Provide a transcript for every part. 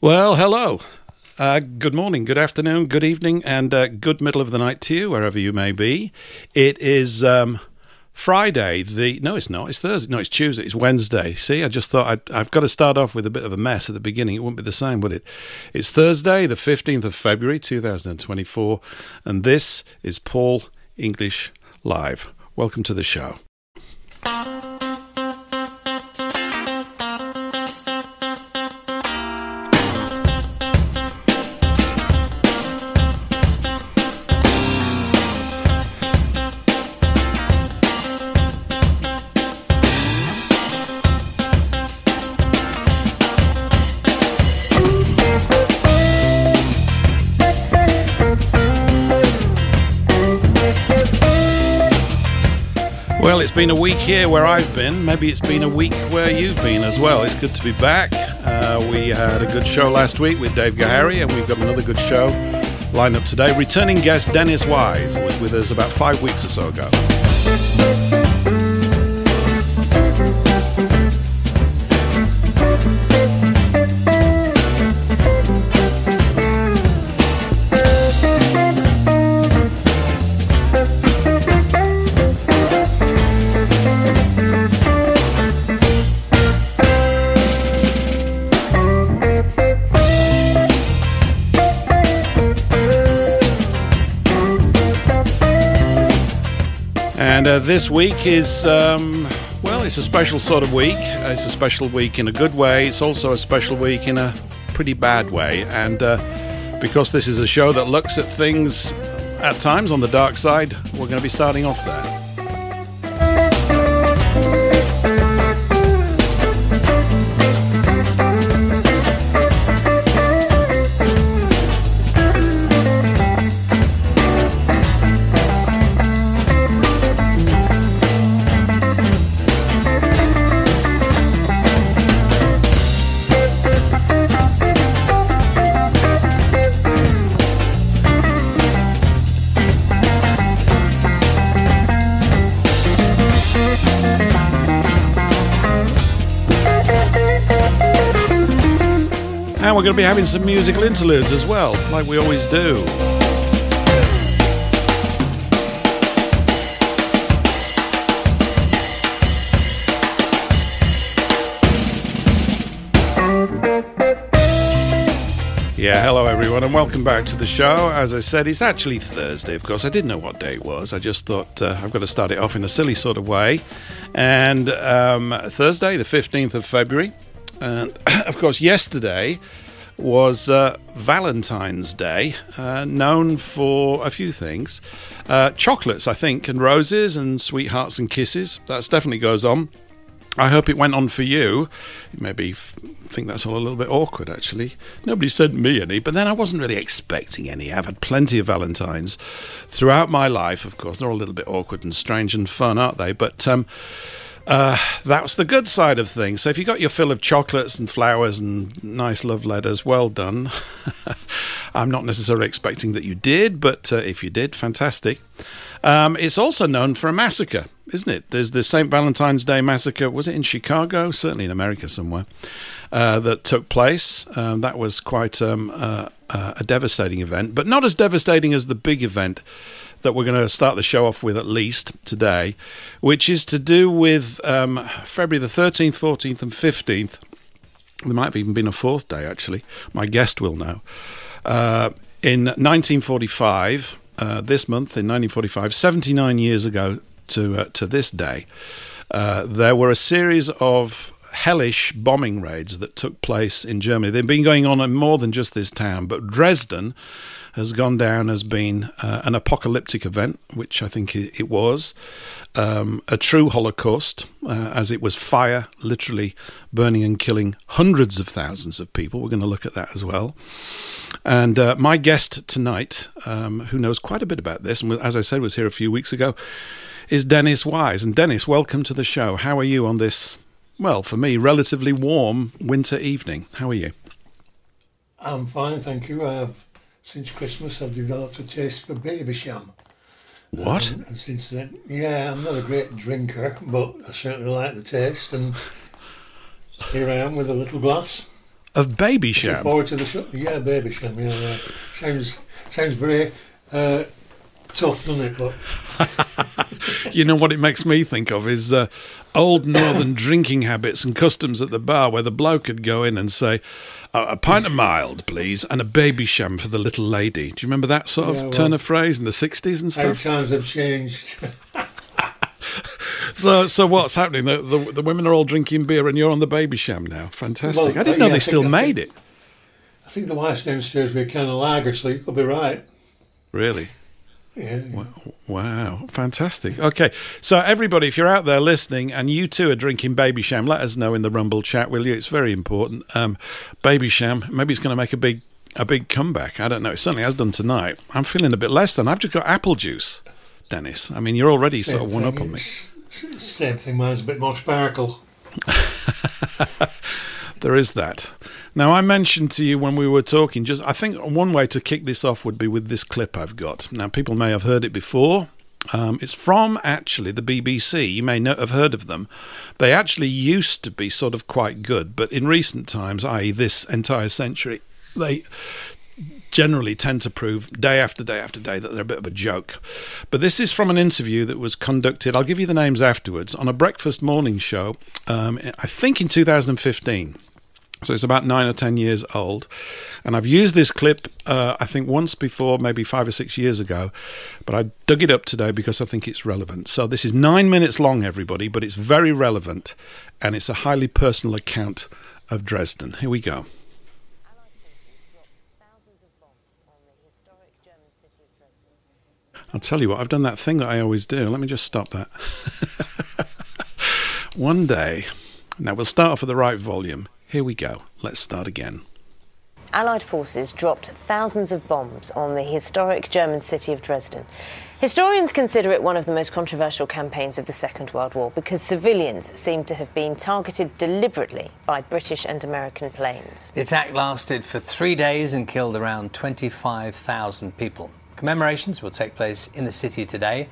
Well, hello. Uh, good morning, good afternoon, good evening, and uh, good middle of the night to you, wherever you may be. It is um, Friday. The no, it's not. It's Thursday. No, it's Tuesday. It's Wednesday. See, I just thought I'd, I've got to start off with a bit of a mess at the beginning. It wouldn't be the same, would it? It's Thursday, the fifteenth of February, two thousand and twenty-four, and this is Paul English Live. Welcome to the show. Been a week here where I've been. Maybe it's been a week where you've been as well. It's good to be back. Uh, we had a good show last week with Dave Gahary, and we've got another good show lined up today. Returning guest Dennis Wise was with us about five weeks or so ago. Uh, this week is, um, well, it's a special sort of week. Uh, It's a special week in a good way. It's also a special week in a pretty bad way. And uh, because this is a show that looks at things at times on the dark side, we're going to be starting off there. Going to be having some musical interludes as well, like we always do. Yeah, hello everyone, and welcome back to the show. As I said, it's actually Thursday, of course. I didn't know what day it was. I just thought uh, I've got to start it off in a silly sort of way. And um, Thursday, the 15th of February, and of course, yesterday was uh, Valentine's Day, uh, known for a few things. Uh, chocolates, I think, and roses and sweethearts and kisses. That definitely goes on. I hope it went on for you. Maybe think that's all a little bit awkward, actually. Nobody sent me any, but then I wasn't really expecting any. I've had plenty of Valentines throughout my life, of course. They're all a little bit awkward and strange and fun, aren't they? But um, uh, that's the good side of things. So if you got your fill of chocolates and flowers and nice love letters, well done. I'm not necessarily expecting that you did, but uh, if you did, fantastic. Um, it's also known for a massacre, isn't it? There's the St. Valentine's Day massacre. Was it in Chicago? Certainly in America somewhere. Uh, that took place. Um, that was quite um, uh, uh, a devastating event, but not as devastating as the big event that we're going to start the show off with at least today, which is to do with um, February the 13th, 14th, and 15th. There might have even been a fourth day, actually. My guest will know. Uh, in 1945, uh, this month, in 1945, 79 years ago to, uh, to this day, uh, there were a series of hellish bombing raids that took place in Germany. They've been going on in more than just this town, but Dresden has gone down as being uh, an apocalyptic event, which I think it, was, um, a true Holocaust, uh, as it was fire literally burning and killing hundreds of thousands of people. We're going to look at that as well. And uh, my guest tonight, um, who knows quite a bit about this, and as I said, was here a few weeks ago, is Dennis Wise. And Dennis, welcome to the show. How are you on this, well, for me, relatively warm winter evening? How are you? I'm fine, thank you. I have since Christmas I've developed a taste for Babysham. What? And, and since then, yeah, I'm not a great drinker, but I certainly like the taste. And here I am with a little glass. of Baby Looking forward to the show. Yeah, Babysham. Yeah, yeah. Sounds sounds very uh, tough, doesn't it? But You know what it makes me think of is uh, old northern drinking habits and customs at the bar where the bloke could go in and say, "A a pint of mild, please, and a Babysham for the little lady. Do you remember that sort of Yeah, well- turn of phrase in the 60s and how stuff? times have changed. So, so what's happening? The, the, the women are all drinking beer and you're on the Babysham now. Fantastic. Well, I didn't know yeah, they still think- I made think- it. I think the wife's downstairs with a can of lager, so you could be right. Really? Yeah. Wow, fantastic. Okay, so everybody, if you're out there listening and you too are drinking Babysham, let us know in the Rumble chat, will you? It's very important. Um, Babysham, maybe it's going to make a big a big comeback. I don't know. It certainly has done tonight. I'm feeling a bit less than. I've just got apple juice, Dennis. I mean, you're already sort of one up on me. Same thing, mine's a bit more sparkle. There is that. Now, I mentioned to you when we were talking, just I think one way to kick this off would be with this clip I've got. Now, people may have heard it before. Um, it's from actually the BBC. You may not have heard of them. They actually used to be sort of quite good, but in recent times, i.e., this entire century, they generally tend to prove day after day after day that they're a bit of a joke. But this is from an interview that was conducted, I'll give you the names afterwards, on a breakfast morning show, um, I think in 2015. So it's about nine or ten years old. And I've used this clip, uh, I think, once before, maybe five or six years ago. But I dug it up today because I think it's relevant. So this is nine minutes long, everybody, but it's very relevant. And it's a highly personal account of Dresden. Here we go. I'll tell you what, I've done that thing that I always do. Let me just stop that. One day, now we'll start off with the right volume. Here we go. Let's start again. Allied forces dropped thousands of bombs on the historic German city of Dresden. Historians consider it one of the most controversial campaigns of the Second World War because civilians seem to have been targeted deliberately by British and American planes. The attack lasted for three days and killed around 25,000 people. Commemorations will take place in the city today.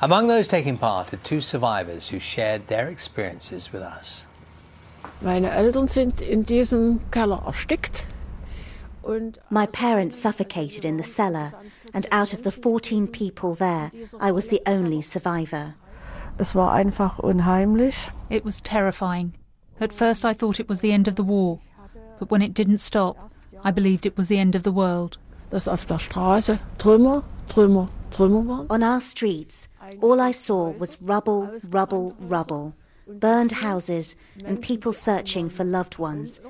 Among those taking part are two survivors who shared their experiences with us. Meine Eltern sind in diesem Keller erstickt. My parents suffocated in the cellar, and out of the 14 people there, I was the only survivor. es war einfach unheimlich. It was terrifying. At first, I thought it was the end of the war, but when it didn't stop, I believed it was the end of the world. Dass auf der Straße Trümmer, Trümmer, Trümmer waren. On our streets, all I saw was rubble, rubble, rubble, burned houses, and people searching for loved ones.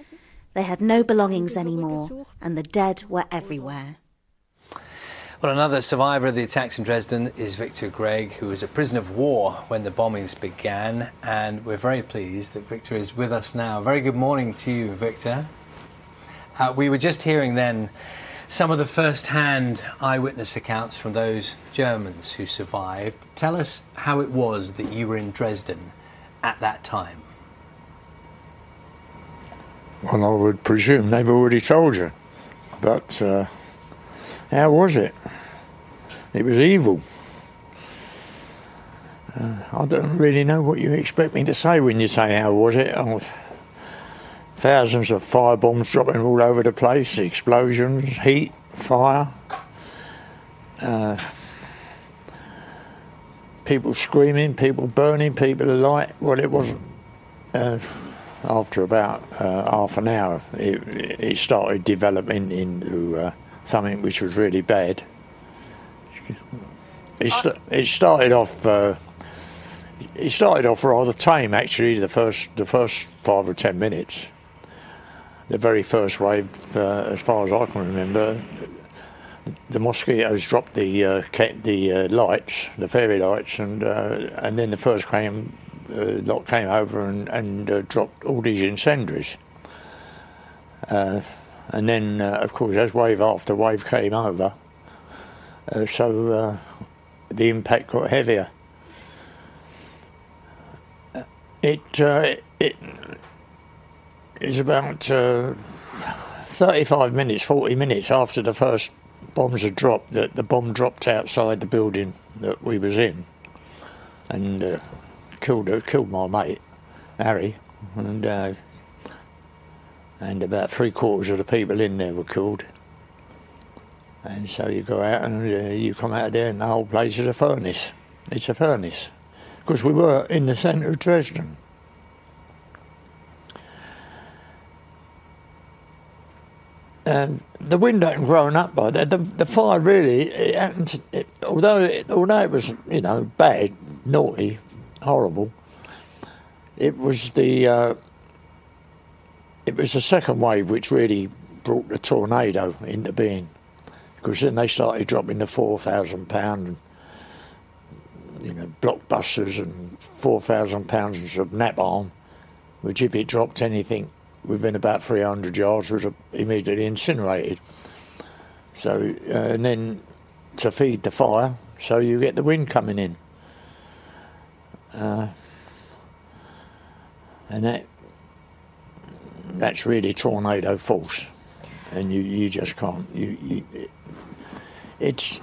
They had no belongings anymore, and the dead were everywhere. Well, another survivor of the attacks in Dresden is Victor Gregg, who was a prisoner of war when the bombings began. And we're very pleased that Victor is with us now. Very good morning to you, Victor. Uh, we were just hearing then some of the first hand eyewitness accounts from those Germans who survived. Tell us how it was that you were in Dresden at that time. Well, I would presume they've already told you. But uh, how was it? It was evil. Uh, I don't really know what you expect me to say when you say how was it. Oh, thousands of fire bombs dropping all over the place, explosions, heat, fire. Uh, people screaming, people burning, people alight. Well, it wasn't. Uh, after about uh, half an hour, it, it started developing into uh, something which was really bad. It, st- it started off. Uh, it started off rather tame, actually. The first, the first five or ten minutes. The very first wave, uh, as far as I can remember, the mosquitoes dropped the uh, the uh, lights, the fairy lights, and uh, and then the first came uh, lot came over and, and uh, dropped all these incendiaries. Uh, and then, of course, as wave after wave came over, so the impact got heavier. It it is about uh, 35 minutes, 40 minutes after the first bombs had dropped that the bomb dropped outside the building that we was in, and uh, killed uh, killed my mate Harry, and uh, and about three quarters of the people in there were killed. And so you go out and uh, you come out of there, and the whole place is a furnace. It's a furnace. Because we were in the centre of Dresden. And the wind hadn't grown up by that. The, the fire really, it it, although, it, although it was, you know, bad, naughty, horrible, it was the uh, it was the second wave which really brought the tornado into being because then they started dropping the four thousand pound, you know, blockbusters and four thousand pounds of napalm, which if it dropped anything within about three hundred yards was immediately incinerated. So uh, and then to feed the fire, so you get the wind coming in, uh, and that that's really tornado force, and you, you just can't you, you it's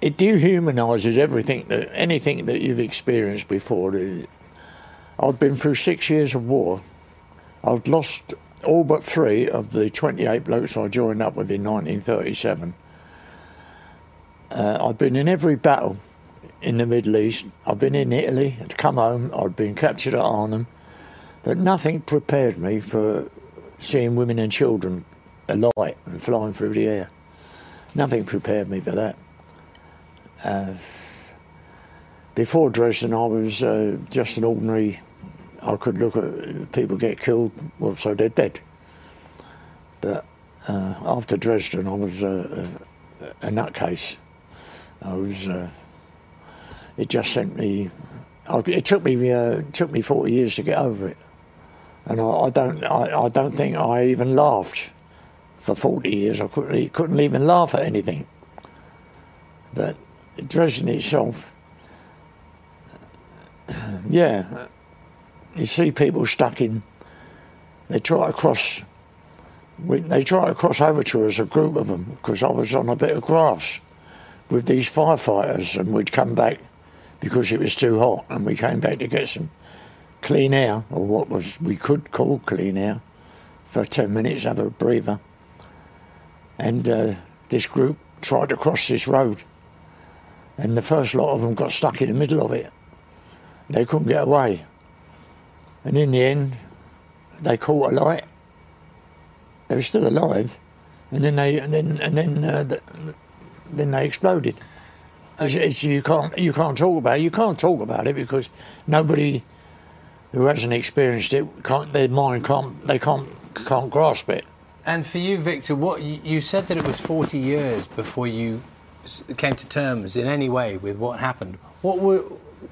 it dehumanises everything that anything that you've experienced before. I've been through six years of war. I've lost all but three of the 28 blokes I joined up with in 1937. Uh, I've been in every battle in the Middle East. I've been in Italy, I'd come home, I'd been captured at Arnhem, but nothing prepared me for seeing women and children alight and flying through the air nothing prepared me for that. Uh, before Dresden, I was uh, just an ordinary. I could look at people get killed, well, so they're dead. But uh, after Dresden, I was a, a nutcase. I was. Uh, it just sent me. It took me. Uh, took me forty years to get over it, and I, I don't. I, I don't think I even laughed for 40 years. I couldn't, couldn't even laugh at anything. But Dresden itself, yeah, you see people stuck in, they try to cross, they try to cross over to us, a group of them, because I was on a bit of grass with these firefighters, and we'd come back because it was too hot, and we came back to get some clean air, or what was we could call clean air, for 10 minutes, have a breather and uh, this group tried to cross this road, and the first lot of them got stuck in the middle of it. They couldn't get away, and in the end, they caught a light. They were still alive, and then they and then and then uh, the, then they exploded. It's, it's, you can't you can't talk about it. You can't talk about it because nobody who hasn't experienced it can't their mind can't they can't can't grasp it. And for you, Victor, what you said that it was 40 years before you came to terms in any way with what happened. What were,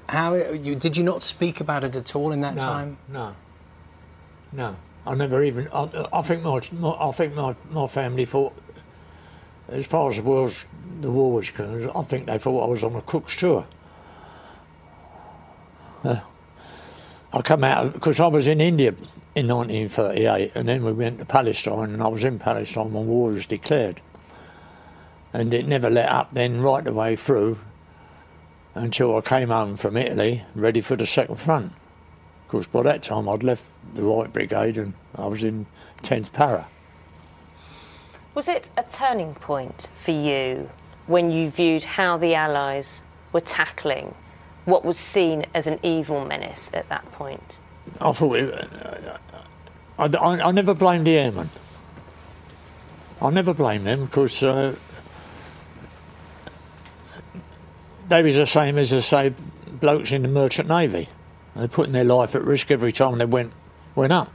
how you did you not speak about it at all in that no, time? No, no. I never even. I, I think my, I think my, my family thought, as far as the war, the war was concerned, I think they thought I was on a cook's tour. Uh, I come out because I was in India in 1938, and then we went to Palestine, and I was in Palestine when war was declared. And it never let up then, right the way through, until I came home from Italy, ready for the Second Front. Because by that time I'd left the Rifle Brigade and I was in 10th Para. Was it a turning point for you when you viewed how the Allies were tackling what was seen as an evil menace at that point? I thought it, I, I, I, never blamed the airmen. I never blame them because uh, they was the same as I say blokes in the merchant navy. They're putting their life at risk every time they went went up,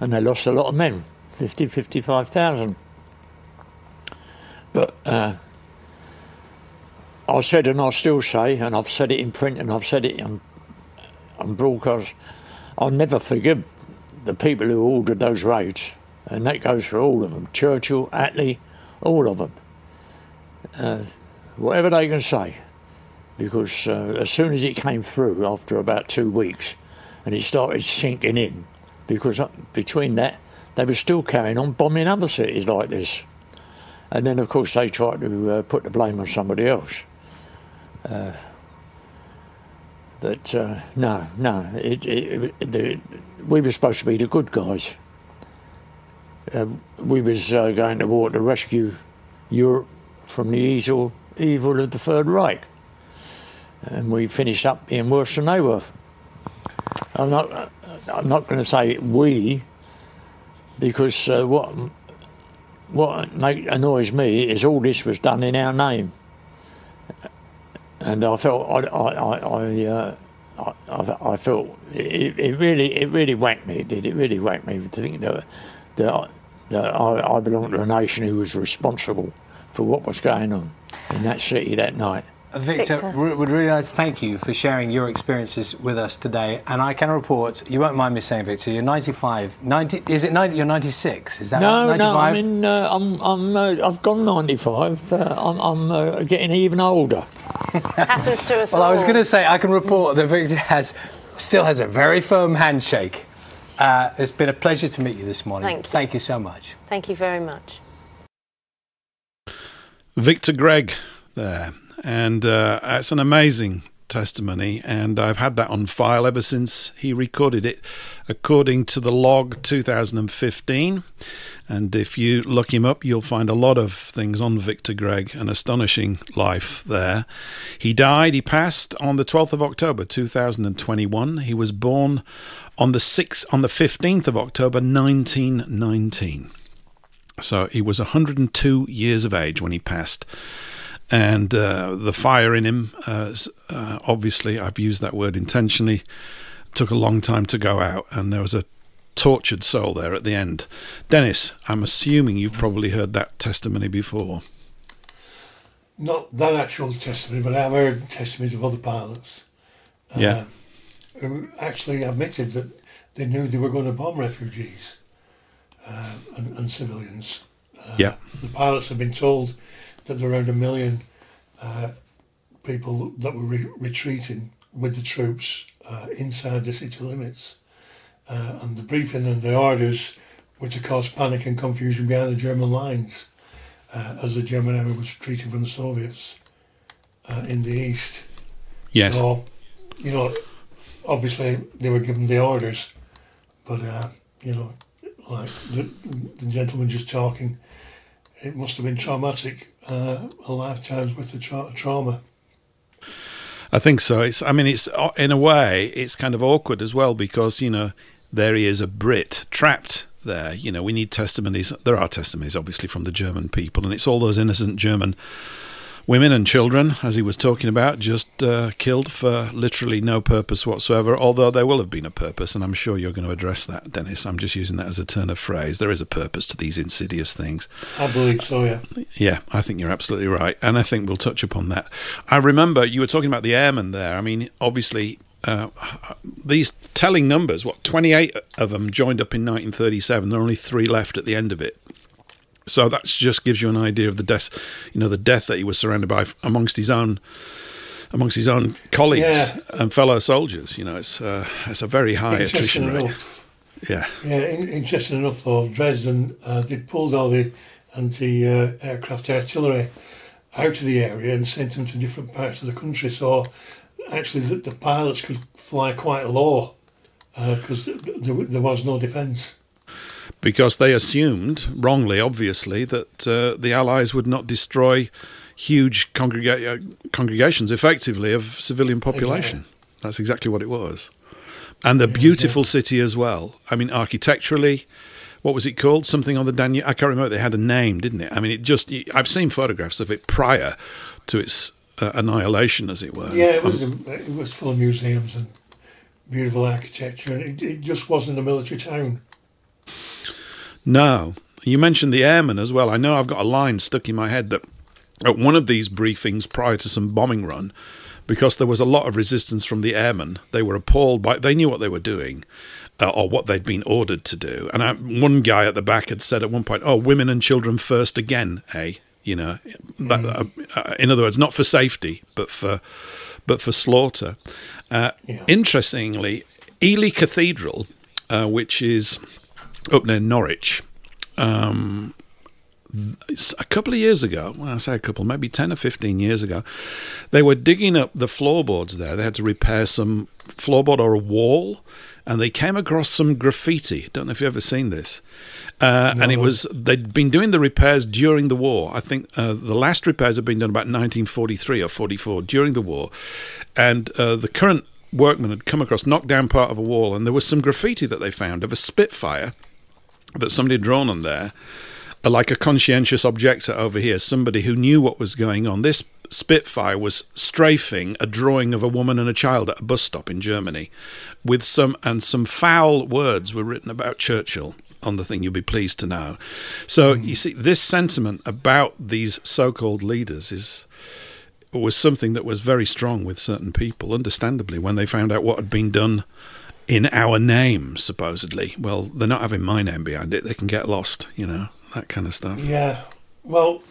and they lost a lot of men, 50, 55,000. But uh, I said, and I still say, and I've said it in print, and I've said it on on broadcast. I'll never forgive the people who ordered those raids, and that goes for all of them Churchill, Attlee, all of them. Uh, whatever they can say, because uh, as soon as it came through after about two weeks and it started sinking in, because uh, between that, they were still carrying on bombing other cities like this. And then, of course, they tried to uh, put the blame on somebody else. Uh, But uh, no, no, it, it, it, the, we were supposed to be the good guys. Uh, we was going to war to rescue Europe from the evil, evil of the Third Reich, and we finished up being worse than they were. I'm not, I'm not going to say we, because uh, what what make, annoys me is all this was done in our name, and I felt I I I, uh, I, I, felt it, it, really it really whacked me. It did it really whacked me to think that that, that I, I belonged to a nation who was responsible for what was going on in that city that night. Victor, Victor, would really like to thank you for sharing your experiences with us today. And I can report, you won't mind me saying, Victor, you're 95. 90, is it 90? You're 96. Is that no, right? 95? No, I mean, uh, I'm, I'm, uh, I've gone 95. Uh, I'm, I'm uh, getting even older. Happens to us Well, all. I was going to say, I can report that Victor has still has a very firm handshake. Uh, it's been a pleasure to meet you this morning. Thank you. Thank you so much. Thank you very much. Victor Gregg there. And uh, it's an amazing testimony, and I've had that on file ever since he recorded it, according to the log 2015. And if you look him up, you'll find a lot of things on Victor Gregg, an astonishing life there. He died, he passed on the 12th of October 2021. He was born on the 6th, on the 15th of October 1919. So he was 102 years of age when he passed and uh, the fire in him, uh, uh, obviously, I've used that word intentionally, took a long time to go out, and there was a tortured soul there at the end. Dennis, I'm assuming you've probably heard that testimony before. Not that actual testimony, but I've heard testimonies of other pilots. Yeah. who actually admitted that they knew they were going to bomb refugees and, and, civilians. yeah. The pilots have been told that there are around a million uh, people that were re- retreating with the troops uh, inside the city limits. Uh, and the briefing and the orders were to cause panic and confusion behind the German lines uh, as the German army was retreating from the Soviets uh, in the east. Yes. So, you know, obviously they were given the orders, but, uh, you know, like the, the gentleman just talking, it must have been traumatic, uh, a lifetime's worth of tra- trauma. I think so. It's. I mean, it's in a way, it's kind of awkward as well because you know there he is, a Brit trapped there. You know, we need testimonies. There are testimonies, obviously, from the German people, and it's all those innocent German women and children, as he was talking about, just uh, killed for literally no purpose whatsoever, although there will have been a purpose, and I'm sure you're going to address that, Dennis. I'm just using that as a turn of phrase. There is a purpose to these insidious things. I believe so, yeah. Yeah, I think you're absolutely right, and I think we'll touch upon that. I remember you were talking about the airmen there. I mean, obviously, uh, these telling numbers, what, 28 of them joined up in 1937, there are only three left at the end of it. So that just gives you an idea of the death, you know, the death that he was surrounded by amongst his own, amongst his own colleagues yeah. and fellow soldiers. You know, it's uh, it's a very high attrition rate. Enough. Yeah. Yeah. In, interesting enough, though, Dresden uh, they pulled all the anti-aircraft uh, artillery out of the area and sent them to different parts of the country. So actually, the, the pilots could fly quite low because uh, there, there was no defence because they assumed, wrongly obviously, that uh, the Allies would not destroy huge congrega- uh, congregations effectively of civilian population. Exactly. That's exactly what it was. And the beautiful city as well. I mean, architecturally, what was it called? Something on the Danube. I can't remember. They had a name, didn't it? I mean, it just. I've seen photographs of it prior to its uh, annihilation, as it were. Yeah, it was. Um, it was full of museums and beautiful architecture, and it, it just wasn't a military town. No. You mentioned the airmen as well. I know I've got a line stuck in my head that at one of these briefings prior to some bombing run, because there was a lot of resistance from the airmen, they were appalled by, they knew what they were doing. Uh, or what they'd been ordered to do. And I, one guy at the back had said at one point, "Oh, women and children first again, eh? You know, that, uh, uh, in other words, not for safety, but for but for slaughter." Uh, yeah. Interestingly, Ely Cathedral, uh, which is up near Norwich. Um, a couple of years ago, well, I say a couple, maybe 10 or 15 years ago, they were digging up the floorboards there. They had to repair some floorboard or a wall, and they came across some graffiti. Don't know if you've ever seen this. Uh, no. And it was, they'd been doing the repairs during the war. I think uh, the last repairs had been done about 1943 or 44 during the war. And uh, the current workmen had come across, knocked down part of a wall, and there was some graffiti that they found of a Spitfire that somebody had drawn on there like a conscientious objector over here, somebody who knew what was going on. This Spitfire was strafing a drawing of a woman and a child at a bus stop in Germany, with some and some foul words were written about Churchill on the thing. You'll be pleased to know. So mm. you see, this sentiment about these so-called leaders is was something that was very strong with certain people, understandably, when they found out what had been done in our name, supposedly. Well, they're not having my name behind it. They can get lost, you know that kind of stuff. Yeah, well,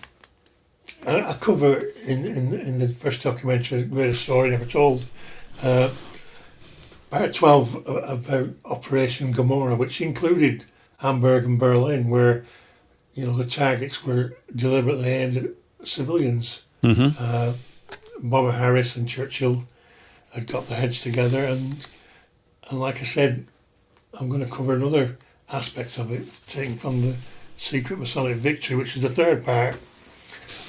I, I cover in, in, in the first documentary, The Greatest Story Never Told, uh, part 12 about Operation Gomorrah, which included Hamburg and Berlin, where you know the targets were deliberately aimed at civilians. Mm-hmm. Uh, Bomber Harris and Churchill had got their heads together, and and like I said, I'm going to cover another aspect of it, taken from the Secret Masonic Victory, which is the third part.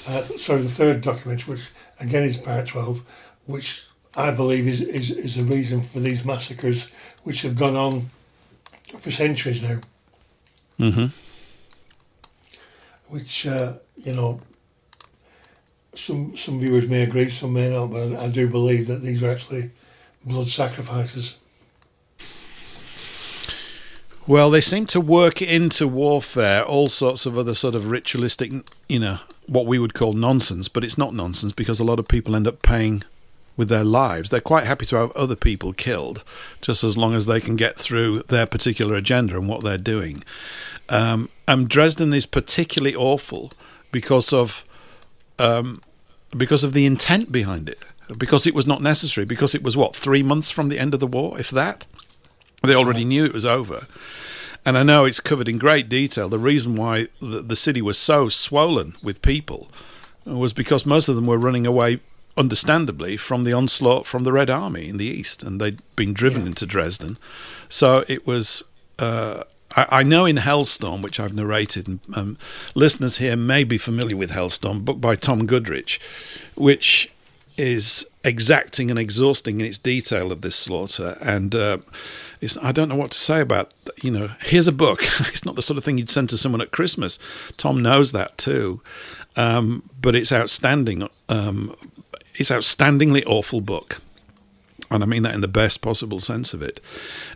Uh, sorry, the third document, which again is part 12, which I believe is, is, is the reason for these massacres, which have gone on for centuries now. Mm-hmm. Which, uh, you know, some some viewers may agree, some may not, but I, I do believe that these are actually blood sacrifices. Well, they seem to work into warfare all sorts of other sort of ritualistic, you know, what we would call nonsense, but it's not nonsense because a lot of people end up paying with their lives. They're quite happy to have other people killed, just as long as they can get through their particular agenda and what they're doing. Um, and Dresden is particularly awful because of um, because of the intent behind it. Because it was not necessary. Because it was what three months from the end of the war, if that. They already knew it was over. And I know it's covered in great detail. The reason why the, the city was so swollen with people was because most of them were running away, understandably, from the onslaught from the Red Army in the east, and they'd been driven yeah. into Dresden. So it was. Uh, I, know in Hellstorm, which I've narrated, and um, listeners here may be familiar with Hellstorm, book by Tom Goodrich, which is exacting and exhausting in its detail of this slaughter. And uh, it's, I don't know what to say about, you know, here's a book. it's not the sort of thing you'd send to someone at Christmas. Tom knows that too. Um, but it's outstanding. Um, it's outstandingly awful book. And I mean that in the best possible sense of it.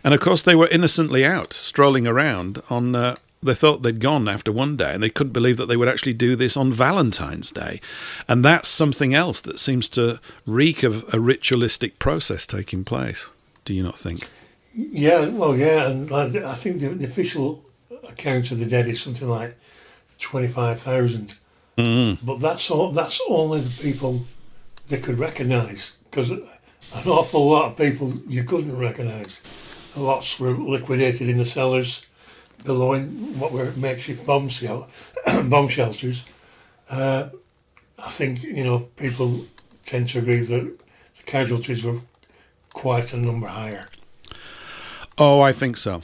And of course, they were innocently out, strolling around on. Uh, they thought they'd gone after one day, and they couldn't believe that they would actually do this on Valentine's Day. And that's something else that seems to reek of a ritualistic process taking place. Do you not think? Yeah, well, yeah, and I think the, the official account of the dead is something like twenty five thousand. Mm-hmm. But that's all. That's only the people they could recognise because an awful lot of people you couldn't recognise. Lots were liquidated in the cellars below in what were makeshift bomb, shel- bomb shelters. Uh, I think you know people tend to agree that the casualties were quite a number higher. Oh, I think so.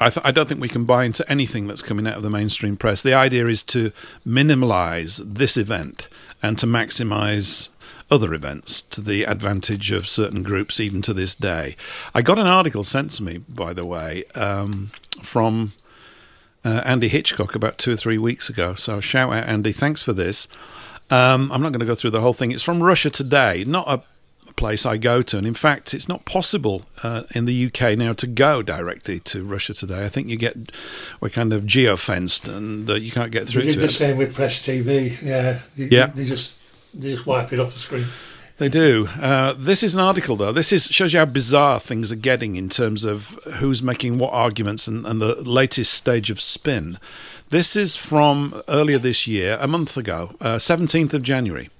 I, th- I, don't think we can buy into anything that's coming out of the mainstream press. The idea is to minimize this event and to maximize other events to the advantage of certain groups, even to this day. I got an article sent to me, by the way, um, from uh, Andy Hitchcock about two or three weeks ago. So shout out, Andy. Thanks for this. Um, I'm not going to go through the whole thing. It's from Russia Today, not a place I go to. And in fact, it's not possible uh, in the UK now to go directly to Russia today. I think you get, we're kind of geo fenced and uh, you can't get through they did the it. same with Press TV. Yeah. They, yeah. They, just, they just wipe it off the screen. They do. Uh, this is an article, though. This is shows you how bizarre things are getting in terms of who's making what arguments and, and the latest stage of spin. This is from earlier this year, a month ago, uh, 17th of January.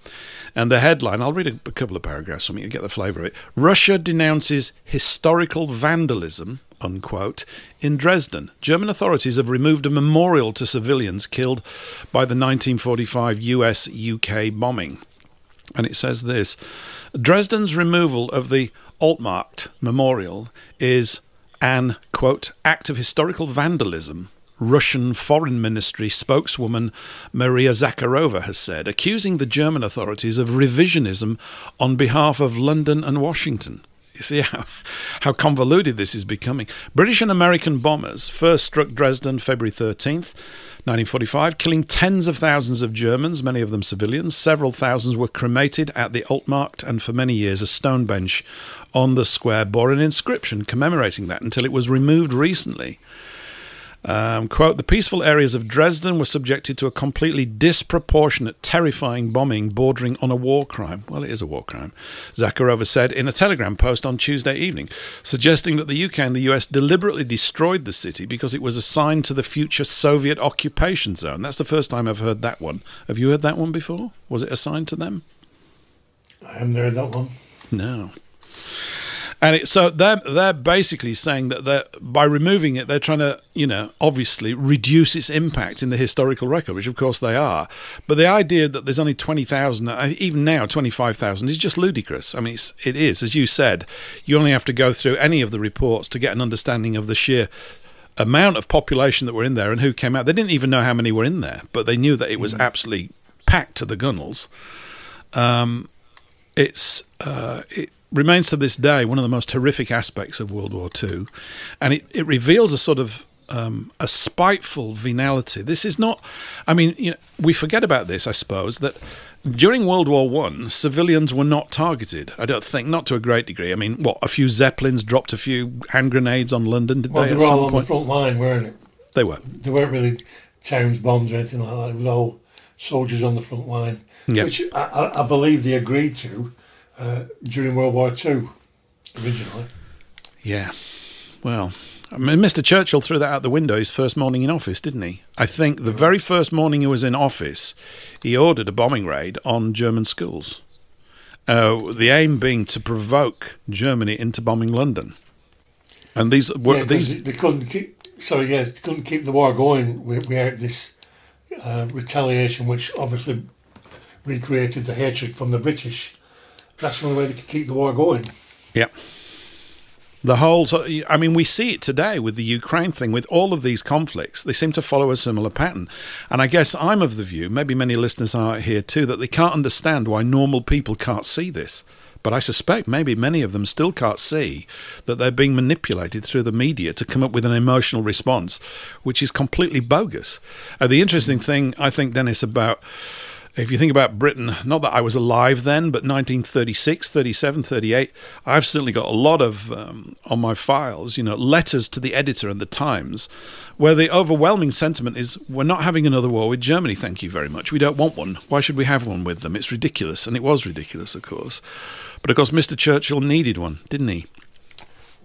And the headline, I'll read a, couple of paragraphs from it to get the flavour of it. Russia denounces historical vandalism unquote, in Dresden. German authorities have removed a memorial to civilians killed by the 1945 US UK bombing. And it says this Dresden's removal of the Altmarkt memorial is an, quote, act of historical vandalism Russian Foreign Ministry spokeswoman Maria Zakharova has said, accusing the German authorities of revisionism on behalf of London and Washington. You see how, how convoluted this is becoming. British and American bombers first struck Dresden February 13th, 1945, killing tens of thousands of Germans, many of them civilians. Several thousands were cremated at the Altmarkt, and for many years a stone bench on the square bore an inscription commemorating that until it was removed recently. Um, quote, the peaceful areas of Dresden were subjected to a completely disproportionate, terrifying bombing bordering on a war crime. Well, it is a war crime, Zakharova said in a telegram post on Tuesday evening, suggesting that the UK and the US deliberately destroyed the city because it was assigned to the future Soviet occupation zone. That's the first time I've heard that one. Have you heard that one before? Was it assigned to them? I haven't heard that one. No. And it, so they're they're basically saying that they by removing it, they're trying to, you know, obviously reduce its impact in the historical record, which of course they are. But the idea that there's only twenty thousand, uh, even now twenty five thousand, is just ludicrous. I mean, it's, it is, as you said, you only have to go through any of the reports to get an understanding of the sheer amount of population that were in there and who came out. They didn't even know how many were in there, but they knew that it was absolutely packed to the gunnels. Um, it's uh, it, remains to this day one of the most horrific aspects of World War II, and it, it reveals a sort of um, a spiteful venality. This is not, I mean, you know, we forget about this, I suppose, that during World War One, civilians were not targeted. I don't think, not to a great degree. I mean, what a few zeppelins dropped a few hand grenades on London. Did well, they? they were all on point? the front line, weren't it? They were. They weren't really towns bombs or anything like that. It was all soldiers on the front line, yeah. which I, I, believe they agreed to uh, during World War II, originally. Yeah. Well, I mean, Mr. Churchill threw that out the window his first morning in office, didn't he? I think the very first morning he was in office, he ordered a bombing raid on German schools. Uh, the aim being to provoke Germany into bombing London. And these were yeah, these they couldn't keep. Sorry, yes, they couldn't keep the war going without this uh, retaliation, which obviously recreated the hatred from the British that's the only way they could keep the war going. Yeah. The whole, I mean, we see it today with the Ukraine thing, with all of these conflicts. They seem to follow a similar pattern. And I guess I'm of the view, maybe many listeners are here too, that they can't understand why normal people can't see this. But I suspect maybe many of them still can't see that they're being manipulated through the media to come up with an emotional response, which is completely bogus. Uh, the interesting thing, I think, Dennis, about if you think about Britain, not that I was alive then, but 1936, 37, 38, I've certainly got a lot of um, on my files, you know, letters to the editor and the Times, where the overwhelming sentiment is we're not having another war with Germany, thank you very much. We don't want one. Why should we have one with them? It's ridiculous. And it was ridiculous, of course. But of course, Mr. Churchill needed one, didn't he?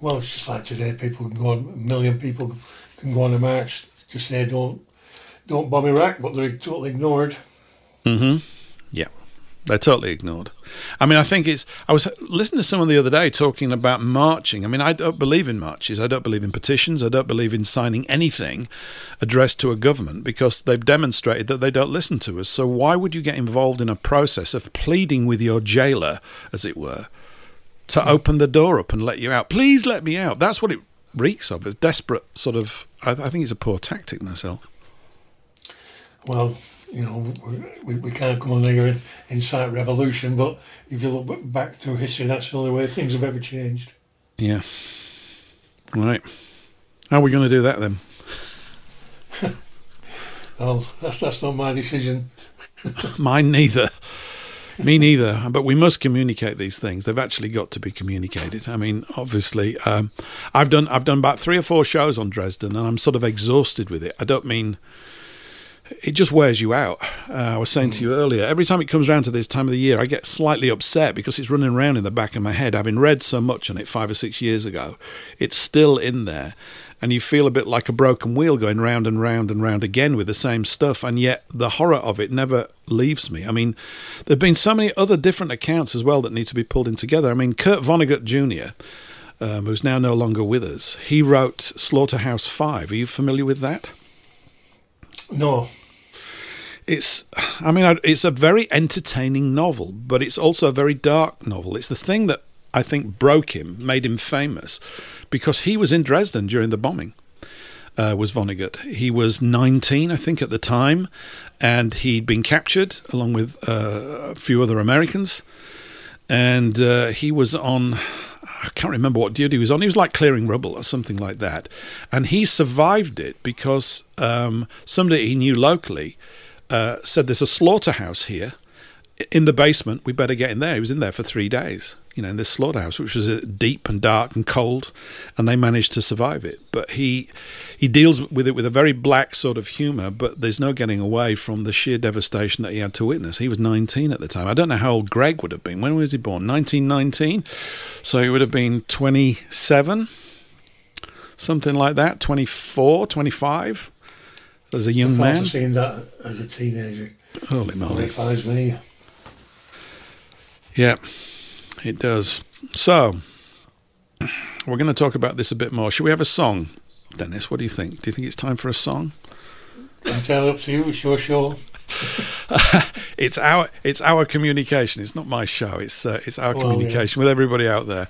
Well, it's just like today, people can go on, a million people can go on a march to say don't, don't bomb Iraq, but they're totally ignored. Mm-hmm. Yeah. They're totally ignored. I mean, I think it's. I was listening to someone the other day talking about marching. I mean, I don't believe in marches. I don't believe in petitions. I don't believe in signing anything addressed to a government because they've demonstrated that they don't listen to us. So, why would you get involved in a process of pleading with your jailer, as it were, to open the door up and let you out? Please let me out. That's what it reeks of. It's desperate sort of. I, I think it's a poor tactic myself. Well, you know, we, we can't come on here and incite revolution, but if you look back through history, that's the only way things have ever changed. Yeah. Right. How are we going to do that then? well, that's, that's not my decision. Mine neither. Me neither. But we must communicate these things. They've actually got to be communicated. I mean, obviously, um, I've done I've done about three or four shows on Dresden, and I'm sort of exhausted with it. I don't mean it just wears you out. Uh, I was saying to you earlier, every time it comes around to this time of the year, I get slightly upset because it's running around in the back of my head. Having read so much on it five or six years ago, it's still in there. And you feel a bit like a broken wheel going round and round and round again with the same stuff. And yet the horror of it never leaves me. I mean, there have been so many other different accounts as well that need to be pulled in together. I mean, Kurt Vonnegut Jr., um, who's now no longer with us. He wrote Slaughterhouse Five. Are you familiar with that? No. It's, I mean, it's a very entertaining novel, but it's also a very dark novel. It's the thing that I think broke him, made him famous, because he was in Dresden during the bombing. Uh, was Vonnegut. He was 19, I think, at the time, and he'd been captured along with uh, a few other Americans. And uh, he was on, I can't remember what duty he was on. He was like clearing rubble or something like that. And he survived it because um, somebody he knew locally uh, said, There's a slaughterhouse here in the basement. We better get in there. He was in there for three days you know, in this slaughterhouse, which was deep and dark and cold, and they managed to survive it. But he he deals with it with a very black sort of humour, but there's no getting away from the sheer devastation that he had to witness. He was 19 at the time. I don't know how old Greg would have been. When was he born? 1919, so he would have been 27, something like that. 24, 25. As a young man. Seeing that as a teenager. Holy moly! Terrifies me. Yeah it does. So, we're going to talk about this a bit more. Should we have a song, Dennis? What do you think? Do you think it's time for a song? Entirely up to you. It's your show. it's our it's our communication. It's not my show. It's uh, it's our well, communication yeah. with everybody out there.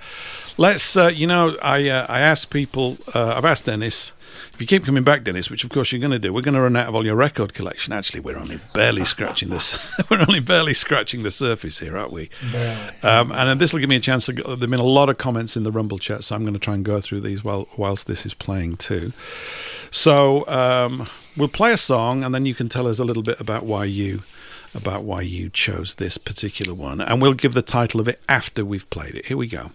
Let's uh, you know I uh, I asked people. Uh, I've asked Dennis if you keep coming back, Dennis, which of course you're going to do, we're going to run out of all your record collection. Actually, we're only barely scratching this. we're only barely scratching the surface here, aren't we? Um, and this will give me a chance. To there've been a lot of comments in the Rumble chat, so I'm going to try and go through these while whilst this is playing too. So um, we'll play a song, and then you can tell us a little bit about why you about why you chose this particular one, and we'll give the title of it after we've played it. Here we go.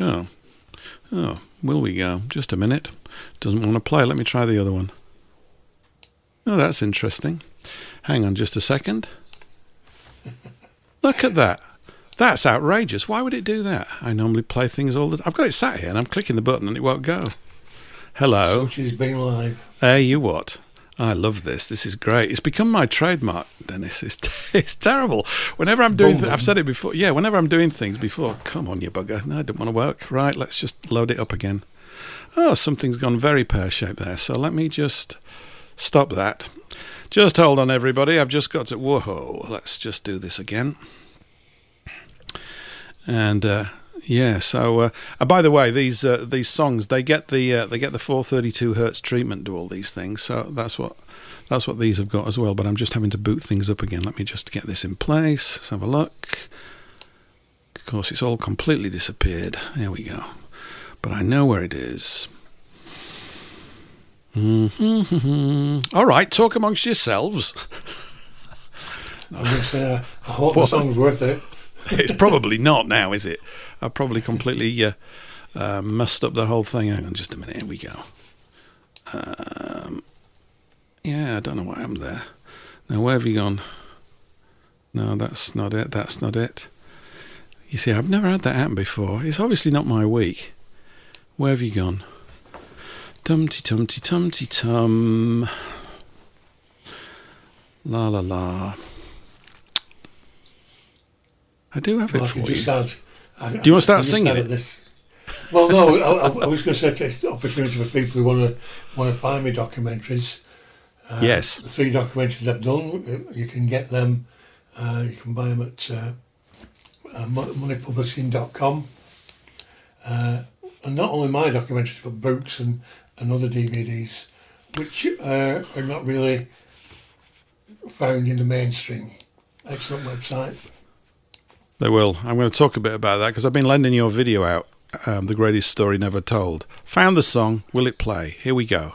Oh. Oh, will we go? Just a minute. Doesn't want to play. Let me try the other one. Oh, that's interesting. Hang on just a second. Look at that. That's outrageous. Why would it do that? I normally play things all the time. I've got it sat here and I'm clicking the button and it won't go. Hello. She's being live. Hey, you what? I love this. This is great. It's become my trademark, Dennis. It's, it's terrible. Whenever I'm doing, th- I've said it before. Yeah, whenever I'm doing things before, come on, you bugger. No, I don't want to work. Right, let's just load it up again. Oh, something's gone very pear shaped there. So let me just stop that. Just hold on, everybody. I've just got to. Whoa, let's just do this again. And uh, yeah, so uh, and by the way, these uh, these songs they get the uh, they get the 432 hertz treatment to all these things. So that's what that's what these have got as well. But I'm just having to boot things up again. Let me just get this in place. Let's have a look. Of course, it's all completely disappeared. There we go. But I know where it is. Mm-hmm. All right, talk amongst yourselves. I'm going to say, I hope what? the song's worth it. it's probably not now, is it? I probably completely uh, uh, messed up the whole thing. Hang on just a minute. Here we go. Um, yeah, I don't know what happened there. Now, where have you gone? No, that's not it. That's not it. You see, I've never had that happen before. It's obviously not my week. Where have you gone? Tumty tumty tumty tum. La la la. I do have well, it for you. Start, I, do you want to start singing it? This. Well, no, I, I, was going to say it's an opportunity for people who want to want to find me documentaries. Uh, yes. The three documentaries I've done, you can get them. Uh, you can buy them at uh, uh moneypublishing.com. Uh, and not only my documentaries, but books and, and other DVDs, which uh, are not really found in the mainstream. Excellent website. They will. I'm going to talk a bit about that because I've been lending your video out, um, The Greatest Story Never Told. Found the song. Will it play? Here we go.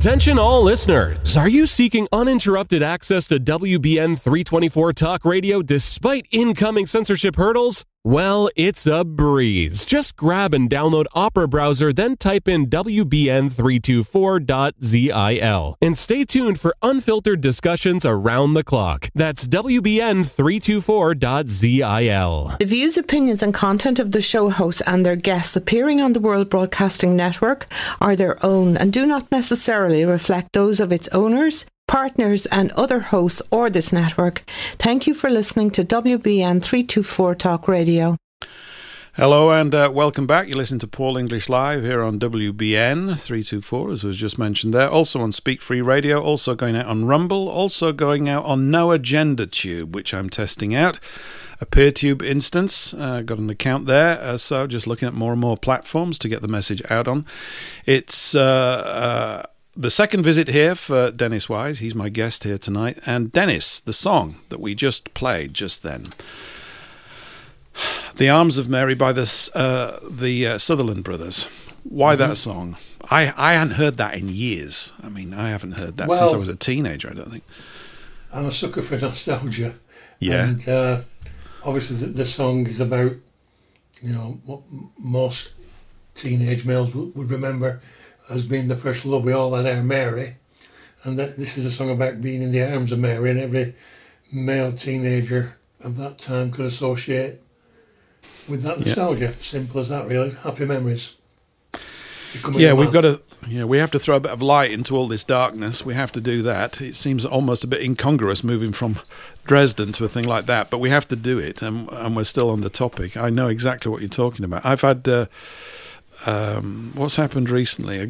Attention, all listeners. Are you seeking uninterrupted access to WBN 324 Talk Radio despite incoming censorship hurdles? Well, it's a breeze. Just grab and download Opera Browser, then type in WBN324.zil and stay tuned for unfiltered discussions around the clock. That's WBN324.zil. The views, opinions, and content of the show hosts and their guests appearing on the World Broadcasting Network are their own and do not necessarily reflect those of its owners partners, and other hosts or this network. Thank you for listening to WBN 324 Talk Radio. Hello and uh, welcome back. You listen to Paul English Live here on WBN 324, as was just mentioned there. Also on Speak Free Radio, also going out on Rumble, also going out on No Agenda Tube, which I'm testing out. A PeerTube instance, uh, got an account there, uh, so just looking at more and more platforms to get the message out on. It's uh, uh the second visit here for Dennis Wise. He's my guest here tonight. And Dennis, the song that we just played just then. The Arms of Mary by the, uh, the uh, Sutherland Brothers. Why mm-hmm. that song? I, I hadn't heard that in years. I mean, I haven't heard that well, since I was a teenager, I don't think. I'm a sucker for nostalgia. Yeah. And uh, obviously, the, the, song is about, you know, what most teenage males would, would remember as being the first love we all had our Mary. And that this is a song about being in the arms of Mary, and every male teenager of that time could associate with that nostalgia. Yeah. Simple as that, really. Happy memories. Yeah, we've got to. Yeah, we have to throw a bit of light into all this darkness. We have to do that. It seems almost a bit incongruous moving from Dresden to a thing like that, but we have to do it, and, and we're still on the topic. I know exactly what you're talking about. I've had. Uh, um, what's happened recently? I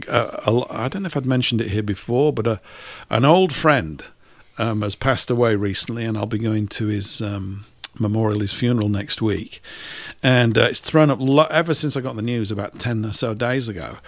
don't know if I'd mentioned it here before, but a, an old friend um, has passed away recently, and I'll be going to his um, memorial, his funeral next week. And uh, it's thrown up lo- ever since I got the news about 10 or so days ago.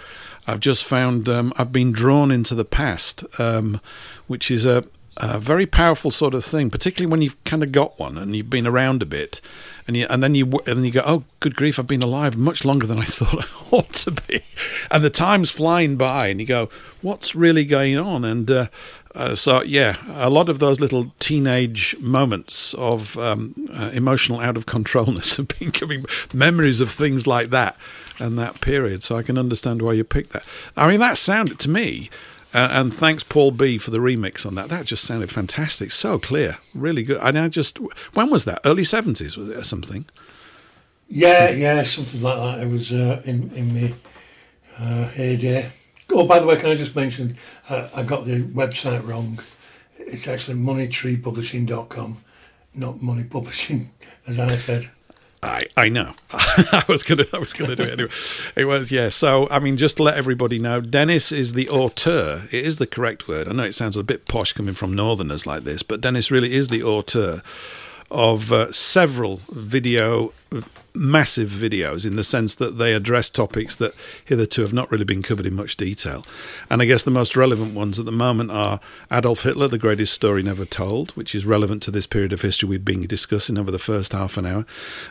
I've just found um, I've been drawn into the past, um, which is a, a very powerful sort of thing, particularly when you've kind of got one and you've been around a bit and you, and then you and then you go, oh, good grief, I've been alive much longer than I thought I ought to be, and the time's flying by, and you go, what's really going on? And uh, uh, so, yeah, a lot of those little teenage moments of um, uh, emotional out of controlness have been giving memories of things like that and that period. So I can understand why you picked that. I mean, that sounded to me uh, and thanks, Paul B, for the remix on that. That just sounded fantastic. So clear. Really good. And I just, when was that? Early 70s, was it, or something? Yeah, yeah, something like that. It was uh, in, in my uh, heyday. Oh, by the way, can I just mention, uh, I got the website wrong. It's actually moneytreepublishing.com, not money publishing, as I said. I, I know. I was gonna I was gonna do it anyway. It was yeah. So I mean, just to let everybody know, Dennis is the auteur. It is the correct word. I know it sounds a bit posh coming from Northerners like this, but Dennis really is the auteur of uh, several video, massive videos, in the sense that they address topics that hitherto have not really been covered in much detail. And I guess the most relevant ones at the moment are Adolf Hitler, the greatest story never told, which is relevant to this period of history we've been discussing over the first half an hour,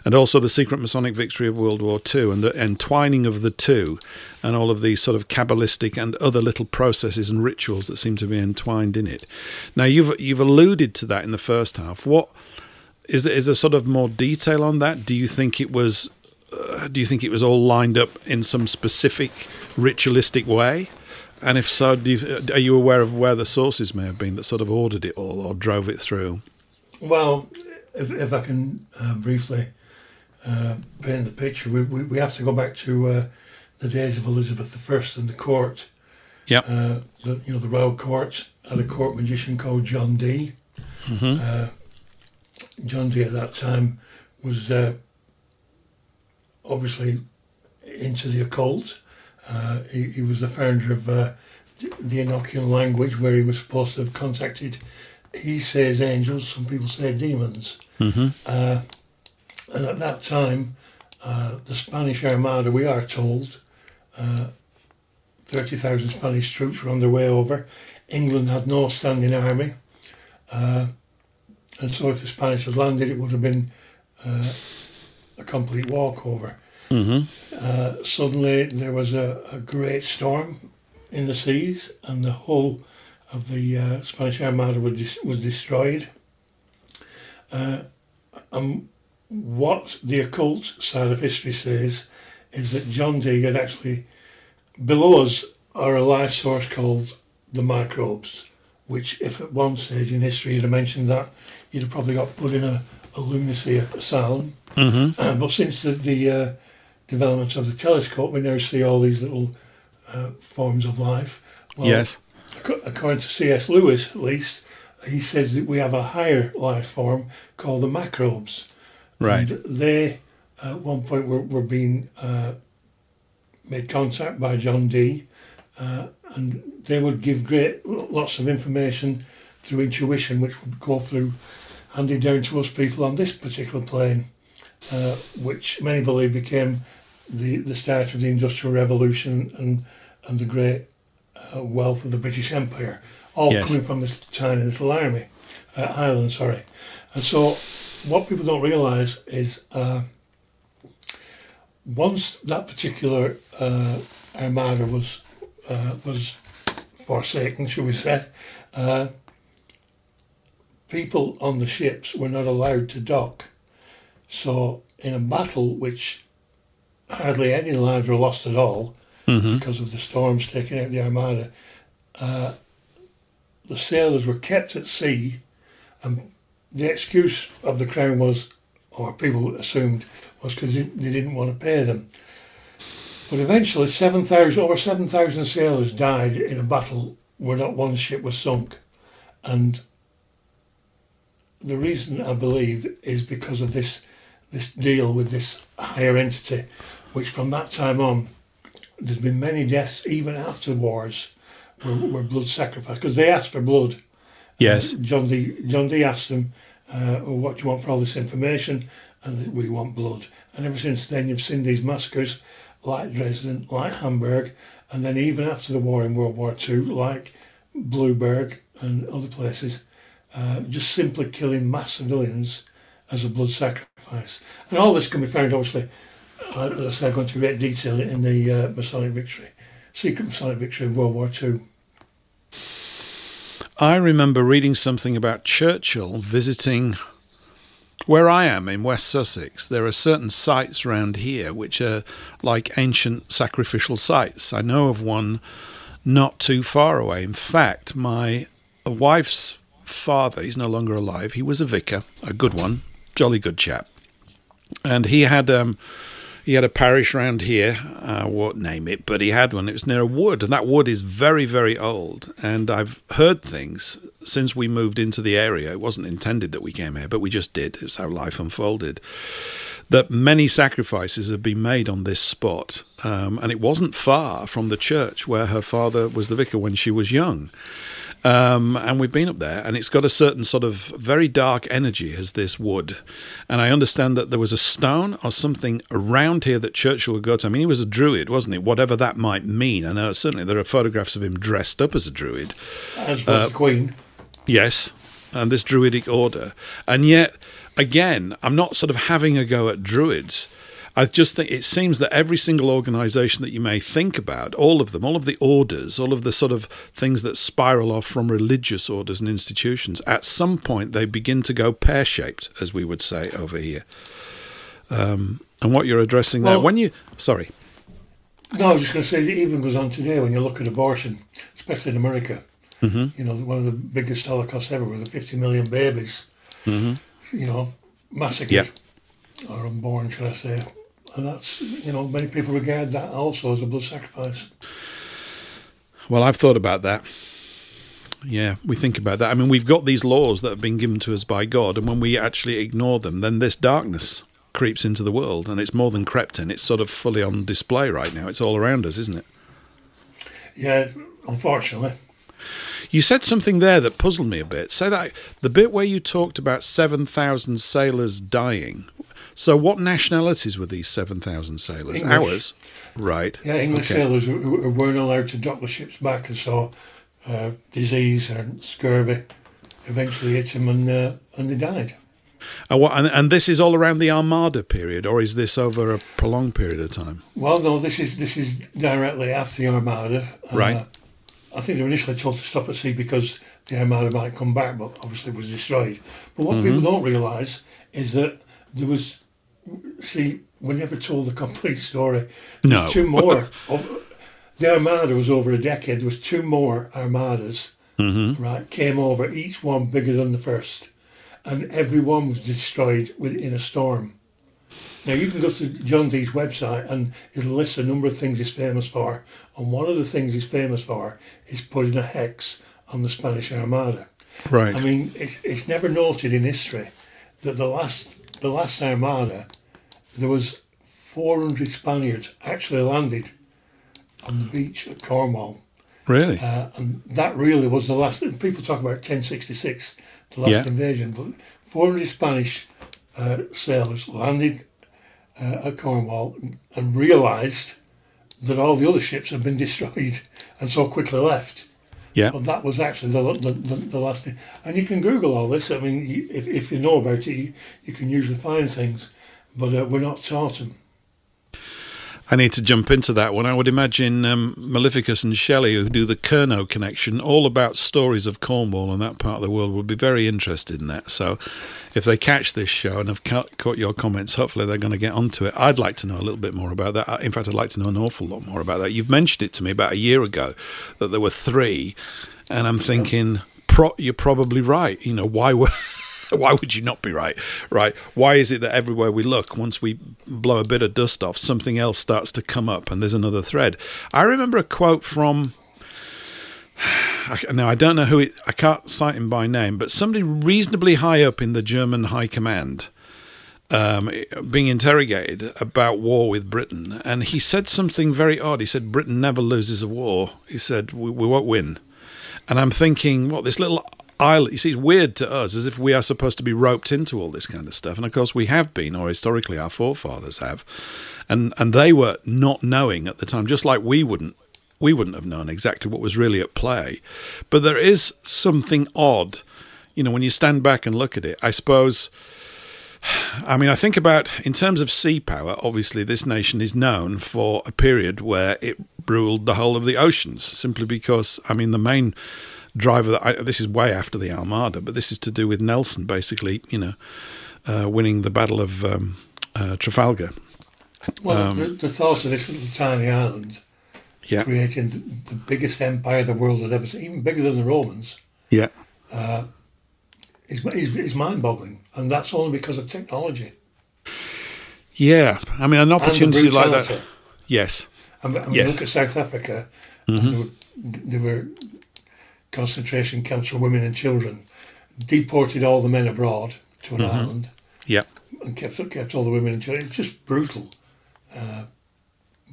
and also the secret Masonic victory of World War II and the entwining of the two, and all of these sort of Kabbalistic and other little processes and rituals that seem to be entwined in it. Now, you've you've alluded to that in the first half. What is there, is there sort of more detail on that? Do you think it was? Uh, do you think it was all lined up in some specific ritualistic way? And if so, you, are you aware of where the sources may have been that sort of ordered it all or drove it through? Well, if, if I can uh, briefly uh, paint the picture, we, we, we, have to go back to uh, the days of Elizabeth I and the court. Yeah. Uh, the, you know, the royal court had a court magician called John Dee. Mm-hmm. Uh, John Dee at that time was uh, obviously into the occult. Uh, he, he, was the founder of uh, the Enochian language, where he was supposed to have contacted, he says angels, some people say demons. Mm-hmm. Uh, and at that time, uh, the Spanish Armada, we are told, uh, 30,000 Spanish troops were on their way over. England had no standing army. And so if the Spanish had landed, it would have been uh, a complete walkover. Mm-hmm. Uh, suddenly, there was a, a, great storm in the seas, and the hull of the uh, Spanish Armada was, was destroyed. Uh, and what the occult side of history says is that John Dee had actually, below us are a life source called the microbes, which, if at one stage in history you'd have mentioned that, you'd have probably got put in a, a lunacy asylum. Mm-hmm. but since the, the uh, development of the telescope, we now see all these little uh, forms of life. Well, yes. According to C.S. Lewis, at least, he says that we have a higher life form called the macrobes. Right. And they, at one point, were, were being uh, made contact by John Dee, uh, and they would give great lots of information through intuition, which would go through handed down to us people on this particular plane, uh, which many believe became the, the start of the Industrial Revolution and and the great uh, wealth of the British Empire, all Yes. coming from this tiny little army, uh, island, sorry. And so, what people don't realise is uh, once that particular uh, armada was uh, was forsaken, shall we say, uh, people on the ships were not allowed to dock. So, in a battle which hardly any lives were lost at all Mm-hmm. because of the storms taking out the armada, uh, the sailors were kept at sea, and the excuse of the crown was, or people assumed, was because they, didn't want to pay them. But eventually, 7,000 over 7,000 sailors died in a battle where not one ship was sunk. And the reason I believe is because of this this deal with this higher entity, which from that time on, there's been many deaths even after wars where, where blood sacrifice because they asked for blood. Yes. Uh, John Dee. John Dee. asked them, uh, well, "What do you want for all this information?" And we want blood. And ever since then, you've seen these massacres, like Dresden, like Hamburg, and then even after the war in World War II, like Bleiburg and other places, uh, just simply killing mass civilians as a blood sacrifice. And all this can be found, obviously, uh, as I say, I go into great detail in the uh, Masonic victory, secret Masonic victory of World War II. I remember reading something about Churchill visiting where I am in West Sussex. There are certain sites around here which are like ancient sacrificial sites. I know of one not too far away. In fact, my wife's father, he's no longer alive, he was a vicar, a good one, jolly good chap. And he had um, he had a parish round here, I won't name it, but he had one. It was near a wood, and that wood is very, very old. And I've heard things since we moved into the area. It wasn't intended that we came here, but we just did. It's how life unfolded. That many sacrifices have been made on this spot, um, and it wasn't far from the church where her father was the vicar when she was young. Um, and we've been up there, and it's got a certain sort of very dark energy as this wood. And I understand that there was a stone or something around here that Churchill would go to. I mean, he was a druid, wasn't he? Whatever that might mean. I know certainly there are photographs of him dressed up as a druid. As was the Queen. Yes, and this druidic order. And yet, again, I'm not sort of having a go at druids. I just think it seems that every single organization that you may think about, all of them, all of the orders, all of the sort of things that spiral off from religious orders and institutions, at some point they begin to go pear shaped, as we would say over here. Um, and what you're addressing there, when you, sorry, No, I was just going to say, it even goes on today when you look at abortion, especially in America. hmm You know, one of the biggest holocausts ever with the 50 million babies, hmm you know, massacred Yeah. or unborn, should I say. And that's, you know, many people regard that also as a blood sacrifice. Well, I've thought about that. Yeah, we think about that. I mean, we've got these laws that have been given to us by God, and when we actually ignore them, then this darkness creeps into the world, and it's more than crept in. It's sort of fully on display right now. It's all around us, isn't it? Yeah, unfortunately. You said something there that puzzled me a bit. Say that the bit where you talked about 7,000 sailors dying. So, what nationalities were these 7,000 sailors? English. Ours? Right. Yeah, English Okay. sailors who, who weren't allowed to dock the ships back and saw uh, disease and scurvy eventually hit them and, uh, and they died. And, what, and, and this is all around the Armada period, or is this over a prolonged period of time? Well, no, this is this is directly after the Armada. Uh, Right. I think they were initially told to stop at sea because the Armada might come back, but obviously it was destroyed. But what people don't realise is that there was, see, we never told the complete story. There's No. two more. of, the Armada was over a decade. There was two more Armadas, mm-hmm. right, came over, each one bigger than the first. And every one was destroyed within a storm. Now you can go to John Dee's website and it lists a number of things he's famous for. And one of the things he's famous for is putting a hex on the Spanish Armada. Right. I mean, it's, it's never noted in history that the last the last Armada, there was 400 Spaniards actually landed on the beach at Cornwall. really? Uh, and that really was the last. People talk about 1066, the last Yeah. invasion, but 400 Spanish uh, sailors landed uh, at Cornwall and realised that all the other ships had been destroyed and so quickly left. Yeah. But that was actually the, the, the, the last thing. And you can Google all this. I mean, you, if, if you know about it, you, you can usually find things, but uh, we're not taught them. I need to jump into that one. I would imagine um, Maleficus and Shelley, who do the Kernow connection, all about stories of Cornwall and that part of the world, would be very interested in that. So, if they catch this show and have ca- caught your comments, hopefully they're going to get onto it. I'd like to know a little bit more about that. In fact, I'd like to know an awful lot more about that. You've mentioned it to me about a year ago that there were three, and I'm thinking, pro- you're probably right. You know, why were. Why would you not be right? Right? Why is it that everywhere we look, once we blow a bit of dust off, something else starts to come up and there's another thread? I remember a quote from. Now I don't know who it. I can't cite him by name, but somebody reasonably high up in the German High Command, um, being interrogated about war with Britain, and he said something very odd. He said, "Britain never loses a war." He said, "We, we won't win." And I'm thinking, what this little island? You see, it's weird to us, as if we are supposed to be roped into all this kind of stuff. And of course, we have been, or historically, our forefathers have, and and they were not knowing at the time, just like we wouldn't. We wouldn't have known exactly what was really at play. But there is something odd, you know, when you stand back and look at it. I suppose. I mean, I think about in terms of sea power. Obviously, this nation is known for a period where it ruled the whole of the oceans, simply because I mean the main driver. That I, this is way after the Armada, but this is to do with Nelson, basically, you know, uh, winning the Battle of um, uh, Trafalgar. Well, the, the thought of this little tiny island Yeah, creating the, the biggest empire the world has ever seen, even bigger than the Romans, yeah, is, is, is mind-boggling, and that's only because of technology yeah. I mean, an opportunity like that. Yes, And, and Yes. look at South Africa. and There, were, there were concentration camps for women and children. Deported all the men abroad to an island yeah. and kept kept all the women and children. It's just brutal. Uh,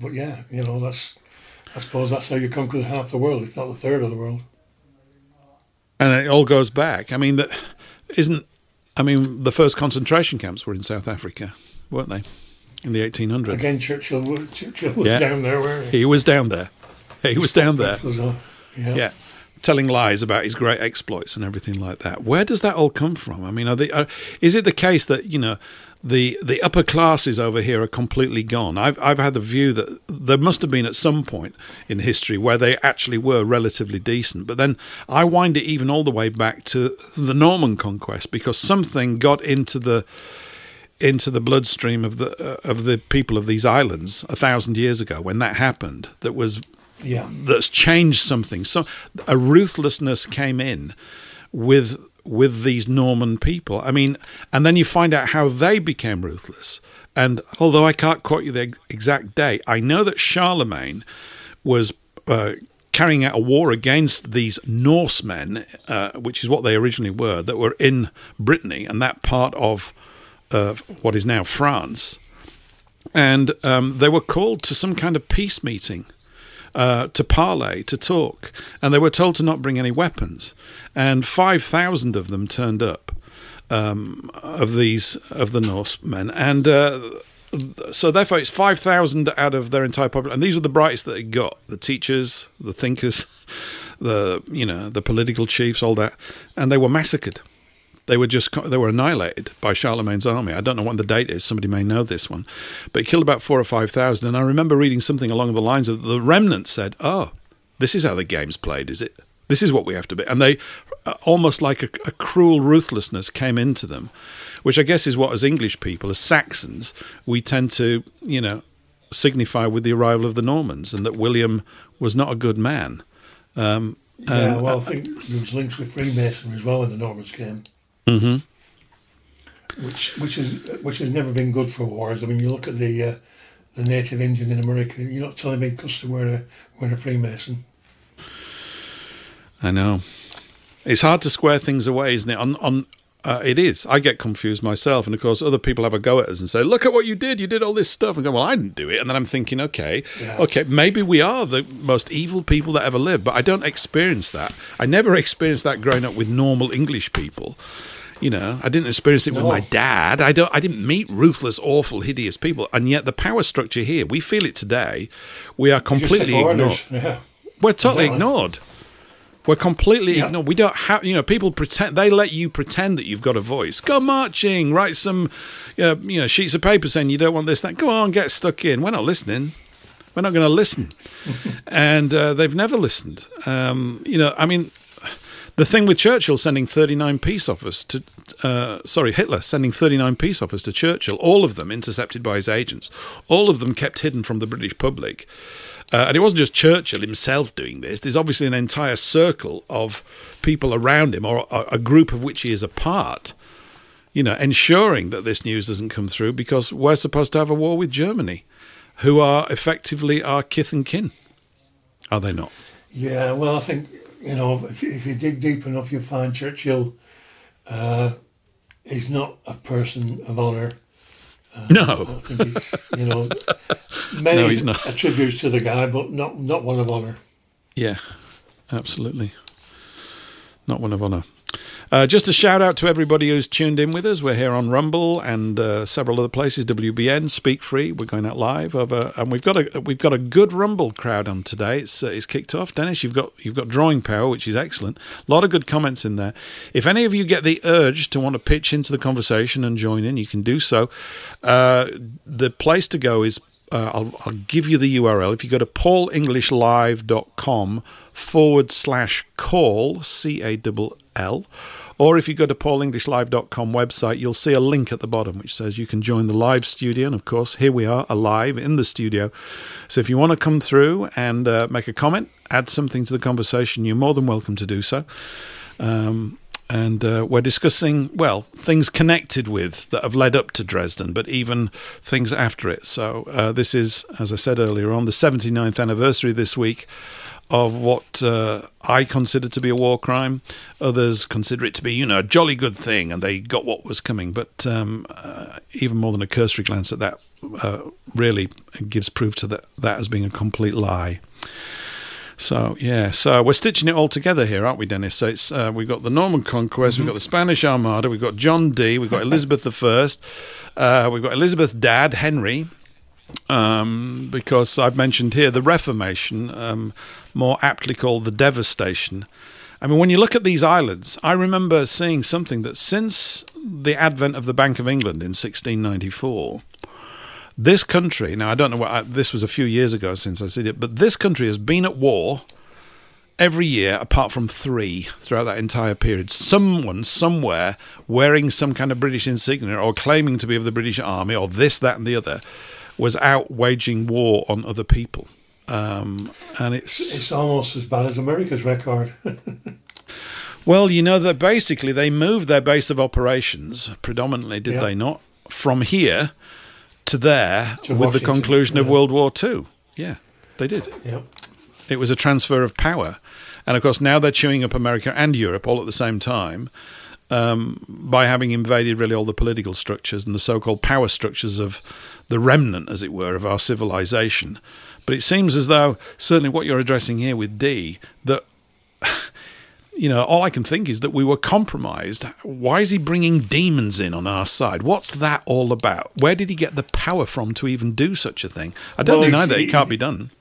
but yeah, you know that's. I suppose that's how you conquer half the world, if not the third of the world. and it all goes back. I mean, that isn't. I mean, the first concentration camps were in South Africa, weren't they, in the 1800s? Again, Churchill, Churchill was Yeah. down there, where He was down there. He was down there. Yeah. Yeah, telling lies about his great exploits and everything like that. Where does that all come from? I mean, are they, are, is it the case that you know the the upper classes over here are completely gone? I've I've had the view that there must have been at some point in history where they actually were relatively decent, but then I wind it even all the way back to the Norman conquest because something got into the into the bloodstream of the uh, of the people of these islands a thousand years ago when that happened that was Yeah. that's changed something. So a ruthlessness came in with with these Norman people. I mean, and then you find out how they became ruthless. And although I can't quote you the exact date, I know that Charlemagne was uh, carrying out a war against these Norsemen, uh, which is what they originally were, that were in Brittany and that part of uh, what is now France. And um, they were called to some kind of peace meeting uh, to parley, to talk, and they were told to not bring any weapons. And five thousand of them turned up um, of these of the Norsemen, and uh, so therefore it's five thousand out of their entire population. And these were the brightest that it got: the teachers, the thinkers, the you know the political chiefs, all that, and they were massacred. They were just they were annihilated by Charlemagne's army. I don't know what the date is. Somebody may know this one, but it killed about four or five thousand. And I remember reading something along the lines of the remnant said, "Oh, This is how the game's played, is it? This is what we have to be. And they, uh, almost like a, a cruel ruthlessness, came into them, which I guess is what, as English people, as Saxons, we tend to, you know, signify with the arrival of the Normans, and that William was not a good man. Um, yeah, well, I think there was links with Freemasonry as well when the Normans came. Hmm Which which is which has never been good for wars. I mean, you look at the uh, the native Indian in America. You're not telling me Custer were a were a Freemason. I know. It's hard to square things away, isn't it? On on uh, it is. I get confused myself, and of course, other people have a go at us and say, "Look at what you did! You did all this stuff." And go, "Well, I didn't do it." And then I'm thinking, "Okay, Yeah. okay, maybe we are the most evil people that ever lived, but I don't experience that. I never experienced that growing up with normal English people. You know, I didn't experience it with my dad. I don't. I didn't meet ruthless, awful, hideous people. And yet, the power structure here, we feel it today. We are completely ignored. Yeah. We're totally Exactly. ignored. We're completely Yeah. ignored. We don't have, you know, people pretend, they let you pretend that you've got a voice. Go marching, write some, uh, you know, sheets of paper saying you don't want this, that. Go on, get stuck in. We're not listening. We're not going to listen. and uh, they've never listened. Um, you know, I mean, the thing with Churchill sending 39 peace offers to, uh, sorry, Hitler sending 39 peace offers to Churchill, all of them intercepted by his agents, all of them kept hidden from the British public. Uh, and it wasn't just Churchill himself doing this. There's obviously an entire circle of people around him, or a, a group of which he is a part, you know, ensuring that this news doesn't come through because we're supposed to have a war with Germany, who are effectively our kith and kin. Are they not? Yeah, well, I think you know if, you- if you dig deep enough, you'll find Churchill uh, is not a person of honour. Uh, No. I think he's you know many No, he's not. attributes to the guy, but not not one of honour. Yeah, absolutely. Not one of honour. Uh, just a shout out to everybody who's tuned in with us. We're here on Rumble and uh, several other places. WBN, Speak Free. We're going out live over, and we've got a we've got a good Rumble crowd on today. It's uh, it's kicked off. Dennis, you've got you've got drawing power, which is excellent. A lot of good comments in there. If any of you get the urge to want to pitch into the conversation and join in, you can do so. Uh, the place to go is uh, I'll, I'll give you the URL. If you go to paulenglishlive.com forward slash call, C A L or if you go to paulenglishlive.com website, you'll see a link at the bottom which says you can join the live studio. And of course, here we are alive in the studio. So if you want to come through and uh, make a comment, add something to the conversation, you're more than welcome to do so. Um, and uh, we're discussing, well, things connected with that have led up to Dresden, but even things after it. So uh, this is, as I said earlier on, the 79th anniversary this week of what uh, I consider to be a war crime. Others consider it to be, you know, a jolly good thing, and they got what was coming. But um, uh, even more than a cursory glance at that uh, really gives proof to that, that as being a complete lie. So yeah, so we're stitching it all together here, aren't we, Dennis? So it's uh, we've got the Norman Conquest, we've got the Spanish Armada, we've got John Dee, we've got Elizabeth the First, uh, we've got Elizabeth dad Henry, um, because I've mentioned here the Reformation, um, more aptly called the Devastation. I mean, when you look at these islands, I remember seeing something that since the advent of the Bank of England in 1694, this country, now I don't know what, I, this was a few years ago since I said it, but this country has been at war every year apart from three throughout that entire period. Someone, somewhere, wearing some kind of British insignia or claiming to be of the British Army or this, that, and the other, was out waging war on other people. Um, and it's It's almost as bad as America's record. Well, you know that basically they moved their base of operations predominantly, did Yeah. they not, from here to there To with the Washington, conclusion of. World War Two. Yeah, they did. yep. It was a transfer of power, and of course now they're chewing up America and Europe all at the same time um, by having invaded really all the political structures and the so-called power structures of the remnant, as it were, of our civilization. But it seems as though certainly what you're addressing here with Dee that you know, all I can think is that we were compromised. Why is he bringing demons in on our side? What's that all about? Where did he get the power from to even do such a thing? I don't Well, deny that it can't be done.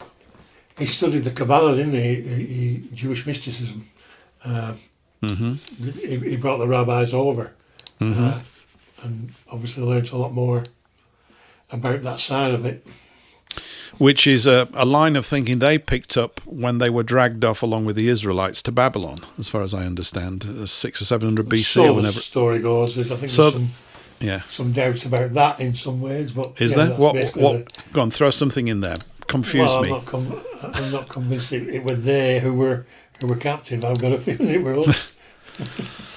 He studied the Kabbalah, didn't he? he, he Jewish mysticism. Uh, hmm he, he brought the rabbis over Mm-hmm. uh, and obviously learnt a lot more about that side of it. which is a, a line of thinking they picked up when they were dragged off along with the Israelites to Babylon, as far as I understand, uh, six or seven hundred BC so or the story goes. I think So- there's some Yeah, some doubts about that in some ways, but is yeah, there? What? What? Go on, throw something in there. the- Confuse well, me. I'm not, com- I'm not convinced it, it were they who were who were captive. I've got a feeling it were us.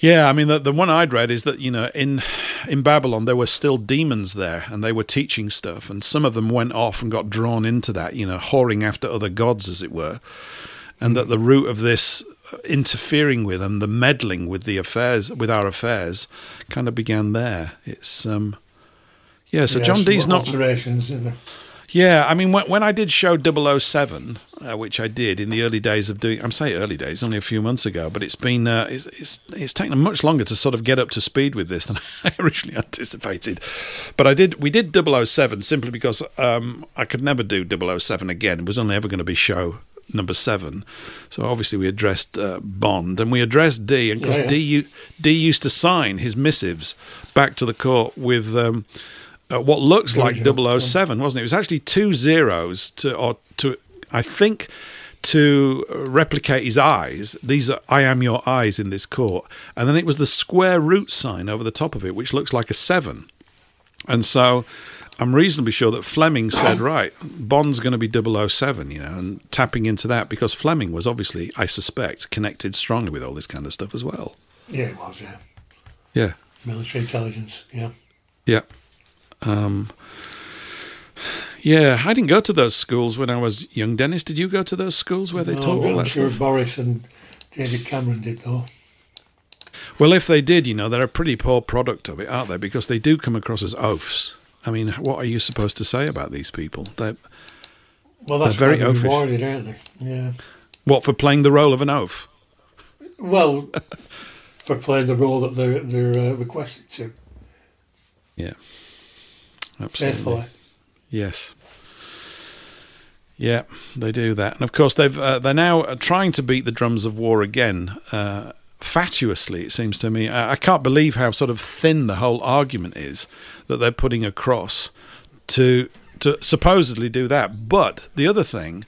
Yeah, I mean the the one I'd read is that you know in in Babylon there were still demons there and they were teaching stuff and some of them went off and got drawn into that you know whoring after other gods as it were, and that the root of this interfering with and the meddling with the affairs with our affairs kind of began there. It's um yeah, so Yeah, John some Dee's not alterations. Yeah, I mean, when, when I did show 007, uh, which I did in the early days of doing, I'm saying early days, only a few months ago, but it's been, uh, it's, it's, it's taken much longer to sort of get up to speed with this than I originally anticipated. But I did, we did 007 simply because um, I could never do 007 again. It was only ever going to be show number seven. So obviously we addressed uh, Bond and we addressed Dee, and because Yeah, yeah. Dee, Dee used to sign his missives back to the court with. Um, uh, what looks like Original, 007, wasn't it? It was actually two zeros to, or to, I think, to replicate his eyes. These are I am your eyes in this court, and then it was the square root sign over the top of it, which looks like a seven. And so, I'm reasonably sure that Fleming said, right, Bond's going to be 007, you know, and tapping into that because Fleming was obviously, I suspect, connected strongly with all this kind of stuff as well. yeah, it was. Yeah, Yeah. military intelligence. Yeah. Yeah. Um, yeah, I didn't go to those schools when I was young. Dennis, did you go to those schools where they No, taught all I'm that sure stuff? Boris and David Cameron did though. Well, if they did, you know, they're a pretty poor product of it, aren't they? Because they do come across as oafs. I mean, what are you supposed to say about these people? They're, Well, that's They're very oafish. rewarded, aren't they? Yeah. what, for playing the role of an oaf? Well, for playing the role that they're they're uh, requested to Yeah. Absolutely. faithfully. Yes. Yeah, they do that, and of course they've uh, they're now trying to beat the drums of war again. Uh, fatuously, it seems to me. I, I can't believe how sort of thin the whole argument is that they're putting across to to supposedly do that. But the other thing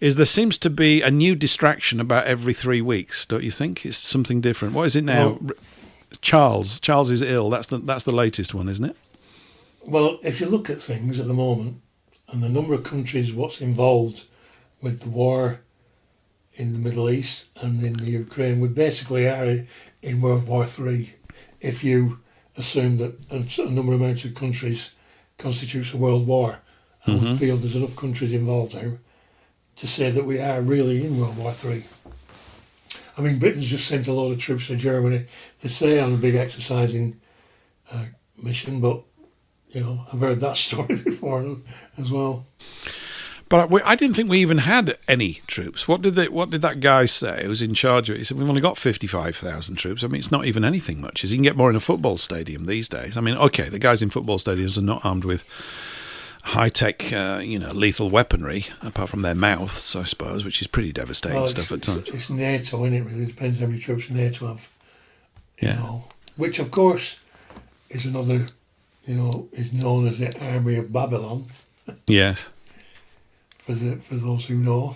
is there seems to be a new distraction about every three weeks. Don't you think it's something different? What is it now? Well- Charles. Charles is ill. That's the that's the latest one, isn't it? Well, if you look at things at the moment and the number of countries what's involved with the war in the Middle East and in the Ukraine, we basically are in World War Three. If you assume that a number amount of countries constitutes a world war, and we feel there's enough countries involved now to say that we are really in World War Three. I mean, Britain's just sent a lot of troops to Germany. They say on a big exercising uh, mission, but you know, I've heard that story before as well. But I didn't think we even had any troops. What did they, What did that guy say? Who was in charge of it? He said we've only got fifty five thousand troops. I mean, it's not even anything much. As you can get more in a football stadium these days. I mean, okay, the guys in football stadiums are not armed with high tech, uh, you know, lethal weaponry apart from their mouths, I suppose, which is pretty devastating Well, stuff at times. it's, NATO, and it really depends how many troops in NATO have. You Yeah. know, which of course is another, you know, is known as the Army of Babylon Yes. for the for those who know.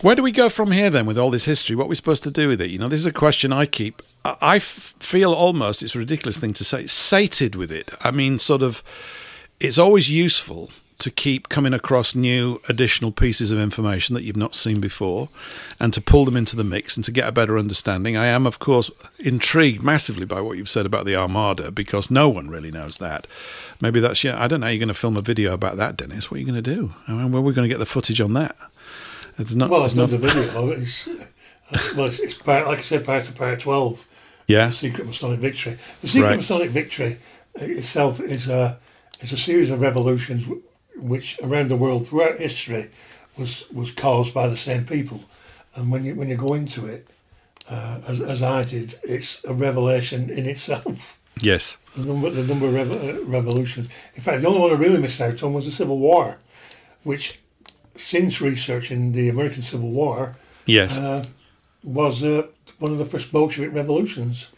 Where do we go from here then with all this history? What are we supposed to do with it? You know, this is a question I keep. I I f- feel almost, it's a ridiculous thing to say, sated with it. I mean, sort of, it's always useful to keep coming across new additional pieces of information that you've not seen before and to pull them into the mix and to get a better understanding. I am, of course, intrigued massively by what you've said about the Armada because no one really knows that. Maybe that's, yeah, I don't know, you're going to film a video about that, Dennis. What are you going to do? I mean, where are we going to get the footage on that? There's not, Well, it's the video. It's, well, it's, it's part, like I said, part of part twelve. Yeah. The Secret Masonic Victory. The Secret Right. Masonic Victory itself is a is a series of revolutions which around the world throughout history was was caused by the same people. And when you when you go into it, uh, as as I did, it's a revelation in itself. Yes. The number the number of rev- uh, revolutions. In fact, the only one I really missed out on was the Civil War, which since researching the American Civil War Yes. uh, was uh, one of the first Bolshevik revolutions.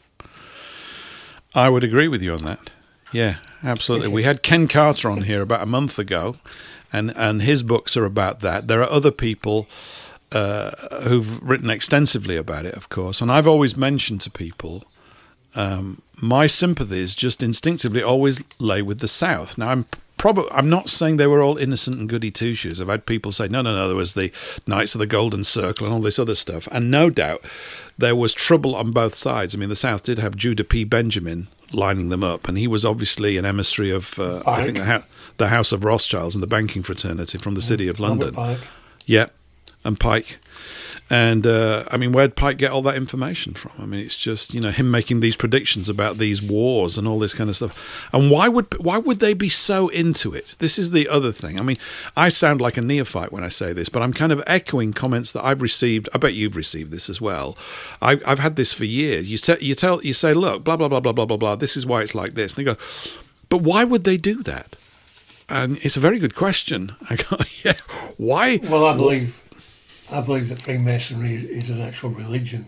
I would agree with you on that. Yeah, absolutely. We had Ken Carter on here about a month ago, and and his books are about that. There are other people uh, who've written extensively about it, of course, and I've always mentioned to people. Um, my sympathies just instinctively always lay with the South. Now, I'm probably I'm not saying they were all innocent and goody two shoes. I've had people say, no, no, no, there was the Knights of the Golden Circle and all this other stuff, and no doubt there was trouble on both sides. I mean, the South did have Judah P. Benjamin lining them up, and he was obviously an emissary of uh, I think the, ha- the, House of Rothschilds and the banking fraternity from the city of London. Yeah, and Pike. And uh, I mean, where'd Pike get all that information from? I mean, it's just you know him making these predictions about these wars and all this kind of stuff. And why would why would they be so into it? This is the other thing. I mean, I sound like a neophyte when I say this, but I'm kind of echoing comments that I've received. I bet you've received this as well. I, have had this for years. You say you tell you say, look, blah blah blah blah blah blah blah. This is why it's like this. And they go, but why would they do that? And it's a very good question. I go, yeah, why? Well, I believe I believe that Freemasonry is, an actual religion,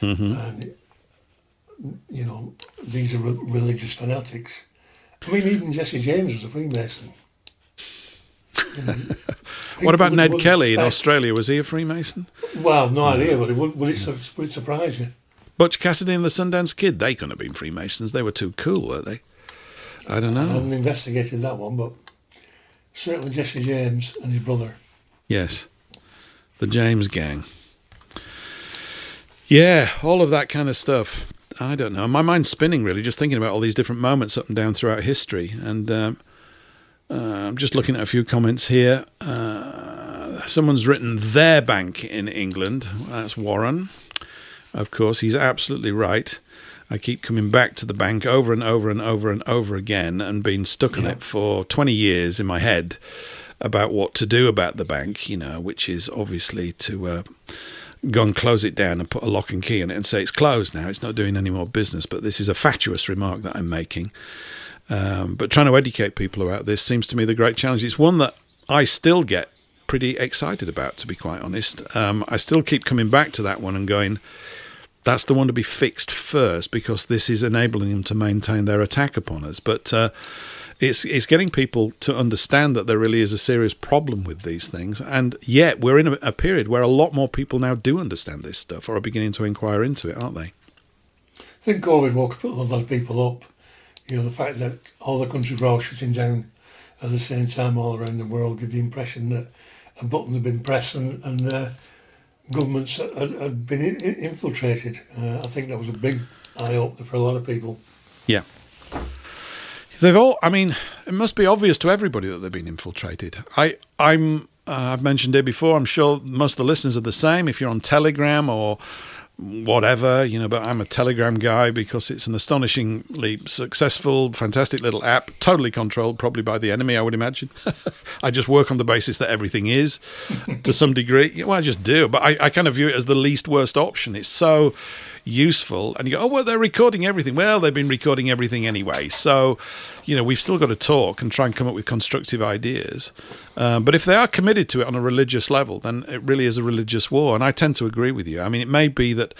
mm-hmm. and you know these are re- religious fanatics. I mean, even Jesse James was a Freemason. You know, what about Ned Kelly suspect. in Australia? Was he a Freemason? Well, no idea, but it would, would, it, would it surprise you? Butch Cassidy and the Sundance Kid, they couldn't have been Freemasons. They were too cool, weren't they? I don't know. I haven't investigated that one, but certainly Jesse James and his brother. Yes the James Gang. Yeah, all of that kind of stuff. I don't know. My mind's spinning really, just thinking about all these different moments up and down throughout history. And um, uh, I'm just looking at a few comments here. Uh, someone's written their bank in England. That's Warren. Of course, he's absolutely right. I keep coming back to the bank over and over and over and over again and being stuck on it for 20 years in my head about what to do about the bank, you know, which is obviously to uh, go and close it down and put a lock and key on it and say it's closed now, it's not doing any more business. But this is a fatuous remark that I'm making. Um, but trying to educate people about this seems to me the great challenge. It's one that I still get pretty excited about, to be quite honest. Um, I still keep coming back to that one and going, that's the one to be fixed first because this is enabling them to maintain their attack upon us. But uh, it's it's getting people to understand that there really is a serious problem with these things, and yet we're in a, a period where a lot more people now do understand this stuff or are beginning to inquire into it, aren't they? I think COVID woke put a lot of people up. You know, the fact that all the countries were all shutting down at the same time all around the world gave the impression that a button had been pressed and, and uh, governments had, had been in, infiltrated. Uh, I think that was a big eye opener for a lot of people. Yeah. They've all. I mean, it must be obvious to everybody that they've been infiltrated. I, I'm. Uh, I've mentioned it before. I'm sure most of the listeners are the same. If you're on Telegram or whatever, you know, but I'm a Telegram guy because it's an astonishingly successful, fantastic little app, totally controlled probably by the enemy, I would imagine. I just work on the basis that everything is to some degree. Well, I just do, but I, I kind of view it as the least worst option. It's so useful. And you go, oh, well, they're recording everything. Well, they've been recording everything anyway. So, you know, we've still got to talk and try and come up with constructive ideas. Um, but if they are committed to it on a religious level, then it really is a religious war. And I tend to agree with you. I mean, it may be that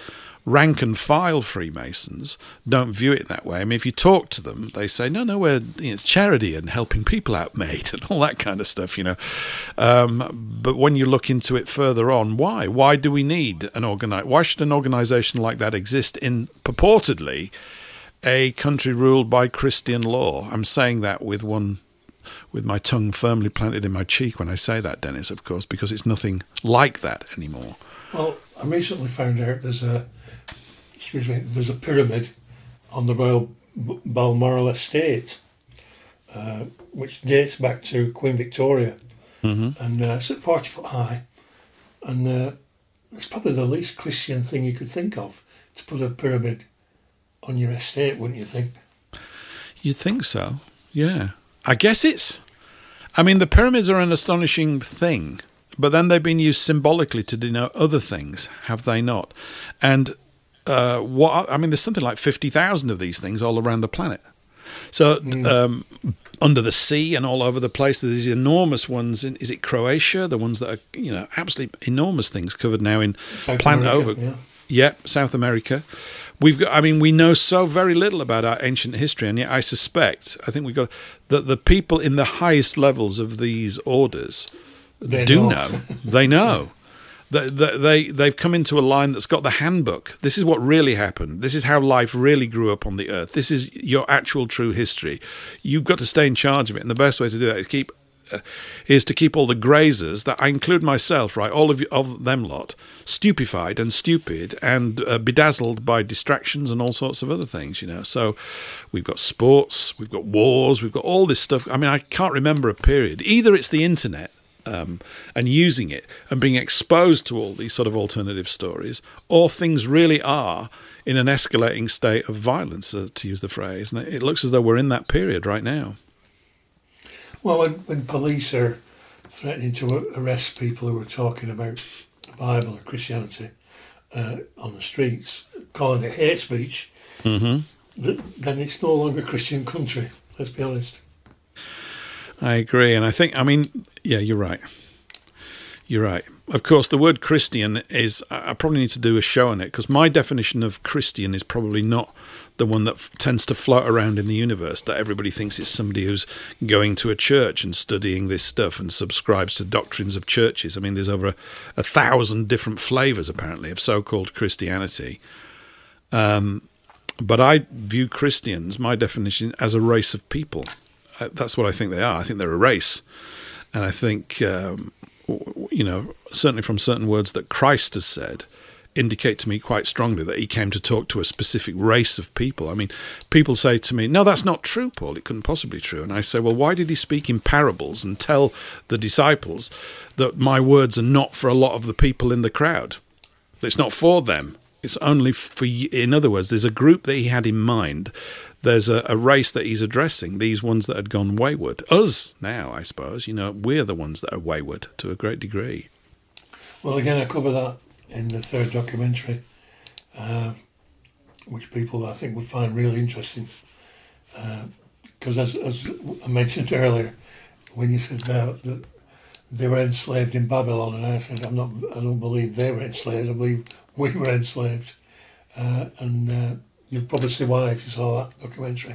rank and file Freemasons don't view it that way. I mean, if you talk to them, they say, "No, no, we're you know, it's charity and helping people out, mate," and all that kind of stuff, you know. Um, but when you look into it further on, why? Why do we need an organi- Why should an organisation like that exist in purportedly a country ruled by Christian law? I'm saying that with one. With my tongue firmly planted in my cheek when I say that, Dennis, of course, because it's nothing like that anymore. Well, I recently found out there's a excuse me, there's a pyramid on the Royal Balmoral estate, uh, which dates back to Queen Victoria, mm-hmm. and uh, it's at forty foot high, and uh, it's probably the least Christian thing you could think of to put a pyramid on your estate, wouldn't you think? You'd think so, yeah. I guess it's. I mean, the pyramids are an astonishing thing, but then they've been used symbolically to denote other things, have they not? And uh, what I mean, there's something like fifty thousand of these things all around the planet. So mm. um, under the sea and all over the place, there's these enormous ones. In, is it Croatia? The ones that are you know absolutely enormous things covered now in South planet America, over. Yeah. yeah, South America, we've got. I mean, we know so very little about our ancient history, and yet I suspect, I think we've got that the people in the highest levels of these orders They do know. know. they know. They, they, they, they've come into a line that's got the handbook. This is what really happened. This is how life really grew up on the earth. This is your actual true history. You've got to stay in charge of it. And the best way to do that is keep uh, is to keep all the grazers that I include myself, right, all of you, of them lot, stupefied and stupid and uh, bedazzled by distractions and all sorts of other things, you know. So we've got sports, we've got wars, we've got all this stuff. I mean, I can't remember a period. Either it's the internet um, and using it and being exposed to all these sort of alternative stories, or things really are in an escalating state of violence, uh, to use the phrase. And it looks as though we're in that period right now. Well, when, when police are threatening to arrest people who are talking about the Bible or Christianity uh, on the streets, calling it hate speech, Mm-hmm. th- then it's no longer a Christian country. Let's be honest. I agree, and I think I mean, yeah, you're right. You're right. Of course, the word Christian is. I probably need to do a show on it because my definition of Christian is probably not the one that f- tends to float around in the universe. That everybody thinks it's somebody who's going to a church and studying this stuff and subscribes to doctrines of churches. I mean, there's over a, a thousand different flavors apparently of so-called Christianity. Um, but I view Christians, my definition, as a race of people. Uh, That's what I think they are. I think they're a race, and I think um, you know certainly from certain words that Christ has said indicate to me quite strongly that he came to talk to a specific race of people. I mean, people say to me, "No, that's not true, Paul. It couldn't possibly be true." And I say, "Well, why did he speak in parables and tell the disciples that my words are not for a lot of the people in the crowd? It's not for them. It's only for, y- in other words, there's a group that he had in mind. There's a, a race that he's addressing, these ones that had gone wayward. Us now, I suppose, you know, we're the ones that are wayward to a great degree. Well, again, I cover that in the third documentary, uh, which people I think would find really interesting. Because as, as I mentioned earlier, when you said uh, that they were enslaved in Babylon, and I said, I'm not, I don't believe they were enslaved. I believe we were enslaved, uh, and you'll probably see why if you saw that documentary.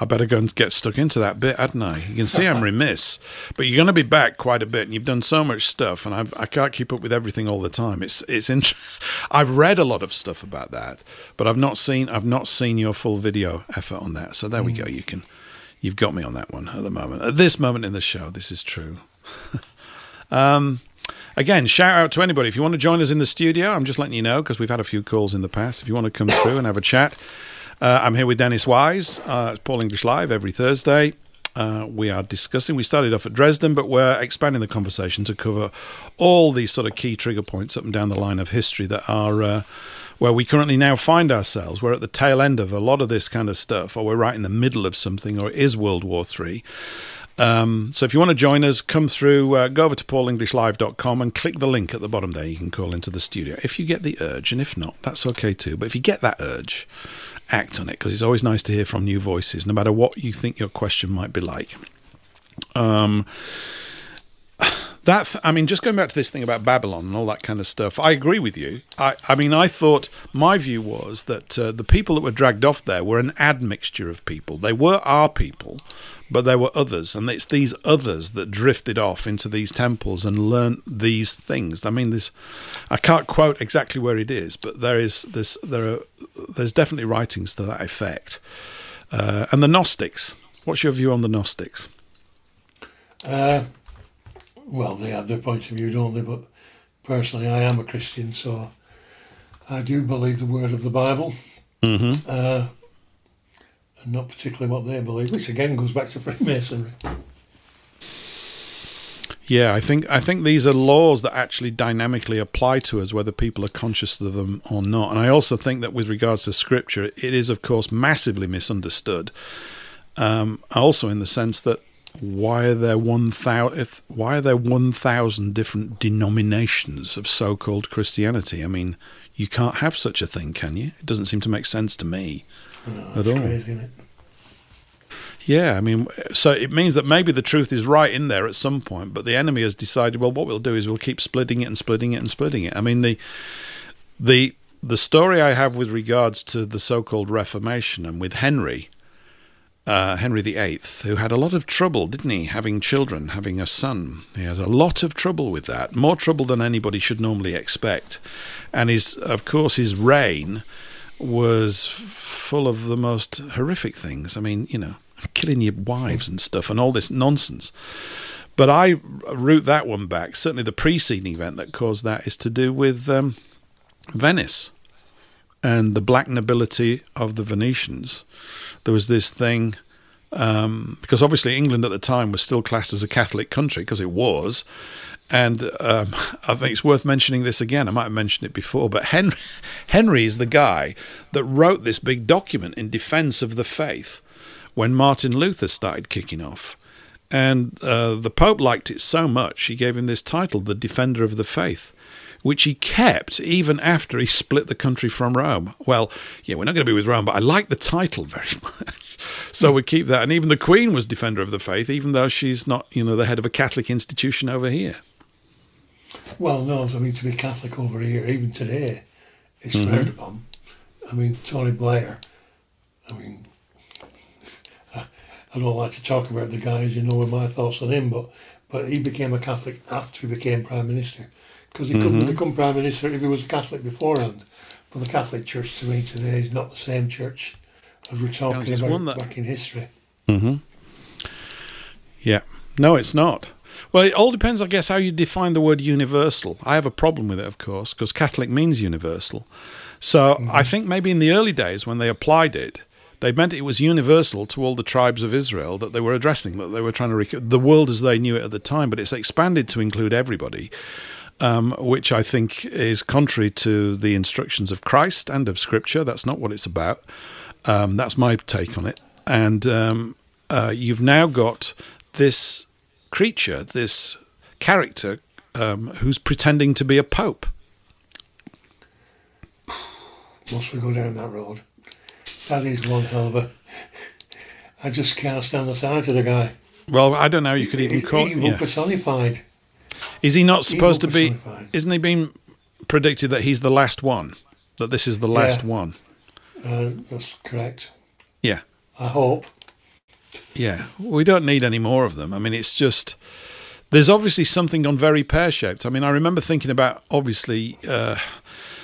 I better go and get stuck into that bit, hadn't I? You can see I'm remiss, but you're going to be back quite a bit, and you've done so much stuff, and I've, I can't keep up with everything all the time. It's it's int- I've read a lot of stuff about that, but I've not seen I've not seen your full video effort on that. So there we go. You can you've got me on that one at the moment. At this moment in the show, this is true. um, again, shout out to anybody if you want to join us in the studio. I'm just letting you know because we've had a few calls in the past. If you want to come through and have a chat. Uh, I'm here with Dennis Wise. Uh, Paul English Live every Thursday. Uh, we are discussing. We started off at Dresden, but we're expanding the conversation to cover all these sort of key trigger points up and down the line of history that are uh, where we currently now find ourselves. We're at the tail end of a lot of this kind of stuff, or we're right in the middle of something, or it is World War Three. Um, so if you want to join us, come through, uh, go over to paulenglishlive.com and click the link at the bottom there. You can call into the studio if you get the urge, and if not, that's okay too. But if you get that urge, act on it because it's always nice to hear from new voices, no matter what you think your question might be like. Um, that I mean, just going back to this thing about Babylon and all that kind of stuff, I agree with you. I, I mean, I thought my view was that uh, the people that were dragged off there were an admixture of people. They were our people, but there were others, and it's these others that drifted off into these temples and learnt these things. I mean, this I can't quote exactly where it is, but there is this there are there's definitely writings to that effect. Uh, and the Gnostics. What's your view on the Gnostics? Uh, well, they have their point of view, don't they? But personally, I am a Christian, so I do believe the word of the Bible, Mm-hmm. uh, and not particularly what they believe, which again goes back to Freemasonry. Yeah, I think I think these are laws that actually dynamically apply to us, whether people are conscious of them or not. And I also think that with regards to Scripture, it is of course massively misunderstood. Um, also, in the sense that why are there one thousand? Why are there one thousand different denominations of so-called Christianity? I mean, you can't have such a thing, can you? It doesn't seem to make sense to me Oh, at all. Crazy? Yeah, I mean, so it means that maybe the truth is right in there at some point, but the enemy has decided, well, what we'll do is we'll keep splitting it and splitting it and splitting it. I mean, the the the story I have with regards to the so-called Reformation and with Henry, uh, Henry VIII, who had a lot of trouble, didn't he, having children, having a son. He had a lot of trouble with that, more trouble than anybody should normally expect. And his, of course, his reign was full of the most horrific things. I mean, you know, killing your wives and stuff and all this nonsense. But I root that one back. Certainly, the preceding event that caused that is to do with um, Venice and the black nobility of the Venetians. There was this thing, um, because obviously England at the time was still classed as a Catholic country, because it was. And um, I think it's worth mentioning this again. I might have mentioned it before, but Henry, Henry is the guy that wrote this big document in defense of the faith when Martin Luther started kicking off. And uh, the Pope liked it so much, he gave him this title, the Defender of the Faith which he kept even after he split the country from Rome. Well, yeah, we're not going to be with Rome, but I like the title very much. So we keep that. And even the Queen was defender of the faith, even though she's not, you know, the head of a Catholic institution over here. Well, no, I mean, to be Catholic over here, even today, it's mm-hmm. frowned upon. I mean, Tony Blair, I mean, I don't like to talk about the guy, as you know, with my thoughts on him, but, but he became a Catholic after he became Prime Minister because he couldn't mm-hmm. become prime minister if he was a Catholic beforehand. But the Catholic Church to me today is not the same church as we're talking about that... back in history. Mm-hmm. Yeah, no, it's not. Well, it all depends, I guess, how you define the word universal. I have a problem with it, of course, because Catholic means universal. So mm-hmm. I think maybe in the early days when they applied it, they meant it was universal to all the tribes of Israel that they were addressing, that they were trying to rec- the world as they knew it at the time. But it's expanded to include everybody um, which I think is contrary to the instructions of Christ and of Scripture. That's not what it's about. Um, that's my take on it. And um, uh, you've now got this creature, this character, um, who's pretending to be a pope. Once we go down that road? That is one hell of a. I just can't stand the sight of the guy. Well, I don't know. You could even He's call evil yeah. personified. Is he not supposed to be? Isn't he being predicted that he's the last one? That this is the last yeah. one. Uh, that's correct. Yeah. I hope. Yeah, we don't need any more of them. I mean, it's just there's obviously something gone very pear shaped. I mean, I remember thinking about obviously. Uh,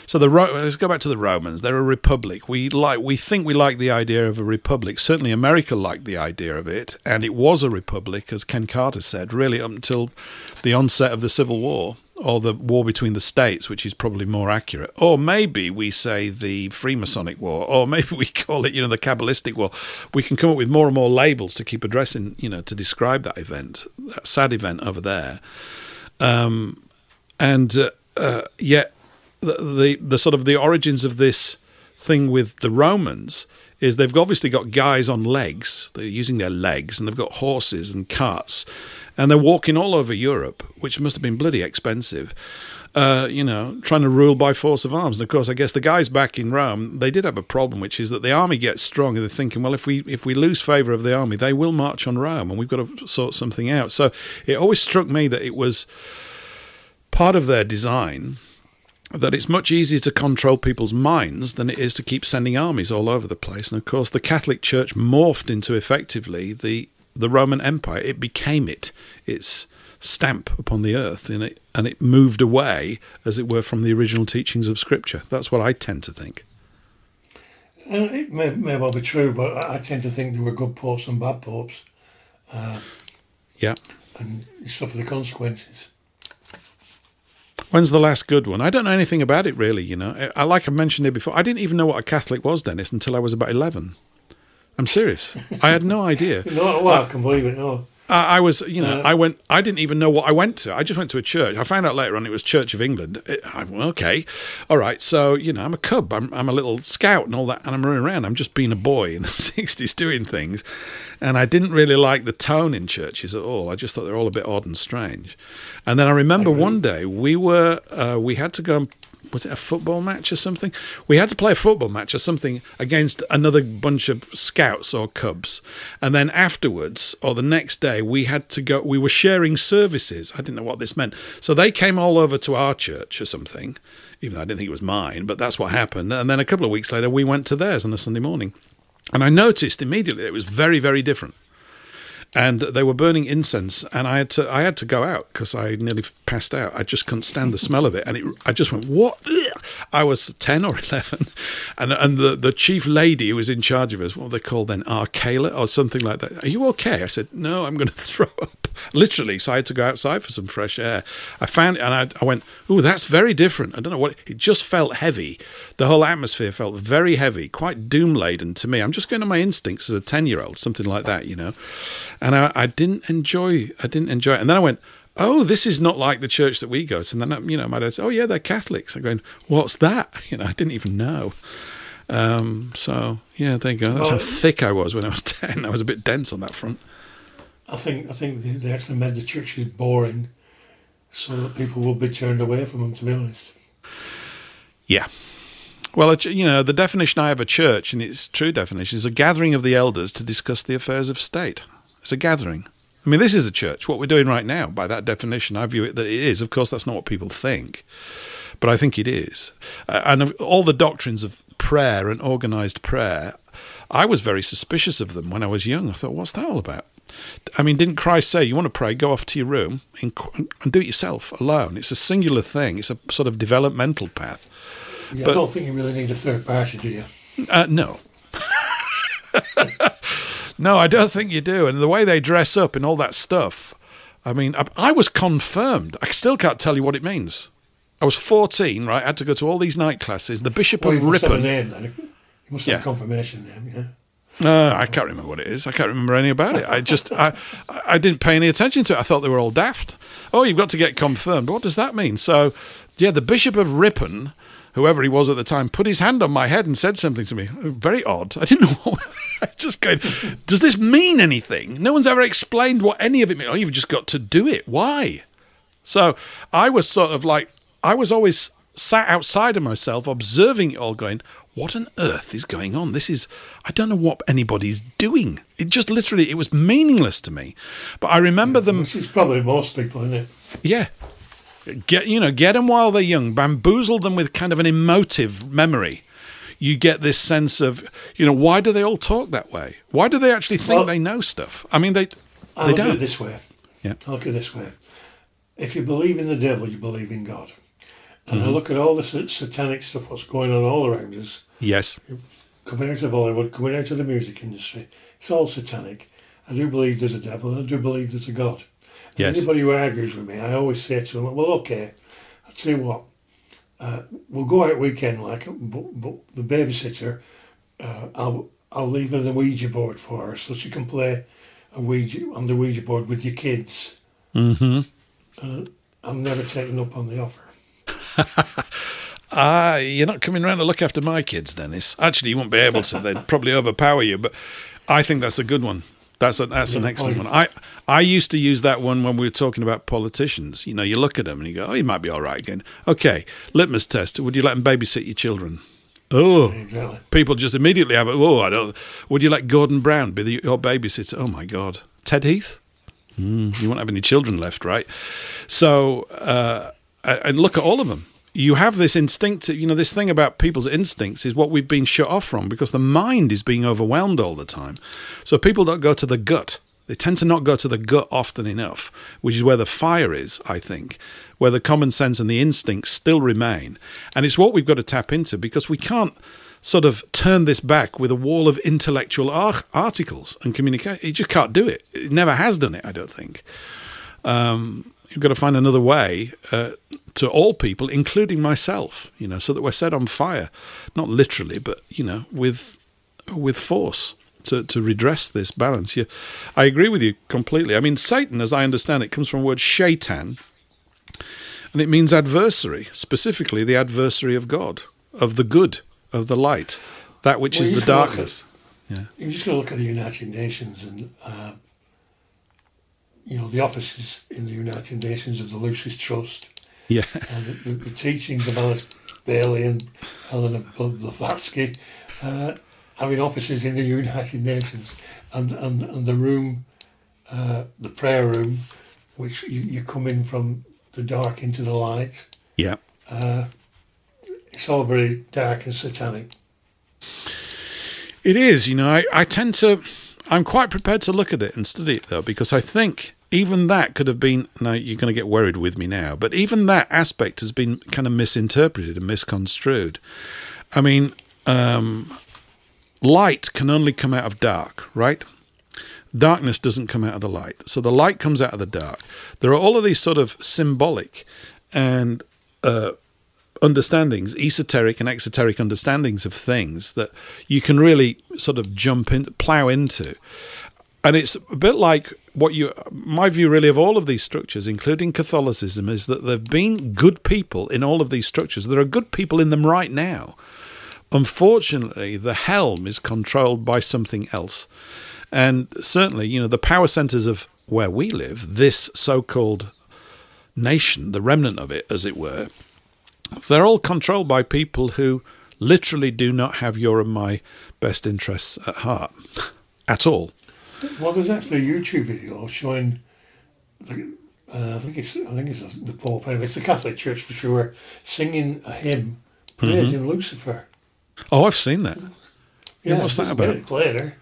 so the let's go back to the Romans. They're a republic. We like we think we like the idea of a republic. Certainly, America liked the idea of it, and it was a republic, as Ken Carter said, really up until the onset of the Civil War or the war between the states, which is probably more accurate. Or maybe we say the Freemasonic War, or maybe we call it, you know, the Kabbalistic War. We can come up with more and more labels to keep addressing, you know, to describe that event, that sad event over there. Um, and uh, uh, yet the, the, the sort of the origins of this thing with the Romans is they've obviously got guys on legs. They're using their legs, and they've got horses and carts, and they're walking all over Europe, which must have been bloody expensive. Uh, you know, trying to rule by force of arms. And of course, I guess the guys back in Rome, they did have a problem, which is that the army gets strong, and they're thinking, well, if we if we lose favour of the army, they will march on Rome, and we've got to sort something out. So it always struck me that it was part of their design that it's much easier to control people's minds than it is to keep sending armies all over the place. And of course, the Catholic Church morphed into effectively the the Roman Empire. It became it, its stamp upon the earth, and it and it moved away, as it were, from the original teachings of Scripture. That's what I tend to think. Uh, it may, may well be true, but I tend to think there were good popes and bad popes. Uh, yeah. And you suffer the consequences. When's the last good one? I don't know anything about it really. You know, I like I mentioned it before. I didn't even know what a Catholic was, Dennis, until I was about eleven. I'm serious. I had no idea. no, well, I can believe it. No. I was, you know, uh, I went. I didn't even know what I went to. I just went to a church. I found out later on it was Church of England. It, I, okay, all right. So you know, I'm a cub. I'm, I'm a little scout and all that, and I'm running around. I'm just being a boy in the '60s doing things, and I didn't really like the tone in churches at all. I just thought they're all a bit odd and strange. And then I remember I one day we were uh, we had to go and was it a football match or something? We had to play a football match or something against another bunch of scouts or cubs, and then afterwards or the next day we had to go. We were sharing services. I didn't know what this meant, so they came all over to our church or something. Even though I didn't think it was mine, but that's what happened. And then a couple of weeks later, we went to theirs on a Sunday morning, and I noticed immediately it was very, very different and they were burning incense and i had to i had to go out because i nearly passed out. I just couldn't stand the smell of it and it, i just went what i was 10 or 11 and and the, the chief lady who was in charge of us what they called then? Akela or something like that. Are you okay? I said no i'm going to throw up. Literally so i had to go outside for some fresh air. I found it and i, I went oh that's very different. I don't know what it just felt heavy. The whole atmosphere felt very heavy quite doom laden to me. I'm just going to my instincts as a 10 year old something like that you know and I, I didn't enjoy. I didn't enjoy it. And then I went, oh, this is not like the church that we go to. And then, you know, my dad said, oh, yeah, they're Catholics. I'm going, what's that? You know, I didn't even know. Um, so, yeah, there you go. That's well, how thick I was when I was 10. I was a bit dense on that front. I think I think they actually made the churches boring so that people will be turned away from them, to be honest. Yeah. Well, you know, the definition I have of church, and its true definition, is a gathering of the elders to discuss the affairs of state. It's a gathering. I mean, this is a church. What we're doing right now, by that definition, I view it that it is. Of course, that's not what people think, but I think it is. Uh, and all the doctrines of prayer and organized prayer, I was very suspicious of them when I was young. I thought, what's that all about? I mean, didn't Christ say, you want to pray, go off to your room and, and do it yourself alone? It's a singular thing, it's a sort of developmental path. Yeah, but, I don't think you really need a third party, do you? Uh, no. No, I don't think you do. And the way they dress up and all that stuff, I mean, I, I was confirmed. I still can't tell you what it means. I was 14, right? I had to go to all these night classes. The Bishop well, of you Ripon. Must have a name, then. You must have yeah. a confirmation name, yeah. No, I can't remember what it is. I can't remember any about it. I just, I, I didn't pay any attention to it. I thought they were all daft. Oh, you've got to get confirmed. What does that mean? So, yeah, the Bishop of Ripon whoever he was at the time, put his hand on my head and said something to me. Very odd. I didn't know what. I just going, does this mean anything? No one's ever explained what any of it means. Oh, you've just got to do it. Why? So I was sort of like, I was always sat outside of myself, observing it all, going, what on earth is going on? This is, I don't know what anybody's doing. It just literally, it was meaningless to me. But I remember them. Which is probably most people, isn't it? Yeah. Get you know, get them while they're young. Bamboozle them with kind of an emotive memory. You get this sense of, you know, why do they all talk that way? Why do they actually think well, they know stuff? I mean, they I they don't. At it this way. Yeah. Look at this way. If you believe in the devil, you believe in God. And mm-hmm. I look at all the satanic stuff what's going on all around us. Yes. Coming out of Hollywood, coming out of the music industry, it's all satanic. I do believe there's a devil, and I do believe there's a God. Yes. Anybody who argues with me, I always say to them, well, okay, I'll tell you what, uh, we'll go out weekend like, but, but the babysitter, uh, I'll, I'll leave her the Ouija board for her so she can play a Ouija, on the Ouija board with your kids. Mm-hmm. Uh, I'm never taking up on the offer. Ah, you're not coming around to look after my kids, Dennis. Actually, you won't be able to. They'd probably overpower you. But I think that's a good one. That's a, that's yeah, an excellent one. I I used to use that one when we were talking about politicians. You know, you look at them and you go, "Oh, he might be all right again." Okay, litmus test: Would you let them babysit your children? Oh, exactly. people just immediately have it. Oh, I don't. Would you let Gordon Brown be the, your babysitter? Oh my God, Ted Heath. Mm, you won't have any children left, right? So, uh, and look at all of them you have this instinct, you know, this thing about people's instincts is what we've been shut off from because the mind is being overwhelmed all the time. So people don't go to the gut. They tend to not go to the gut often enough, which is where the fire is, I think, where the common sense and the instincts still remain. And it's what we've got to tap into because we can't sort of turn this back with a wall of intellectual ar- articles and communicate. It just can't do it. It never has done it, I don't think. Um, you've got to find another way uh, to all people, including myself, you know, so that we're set on fire, not literally, but you know, with with force to, to redress this balance. You, I agree with you completely. I mean, Satan, as I understand it, comes from the word shaitan, and it means adversary, specifically the adversary of God, of the good, of the light, that which well, is the darkness. At, yeah. You're just going to look at the United Nations and. Uh, you know, the offices in the United Nations of the Lucis Trust, Yeah. And the, the, the teachings of Alice Bailey and Helena Blavatsky, uh, having offices in the United Nations, and and, and the room, uh, the prayer room, which you, you come in from the dark into the light. Yeah. Uh, it's all very dark and satanic. It is, you know, I, I tend to, I'm quite prepared to look at it and study it though, because I think even that could have been, now you're going to get worried with me now, but even that aspect has been kind of misinterpreted and misconstrued. I mean, um, light can only come out of dark, right? Darkness doesn't come out of the light. So the light comes out of the dark. There are all of these sort of symbolic and uh, understandings, esoteric and exoteric understandings of things that you can really sort of jump in, plow into. And it's a bit like what you, my view really of all of these structures, including Catholicism, is that there have been good people in all of these structures. There are good people in them right now. Unfortunately, the helm is controlled by something else. And certainly, you know, the power centers of where we live, this so called nation, the remnant of it, as it were, they're all controlled by people who literally do not have your and my best interests at heart at all. Well, there's actually a YouTube video showing. The, uh, I think it's I think it's the Pope. Anyway, it's the Catholic Church for sure, singing a hymn praising mm-hmm. Lucifer. Oh, I've seen that. Yeah, what's that about? Later.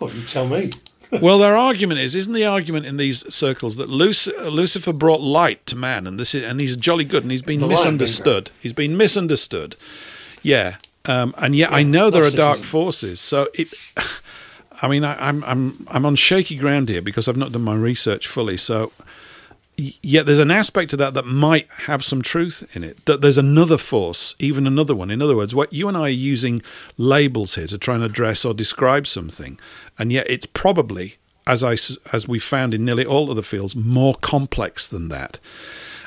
Well, you tell me. well, their argument is, isn't the argument in these circles that Lucifer brought light to man, and this is, and he's jolly good, and he's been the misunderstood. He's been misunderstood. Yeah, um, and yet yeah, I know there are dark forces. So it, I mean, I, I'm I'm I'm on shaky ground here because I've not done my research fully. So yet there's an aspect of that that might have some truth in it that there's another force even another one in other words what you and i are using labels here to try and address or describe something and yet it's probably as i as we found in nearly all other fields more complex than that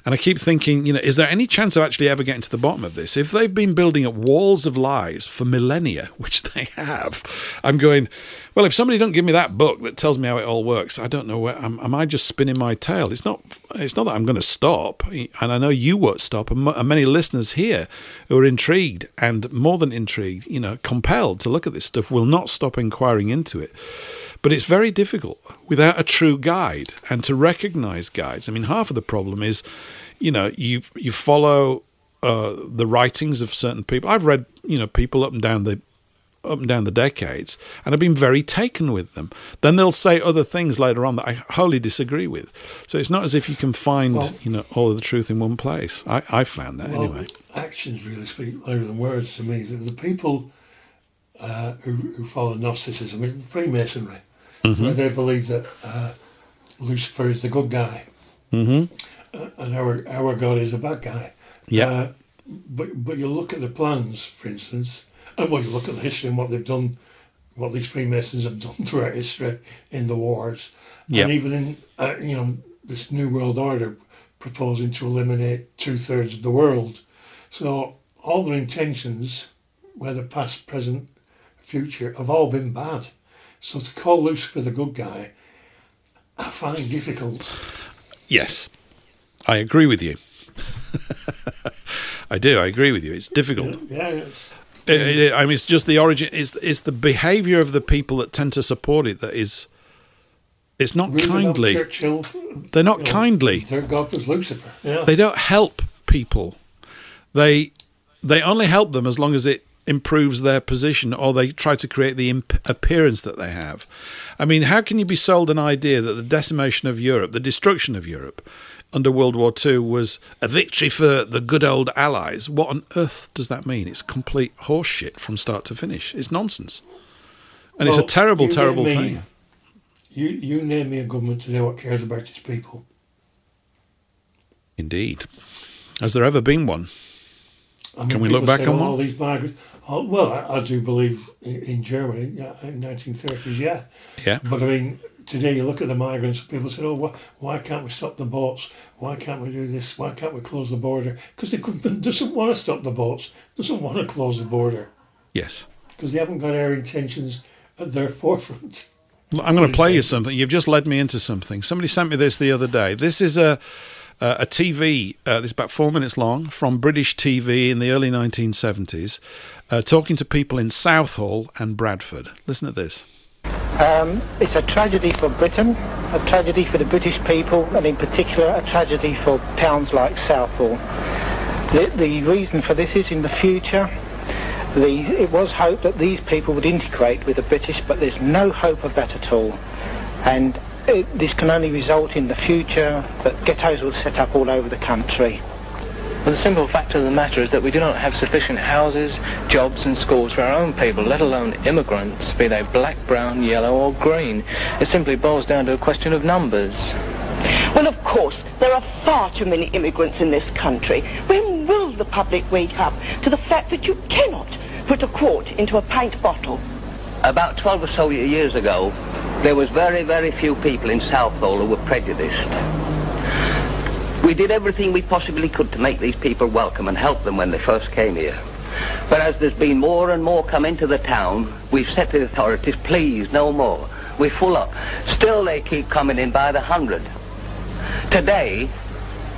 and I keep thinking, you know, is there any chance of actually ever getting to the bottom of this? If they've been building up walls of lies for millennia, which they have, I'm going, well, if somebody don't give me that book that tells me how it all works, I don't know where am, am I just spinning my tail? It's not. It's not that I'm going to stop, and I know you won't stop, and, and many listeners here who are intrigued and more than intrigued, you know, compelled to look at this stuff will not stop inquiring into it. But it's very difficult without a true guide and to recognize guides. I mean, half of the problem is, you know, you you follow uh, the writings of certain people. I've read, you know, people up and down the up and down the decades and I've been very taken with them. Then they'll say other things later on that I wholly disagree with. So it's not as if you can find, well, you know, all of the truth in one place. I, I found that well, anyway. Actions really speak louder than words to me. The, the people uh, who, who follow Gnosticism, Freemasonry, mm-hmm. where they believe that uh, Lucifer is the good guy, mm-hmm. uh, and our our God is a bad guy. Yeah. Uh, but but you look at the plans, for instance, and well, you look at the history and what they've done, what these Freemasons have done throughout history in the wars, yep. and even in uh, you know this New World Order proposing to eliminate two thirds of the world. So all their intentions, whether past, present, future, have all been bad. So to call Lucifer the good guy, I find difficult. Yes, I agree with you. I do. I agree with you. It's difficult. Yeah, yes. It, it, I mean, it's just the origin. It's it's the behaviour of the people that tend to support it that is. It's not kindly. They're not know, kindly. Their god was Lucifer. Yeah. They don't help people. They they only help them as long as it improves their position or they try to create the imp- appearance that they have. I mean, how can you be sold an idea that the decimation of Europe, the destruction of Europe under World War II was a victory for the good old Allies? What on earth does that mean? It's complete horseshit from start to finish. It's nonsense. And well, it's a terrible, terrible me, thing. You, you name me a government today what cares about its people. Indeed. Has there ever been one? I mean, Can we look back on one? all these migrants? Oh, well, I, I, do believe in, in Germany yeah, in 1930s, yeah. Yeah. But I mean, today you look at the migrants, people say, oh, why, why can't we stop the boats? Why can't we do this? Why can't we close the border? Because the government doesn't want to stop the boats, doesn't want to close the border. Yes. Because they haven't got our intentions at their forefront. I'm going to play you something. You've just led me into something. Somebody sent me this the other day. This is a uh, a TV, uh, this is about four minutes long, from British TV in the early 1970s, uh, talking to people in Southall and Bradford. Listen to this. Um, it's a tragedy for Britain, a tragedy for the British people, and in particular a tragedy for towns like Southall. The, the reason for this is in the future, the, it was hoped that these people would integrate with the British, but there's no hope of that at all. And it, this can only result in the future that ghettos will set up all over the country. Well, the simple fact of the matter is that we do not have sufficient houses, jobs and schools for our own people, let alone immigrants, be they black, brown, yellow or green. It simply boils down to a question of numbers. Well, of course, there are far too many immigrants in this country. When will the public wake up to the fact that you cannot put a quart into a pint bottle? About 12 or so years ago, there was very, very few people in Southall who were prejudiced. We did everything we possibly could to make these people welcome and help them when they first came here. But as there's been more and more come into the town, we've said to the authorities, please, no more. We're full up. Still they keep coming in by the hundred. Today,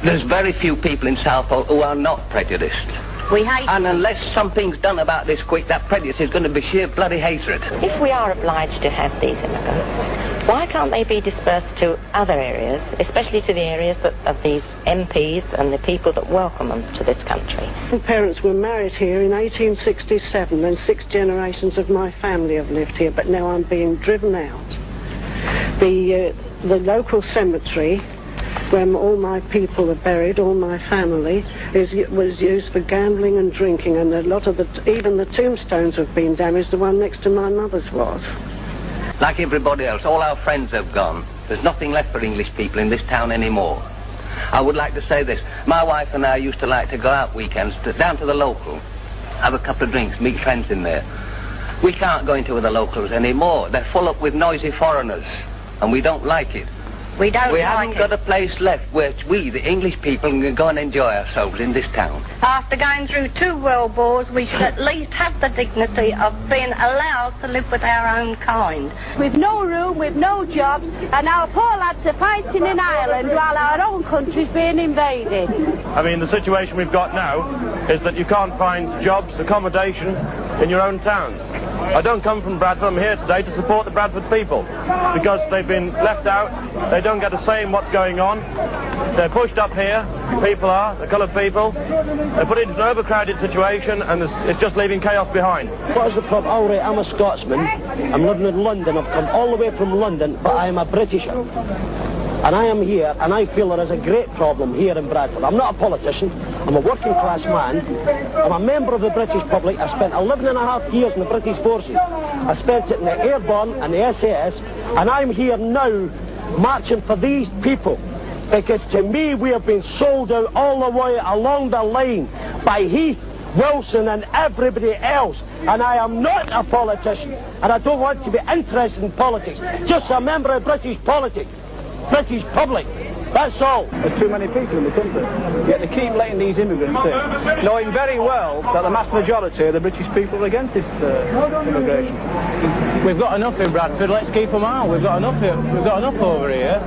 there's very few people in Southall who are not prejudiced. We hate And unless something's done about this quick, that prejudice is going to be sheer bloody hatred. If we are obliged to have these immigrants, why can't they be dispersed to other areas, especially to the areas that, of these MPs and the people that welcome them to this country? My parents were married here in 1867 and six generations of my family have lived here, but now I'm being driven out. The, uh, the local cemetery where all my people are buried, all my family, is, was used for gambling and drinking, and a lot of the, even the tombstones have been damaged. The one next to my mother's was. Like everybody else, all our friends have gone. There's nothing left for English people in this town anymore. I would like to say this. My wife and I used to like to go out weekends to, down to the local, have a couple of drinks, meet friends in there. We can't go into the locals anymore. They're full up with noisy foreigners, and we don't like it. We don't we like haven't it. got a place left where we, the English people, can go and enjoy ourselves in this town. After going through two world wars, we should at least have the dignity of being allowed to live with our own kind. We've no room, we've no jobs, and our poor lads are fighting in Ireland while our own country's being invaded. I mean, the situation we've got now is that you can't find jobs, accommodation in your own towns. I don't come from Bradford. I'm here today to support the Bradford people because they've been left out. They don't get say in what's going on. They're pushed up here. People are, the coloured people. They're put into an overcrowded situation and it's, it's just leaving chaos behind. What is the problem? All right, I'm a Scotsman. I'm living in London. I've come all the way from London, but I am a Britisher. And I am here, and I feel there is a great problem here in Bradford. I'm not a politician. I'm a working class man. I'm a member of the British public. I spent 11 and a half years in the British forces. I spent it in the Airborne and the SAS, and I'm here now marching for these people. Because to me, we have been sold out all the way along the line by Heath, Wilson and everybody else. And I am not a politician, and I don't want to be interested in politics. Just a member of British politics. British public. That's all. There's too many people in the country. Yet they keep letting these immigrants in, knowing very well that the mass majority of the British people are against this uh, immigration. We've got enough in Bradford, let's keep them out. We've got enough here. We've got enough over here.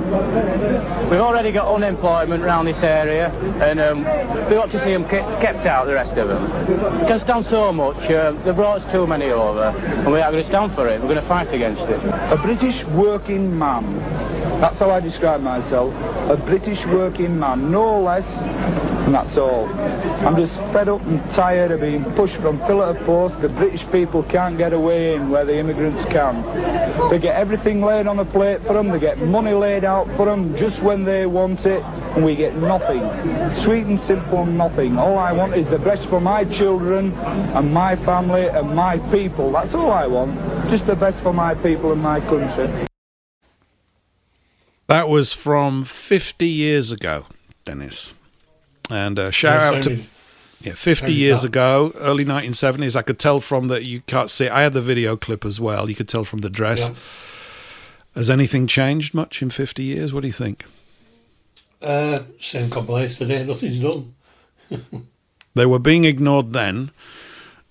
We've already got unemployment around this area, and um, we've got to see them ke- kept out, the rest of them. We can stand so much. Um, they've brought us too many over, and we are going to stand for it. We're going to fight against it. A British working man. That's how I describe myself. A British working man, no less, and that's all. I'm just fed up and tired of being pushed from pillar to post. The British people can't get away in where the immigrants can. They get everything laid on the plate for them. They get money laid out for them just when they want it, and we get nothing. Sweet and simple nothing. All I want is the best for my children and my family and my people. That's all I want. Just the best for my people and my country. That was from 50 years ago, Dennis. And uh, shout Yeah, out to yeah, 50 years that. ago, early 1970s. I could tell from that you can't see. I had the video clip as well. You could tell from the dress. Yeah. Has anything changed much in 50 years? What do you think? Uh, same complaints today, nothing's done. They were being ignored then.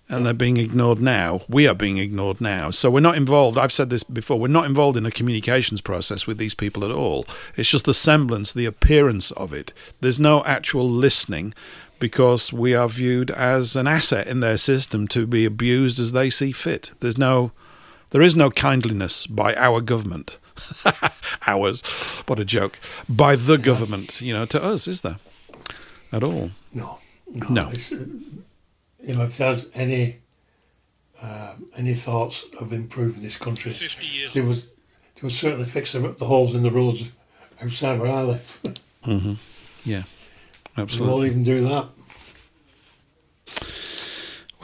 And they're being ignored now. We are being ignored now. So we're not involved. I've said this before. We're not involved in a communications process with these people at all. It's just the semblance, the appearance of it. There's no actual listening because we are viewed as an asset in their system to be abused as they see fit. There's no there is no kindliness by our government. Ours. What a joke. By the government, you know, to us, is there? At all. No. No. No. It's, you know, if there's any um, any thoughts of improving this country, there was there was certainly fix the, the holes in the roads outside where I live. hmm Yeah. We Absolutely. won't even do that.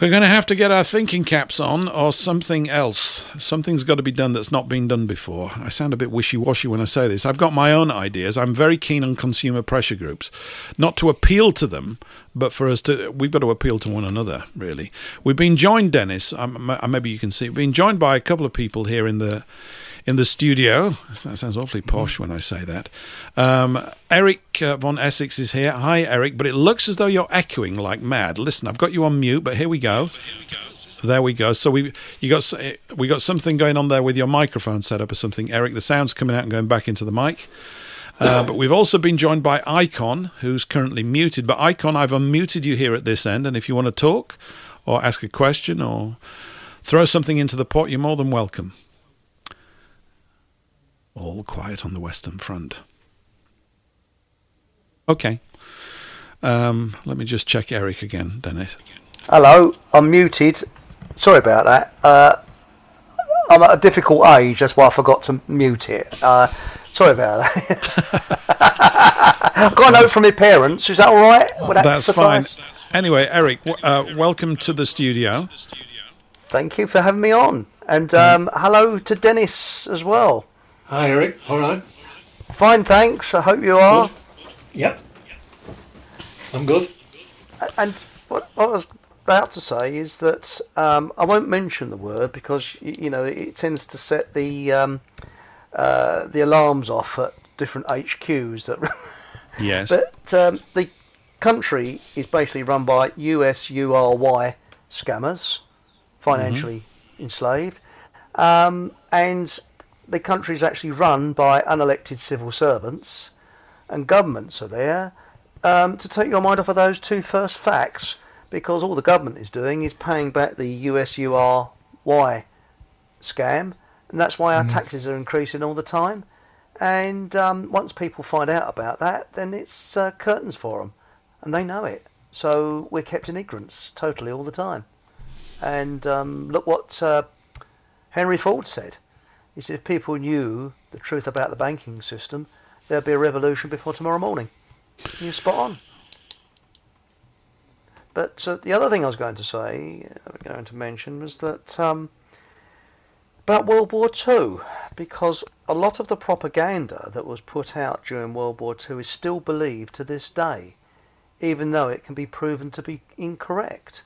We're going to have to get our thinking caps on or something else. Something's got to be done that's not been done before. I sound a bit wishy washy when I say this. I've got my own ideas. I'm very keen on consumer pressure groups. Not to appeal to them, but for us to, we've got to appeal to one another, really. We've been joined, Dennis, um, maybe you can see, we've been joined by a couple of people here in the in the studio. That sounds awfully posh when I say that. Um, Eric uh, von Essex is here. Hi, Eric, but it looks as though you're echoing like mad. Listen, I've got you on mute, but here we go. There we go. So we you got we got something going on there with your microphone set up or something, Eric. The sound's coming out and going back into the mic. Uh, but we've also been joined by Icon, who's currently muted. But Icon, I've unmuted you here at this end, and if you want to talk or ask a question or throw something into the pot, you're more than welcome. All quiet on the Western Front. Okay. Um, let me just check Eric again, Dennis. Hello, I'm muted. Sorry about that. Uh, I'm at a difficult age, that's why I forgot to mute it. Uh, sorry about that. I've got a note from my parents. Is that all right? Would that That's suffice? fine. Anyway, Eric, w- uh, welcome to the studio. Thank you for having me on, and um, hello to Dennis as well. Hi, Eric. All right. Fine, thanks. I hope you are. Yep. I'm good. And what I was about to say is that um, I won't mention the word because you know it tends to set the um, uh, the alarms off at different HQs. That Yes. but um, the country is basically run by USURY scammers, financially enslaved, um, and the country is actually run by unelected civil servants, and governments are there um, to take your mind off of those two first facts, because all the government is doing is paying back the USURY scam, and that's why our Mhm. taxes are increasing all the time. And um, once people find out about that, then it's uh, curtains for them, and they know it. So we're kept in ignorance totally all the time. And um, look what uh, Henry Ford said. He said if people knew the truth about the banking system, there'd be a revolution before tomorrow morning. You're spot on. But uh, the other thing I was going to say, uh, going to mention, was that um, about World War Two, because a lot of the propaganda that was put out during World War Two is still believed to this day, even though it can be proven to be incorrect.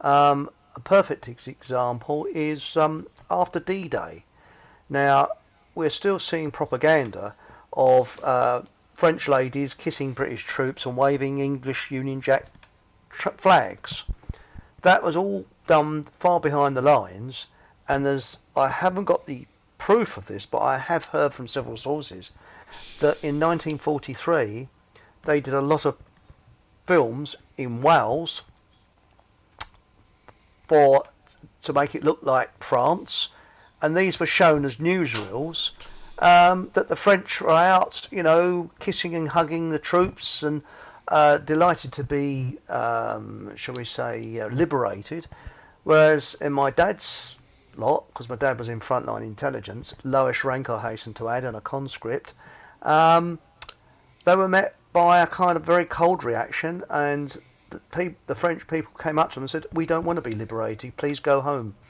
Um, a perfect example is um, after D-Day. Now, we're still seeing propaganda of uh, French ladies kissing British troops and waving English Union Jack tr- flags. That was all done far behind the lines, and there's I haven't got the proof of this, but I have heard from several sources that in 1943 they did a lot of films in Wales for to make it look like France, and these were shown as newsreels. Um, that the French were out, you know, kissing and hugging the troops and uh, delighted to be, um, shall we say, uh, liberated. Whereas in my dad's lot, because my dad was in frontline intelligence, lowest rank I hasten to add, and a conscript, um, they were met by a kind of very cold reaction, and the, peop the French people came up to them and said, "We don't want to be liberated. Please go home."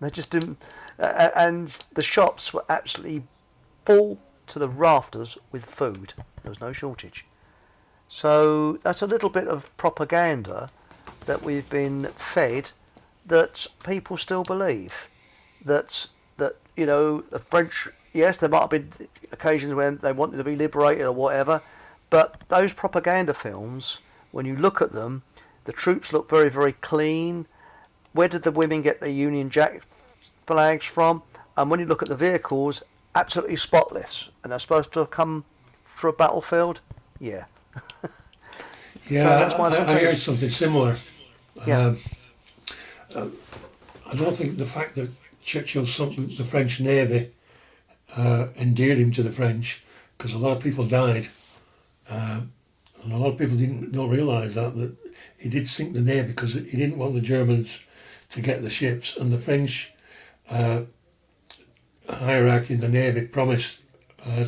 They just didn't, uh, and the shops were absolutely full to the rafters with food. There was no shortage. So that's a little bit of propaganda that we've been fed that people still believe that that you know the French. Yes, there might have been occasions when they wanted to be liberated or whatever, but those propaganda films, when you look at them, the troops look very very clean. where did the women get their Union Jack flags from? And when you look at the vehicles, absolutely spotless. And they're supposed to have come for a battlefield? Yeah. Yeah, that's my I, I heard something similar. Yeah. Um, uh, I don't think the fact that Churchill, some, the French Navy, uh, endeared him to the French, because a lot of people died, uh, and a lot of people didn't don't realise that that he did sink the navy because he didn't want the Germans to get the ships, and the French uh, hierarchy in the navy promised uh,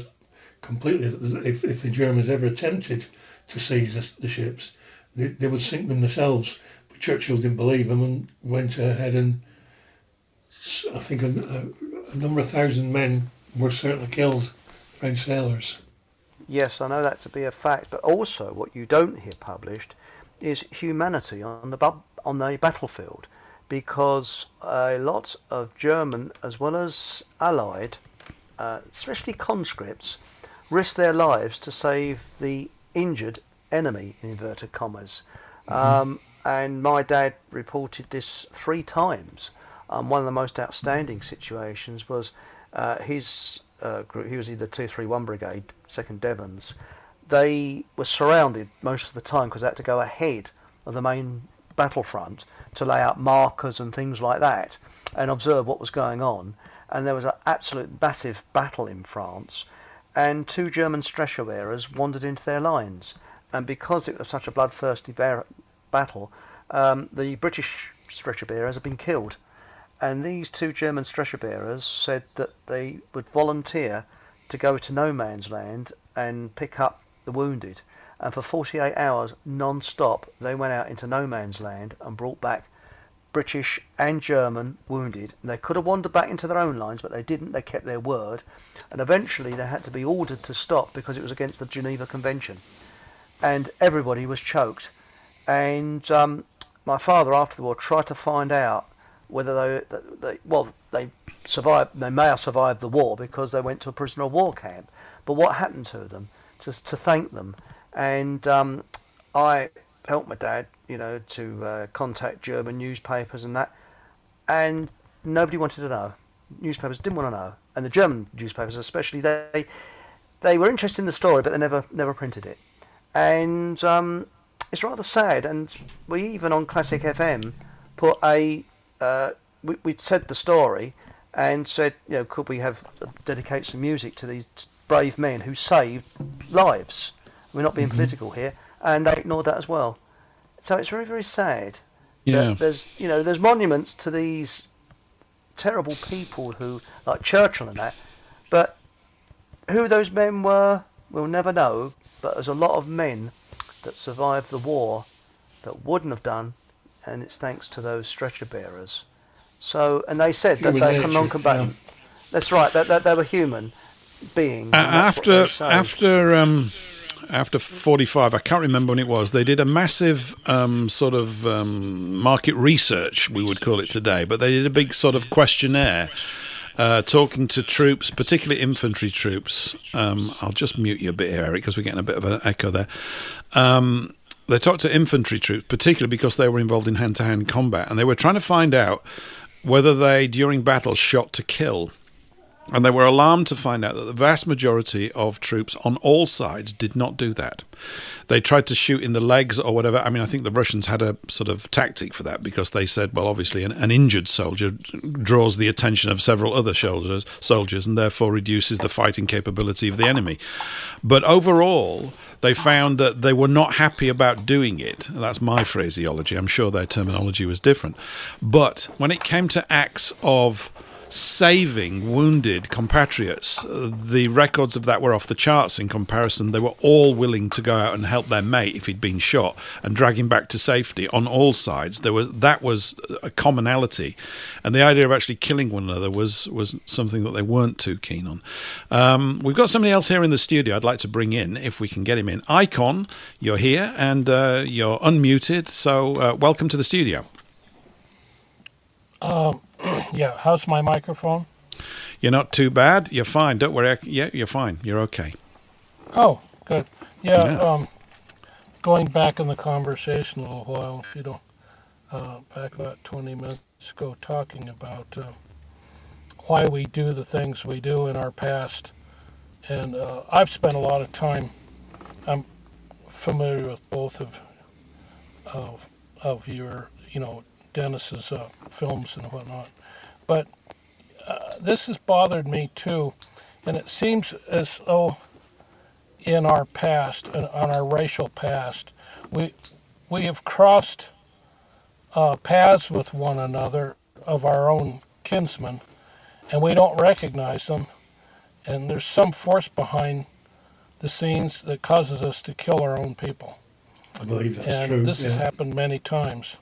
completely that if, if the Germans ever attempted to seize the, the ships, they, they would sink them themselves. But Churchill didn't believe them and went ahead and I think a, a, number of thousand men were certainly killed, French sailors. Yes, I know that to be a fact, but also what you don't hear published is humanity on the on the battlefield, because a lot of German as well as Allied, uh, especially conscripts, risked their lives to save the injured enemy in inverted commas. Um, and my dad reported this three times. Um, one of the most outstanding situations was uh, his uh, group. He was in the two three one brigade, Second Devons. They were surrounded most of the time because they had to go ahead of the main battlefront to lay out markers and things like that and observe what was going on. And there was an absolute massive battle in France, and two German stretcher bearers wandered into their lines. And because it was such a bloodthirsty bar- battle, um, the British stretcher bearers had been killed. And these two German stretcher bearers said that they would volunteer to go to no man's land and pick up the wounded. And for 48 hours non-stop, they went out into no man's land and brought back British and German wounded. And they could have wandered back into their own lines, but they didn't. They kept their word. And eventually they had to be ordered to stop because it was against the Geneva Convention. And everybody was choked. And um, my father, after the war, tried to find out whether they, they well, they survived. They may have survived the war because they went to a prisoner of war camp. But what happened to them? Just to thank them. And um, I helped my dad, you know, to uh, contact German newspapers and that. And nobody wanted to know. Newspapers didn't want to know, and the German newspapers especially, they they were interested in the story, but they never never printed it. And um, it's rather sad. And we even on Classic FM put a uh, we we said the story and said, you know, could we have dedicate some music to these brave men who saved lives? We're not being Mhm. political here, and they ignored that as well. So it's very very sad. that Yeah. There's you know there's monuments to these terrible people who like Churchill and that, but who those men were we'll never know. But there's a lot of men that survived the war that wouldn't have done, and it's thanks to those stretcher bearers. So and they said that they were non-combatant. That's right. That, that they were human beings. A- and that's what after after um, after 45 i can't remember when it was they did a massive um, sort of um, market research we would call it today but they did a big sort of questionnaire uh, talking to troops particularly infantry troops. Um, i'll just mute you a bit here eric because we're getting a bit of an echo there. Um, they talked to infantry troops particularly because they were involved in hand-to-hand combat and they were trying to find out whether they during battle shot to kill and they were alarmed to find out that the vast majority of troops on all sides did not do that. They tried to shoot in the legs or whatever. I mean, I think the Russians had a sort of tactic for that because they said, well, obviously, an, an injured soldier draws the attention of several other soldiers, soldiers and therefore reduces the fighting capability of the enemy. But overall, they found that they were not happy about doing it. That's my phraseology. I'm sure their terminology was different. But when it came to acts of saving wounded compatriots. The records of that were off the charts in comparison. They were all willing to go out and help their mate if he'd been shot and drag him back to safety on all sides. There was that was a commonality, and the idea of actually killing one another was was something that they weren't too keen on. Um, we've got somebody else here in the studio. I'd like to bring in if we can get him in. Icon, you're here and uh, you're unmuted. So uh, welcome to the studio. Um, yeah, how's my microphone? You're not too bad. You're fine. Don't worry. Yeah, you're fine. You're okay. Oh, good. Yeah, Yeah. um, going back in the conversation a little while, if you don't uh, back about 20 minutes ago talking about uh, why we do the things we do in our past. And uh, I've spent a lot of time, I'm familiar with both of, of, of your, you know, Dennis's uh, films and whatnot. But uh, this has bothered me too. And it seems as though in our past, on our racial past, we, we have crossed uh, paths with one another of our own kinsmen, and we don't recognize them. And there's some force behind the scenes that causes us to kill our own people. I believe that's and true. this has happened many times.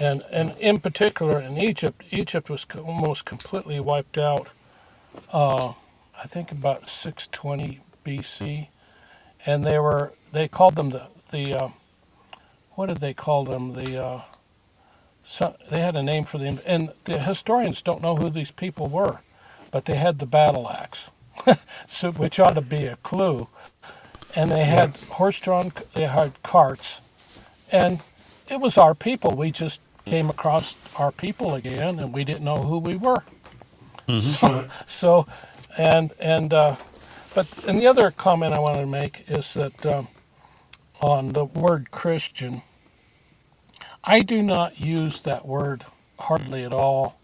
And and in particular in Egypt, Egypt was co- almost completely wiped out. Uh, I think about 620 BC, and they were they called them the the uh, what did they call them the uh, so, they had a name for them, and the historians don't know who these people were, but they had the battle axe, so which ought to be a clue, and they had horse-drawn they had carts, and it was our people. We just came across our people again, and we didn't know who we were. So, so, and and uh, but and the other comment I wanted to make is that um, on the word Christian, I do not use that word hardly at all,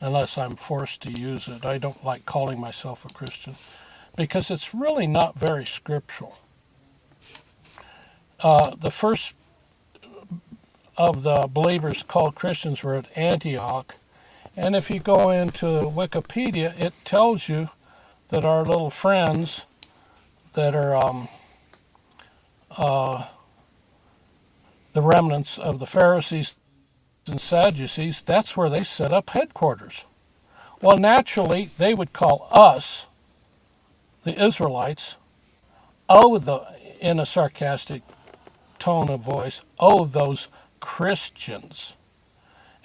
unless I'm forced to use it. I don't like calling myself a Christian because it's really not very scriptural. Uh, the first of the believers called Christians were at Antioch. And if you go into Wikipedia, it tells you that our little friends that are um, uh, the remnants of the Pharisees and Sadducees, that's where they set up headquarters. Well, naturally, they would call us, the Israelites, oh, the, in a sarcastic tone of voice, oh, those Christians.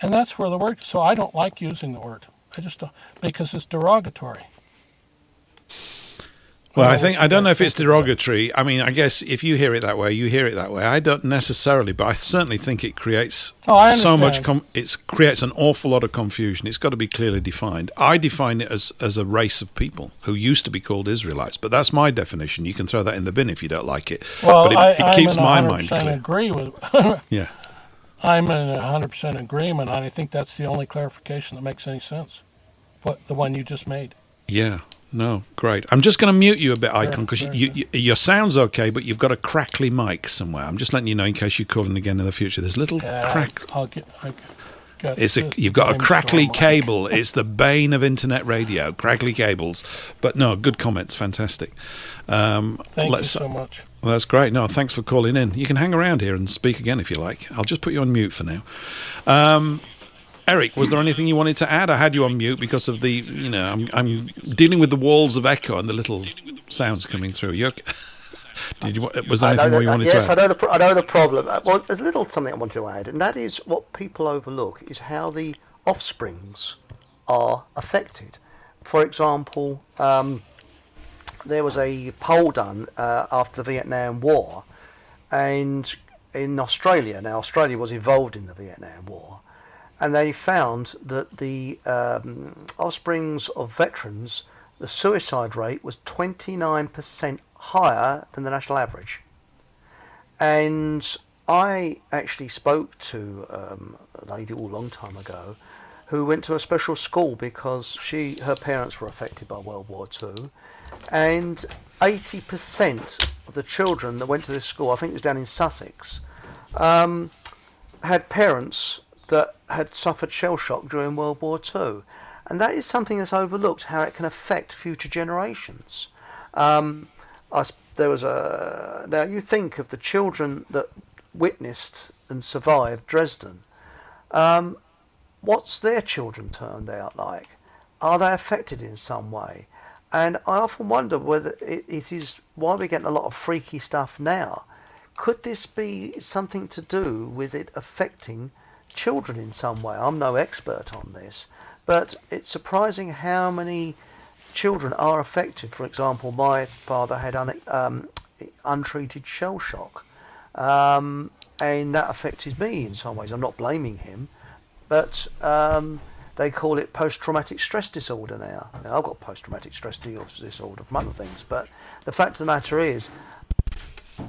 And that's where the word, so I don't like using the word. I just don't, because it's derogatory. Well, I think I don't know if it's derogatory. I mean, I guess if you hear it that way, you hear it that way. I don't necessarily, but I certainly think it creates Oh, so much. Com- it creates an awful lot of confusion. It's got to be clearly defined. I define it as as a race of people who used to be called Israelites, but that's my definition. You can throw that in the bin if you don't like it. Well, but it, I, it keeps my mind clear. agree with. Yeah. I'm in 100% agreement, and I think that's the only clarification that makes any sense. What the one you just made. Yeah. No, great. I'm just going to mute you a bit, Icon, because you, you, your sound's okay, but you've got a crackly mic somewhere. I'm just letting you know in case you call in again in the future. There's little Yeah, crack. I'll get. I got It's a you've got a crackly cable. It's the bane of internet radio. Crackly cables, but no, good comments, fantastic. Um, Thank you so much. Well, that's great. No, thanks for calling in. You can hang around here and speak again if you like. I'll just put you on mute for now. Um, Eric, was there anything you wanted to add? I had you on mute because of the, you know, I'm, I'm dealing with the walls of echo and the little sounds coming through. You okay? Did you? Was there anything more you wanted yes, to I know the pro- I know the problem. Uh, Well, there's a little something I want to add, and that is what people overlook is how the offsprings are affected. For example, um, there was a poll done uh, after the Vietnam War, and in Australia. Now, Australia was involved in the Vietnam War, and they found that the um, offsprings of veterans, the suicide rate was 29% higher than the national average. And I actually spoke to um, a lady a long time ago who went to a special school because she her parents were affected by World War Two, and 80% of the children that went to this school, I think it was down in Sussex, um, had parents that had suffered shell shock during World War Two, and that is something that's overlooked how it can affect future generations. Um, I there was a now you think of the children that witnessed and survived Dresden. Um, what's their children turned out like? Are they affected in some way? And I often wonder whether it, it is why we're getting a lot of freaky stuff now. Could this be something to do with it affecting children in some way? I'm no expert on this, but it's surprising how many children are affected. For example, my father had un, um, untreated shell shock. Um, and that affected me in some ways. I'm not blaming him, but um, they call it post-traumatic stress disorder now. now I've got post-traumatic stress disorder from other things, but the fact of the matter is,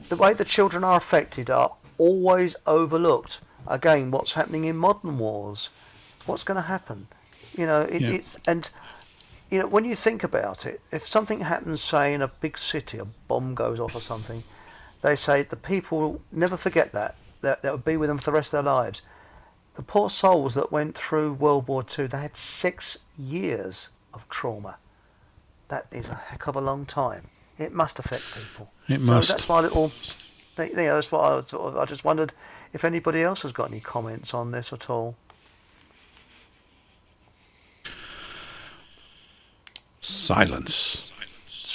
the way the children are affected are always overlooked. Again, what's happening in modern wars? What's going to happen? You know, it, Yeah. it's and you know when you think about it, if something happens, say in a big city, a bomb goes off or something, they say the people will never forget that. That that would be with them for the rest of their lives. The poor souls that went through World War Two, they had six years of trauma. That is a heck of a long time. It must affect people. It So must. that's my little. You know, that's what I sort of. I just wondered if anybody else has got any comments on this at all. Silence.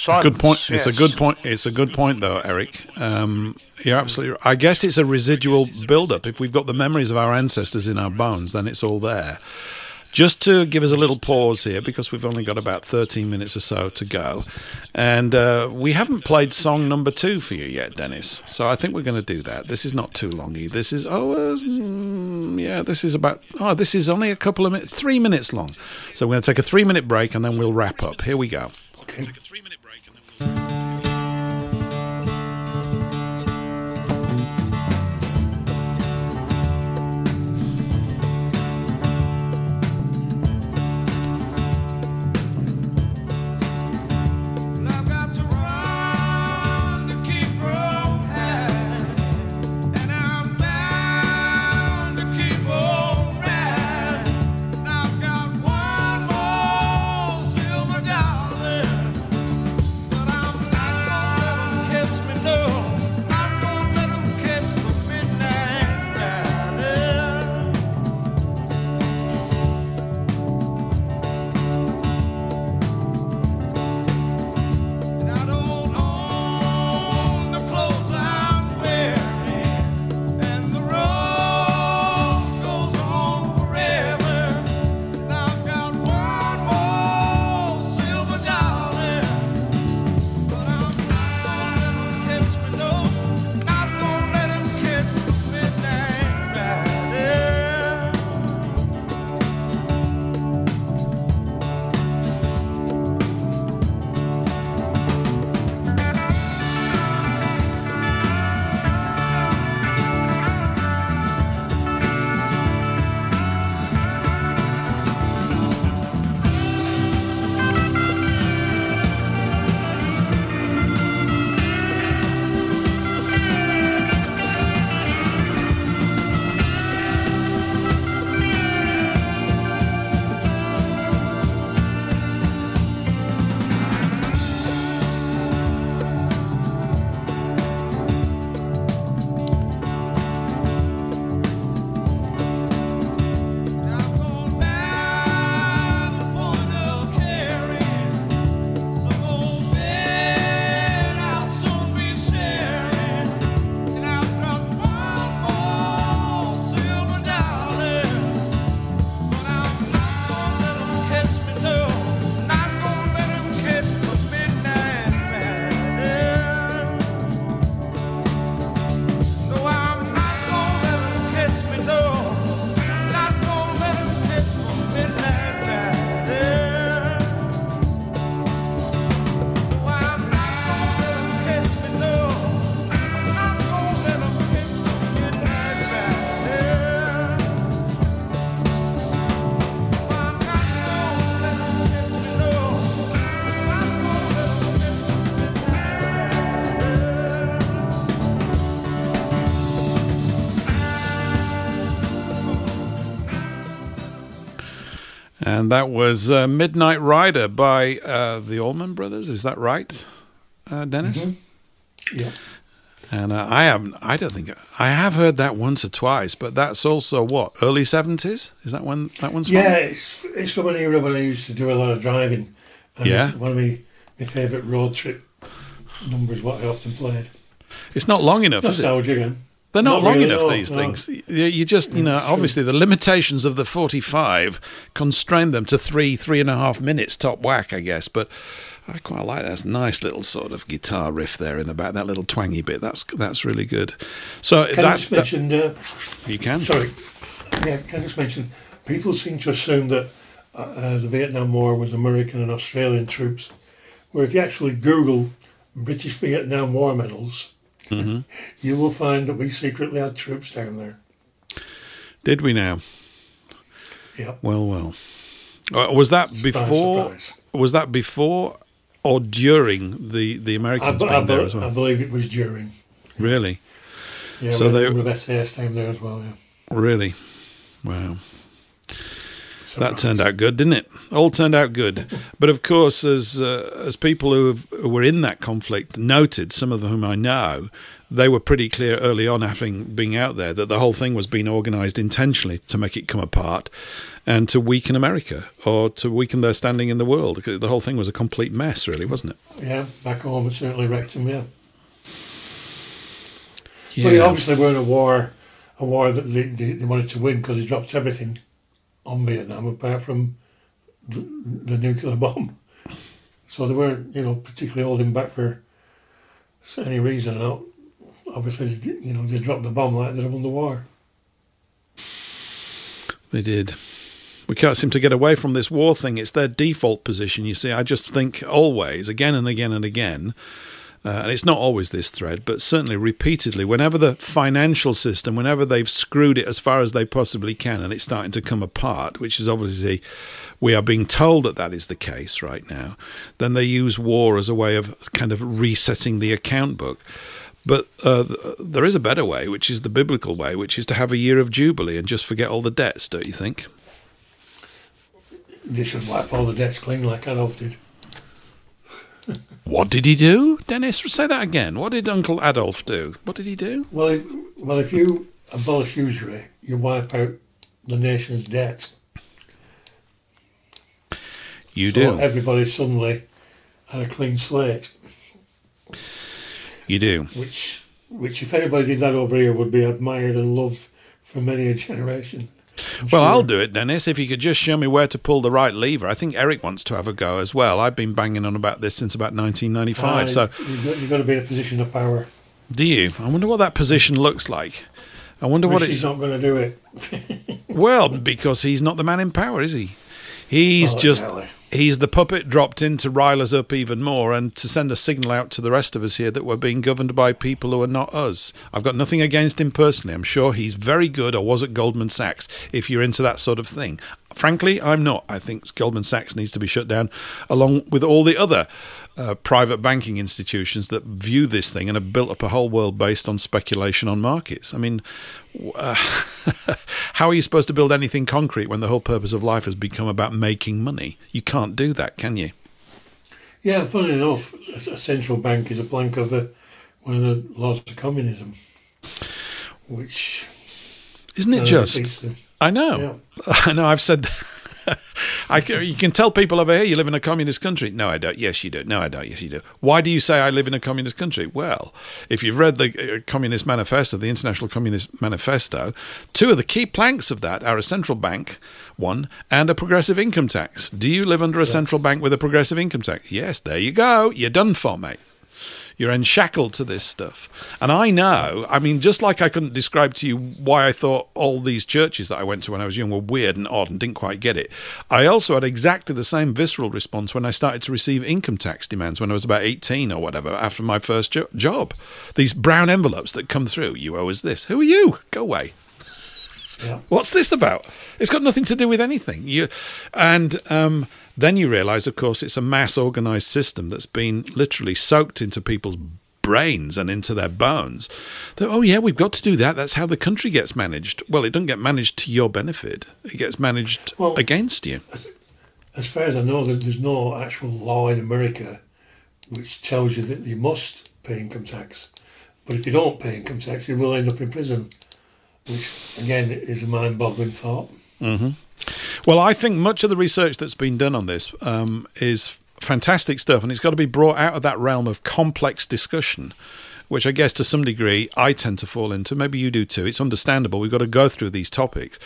Silence, good point. It's a good point. It's a good point, though, Eric. Um, you're absolutely. Right. I guess it's a residual build-up. If we've got the memories of our ancestors in our bones, then it's all there. Just to give us a little pause here, because we've only got about 13 minutes or so to go, and uh, we haven't played song number two for you yet, Dennis. So I think we're going to do that. This is not too long. either. This is oh uh, mm, yeah, this is about oh this is only a couple of minutes, three minutes long. So we're going to take a three-minute break and then we'll wrap up. Here we go. And that was uh, Midnight Rider by uh, the Allman Brothers. Is that right, uh, Dennis? Yeah. And uh, I haven't. I don't think I have heard that once or twice. But that's also what early seventies. Is that when that one's? from? Yeah, it's it's from an era when I used to do a lot of driving. And Yeah. one of my, my favourite road trip numbers, what I often played. It's not long enough, is it? Nostalgia again. They're not, Not long really, enough, no, these no. things. You, you just, you know, obviously the limitations of the 45 constrain them to three, three and a half minutes top whack, I guess. But I quite like that nice little sort of guitar riff there in the back, that little twangy bit. That's that's really good. So Can I that's just mention? Uh, you can. Sorry. Yeah, can I just mention? People seem to assume that uh, uh, the Vietnam War was American and Australian troops, where if you actually Google British Vietnam War medals, hmm you will find that we secretly had troops down there. Did we now? Yeah. Well, well. Uh, was that before? surprise. Was that before or during the the I, Americans I, being there be- as I believe it was during. Really? Yeah, So they number of SAS down there as well. Yeah. really, wow. That turned out good, didn't it? All turned out good. But of course, as uh, as people who, have, who were in that conflict noted, some of whom I know, they were pretty clear early on, having been out there, that the whole thing was being organised intentionally to make it come apart and to weaken America or to weaken their standing in the world. The whole thing was a complete mess, really, wasn't it? Yeah, back home it certainly wrecked them. Yeah. Yeah. But he obviously weren't a war, a war that they, they, they wanted to win because he dropped everything on Vietnam apart from the, the nuclear bomb. So they weren't, you know, particularly holding back for any reason. And obviously, you know, they dropped the bomb like they won the war. They did. We can't seem to get away from this war thing. It's their default position. You see, I just think always, again and again and again, uh, and it's not always this thread, but certainly repeatedly, whenever the financial system, whenever they've screwed it as far as they possibly can, and it's starting to come apart, which is obviously we are being told that that is the case right now, then they use war as a way of kind of resetting the account book. But uh, there is a better way, which is the biblical way, which is to have a year of jubilee and just forget all the debts, don't you think? They should wipe all the debts clean like Adolf did. What did he do, Dennis? Say that again. What did Uncle Adolf do? What did he do? Well, if, well, if you abolish usury, you wipe out the nation's debt. You So do. Everybody suddenly had a clean slate, You do. which, which if anybody did that over here, would be admired and loved for many a generation. Well, sure. I'll do it, Dennis, if you could just show me where to pull the right lever. I think Eric wants to have a go as well. I've been banging on about this since about 1995. Ah, so, you've got, you've got to be in a position of power. do you? I wonder what that position looks like. I wonder what it's. he's not going to do it. Well, because he's not the man in power, is he? He's Oh, just. He's the puppet dropped in to rile us up even more and to send a signal out to the rest of us here that we're being governed by people who are not us. I've got nothing against him personally. I'm sure he's very good or was at Goldman Sachs if you're into that sort of thing. Frankly, I'm not. I think Goldman Sachs needs to be shut down along with all the other uh, private banking institutions that view this thing and have built up a whole world based on speculation on markets. I mean, uh, how are you supposed to build anything concrete when the whole purpose of life has become about making money? You can't do that, can you? Yeah, funny enough, a central bank is a plank of the, one of the laws of communism, which Isn't it just? I know. I know. I've said. I can, you can tell people over here you live in a communist country. No, I don't. Yes, you do. No, I don't. Yes, you do. Why do you say I live in a communist country? Well, if you've read the uh, Communist Manifesto, the International Communist Manifesto, two of the key planks of that are a central bank, one, and a progressive income tax. Do you live under a central bank with a progressive income tax? Yes, there you go. You're done for, mate. You're enshackled to this stuff. And I know, I mean, just like I couldn't describe to you why I thought all these churches that I went to when I was young were weird and odd and didn't quite get it, I also had exactly the same visceral response when I started to receive income tax demands when I was about 18 or whatever after my first jo- job. These brown envelopes that come through, you owe us this. Who are you? Go away. Yeah. What's this about? It's got nothing to do with anything. You, and um, then you realise, of course, it's a mass organised system that's been literally soaked into people's brains and into their bones. That oh yeah, we've got to do that. That's how the country gets managed. Well, it doesn't get managed to your benefit. It gets managed against you. As far as I know, there's no actual law in America which tells you that you must pay income tax. But if you don't pay income tax, you will end up in prison, which again is a mind-boggling thought. hmm Well, I think much of the research that's been done on this um, is fantastic stuff, and it's got to be brought out of that realm of complex discussion, which I guess to some degree I tend to fall into. Maybe you do too. It's understandable. We've got to go through these topics.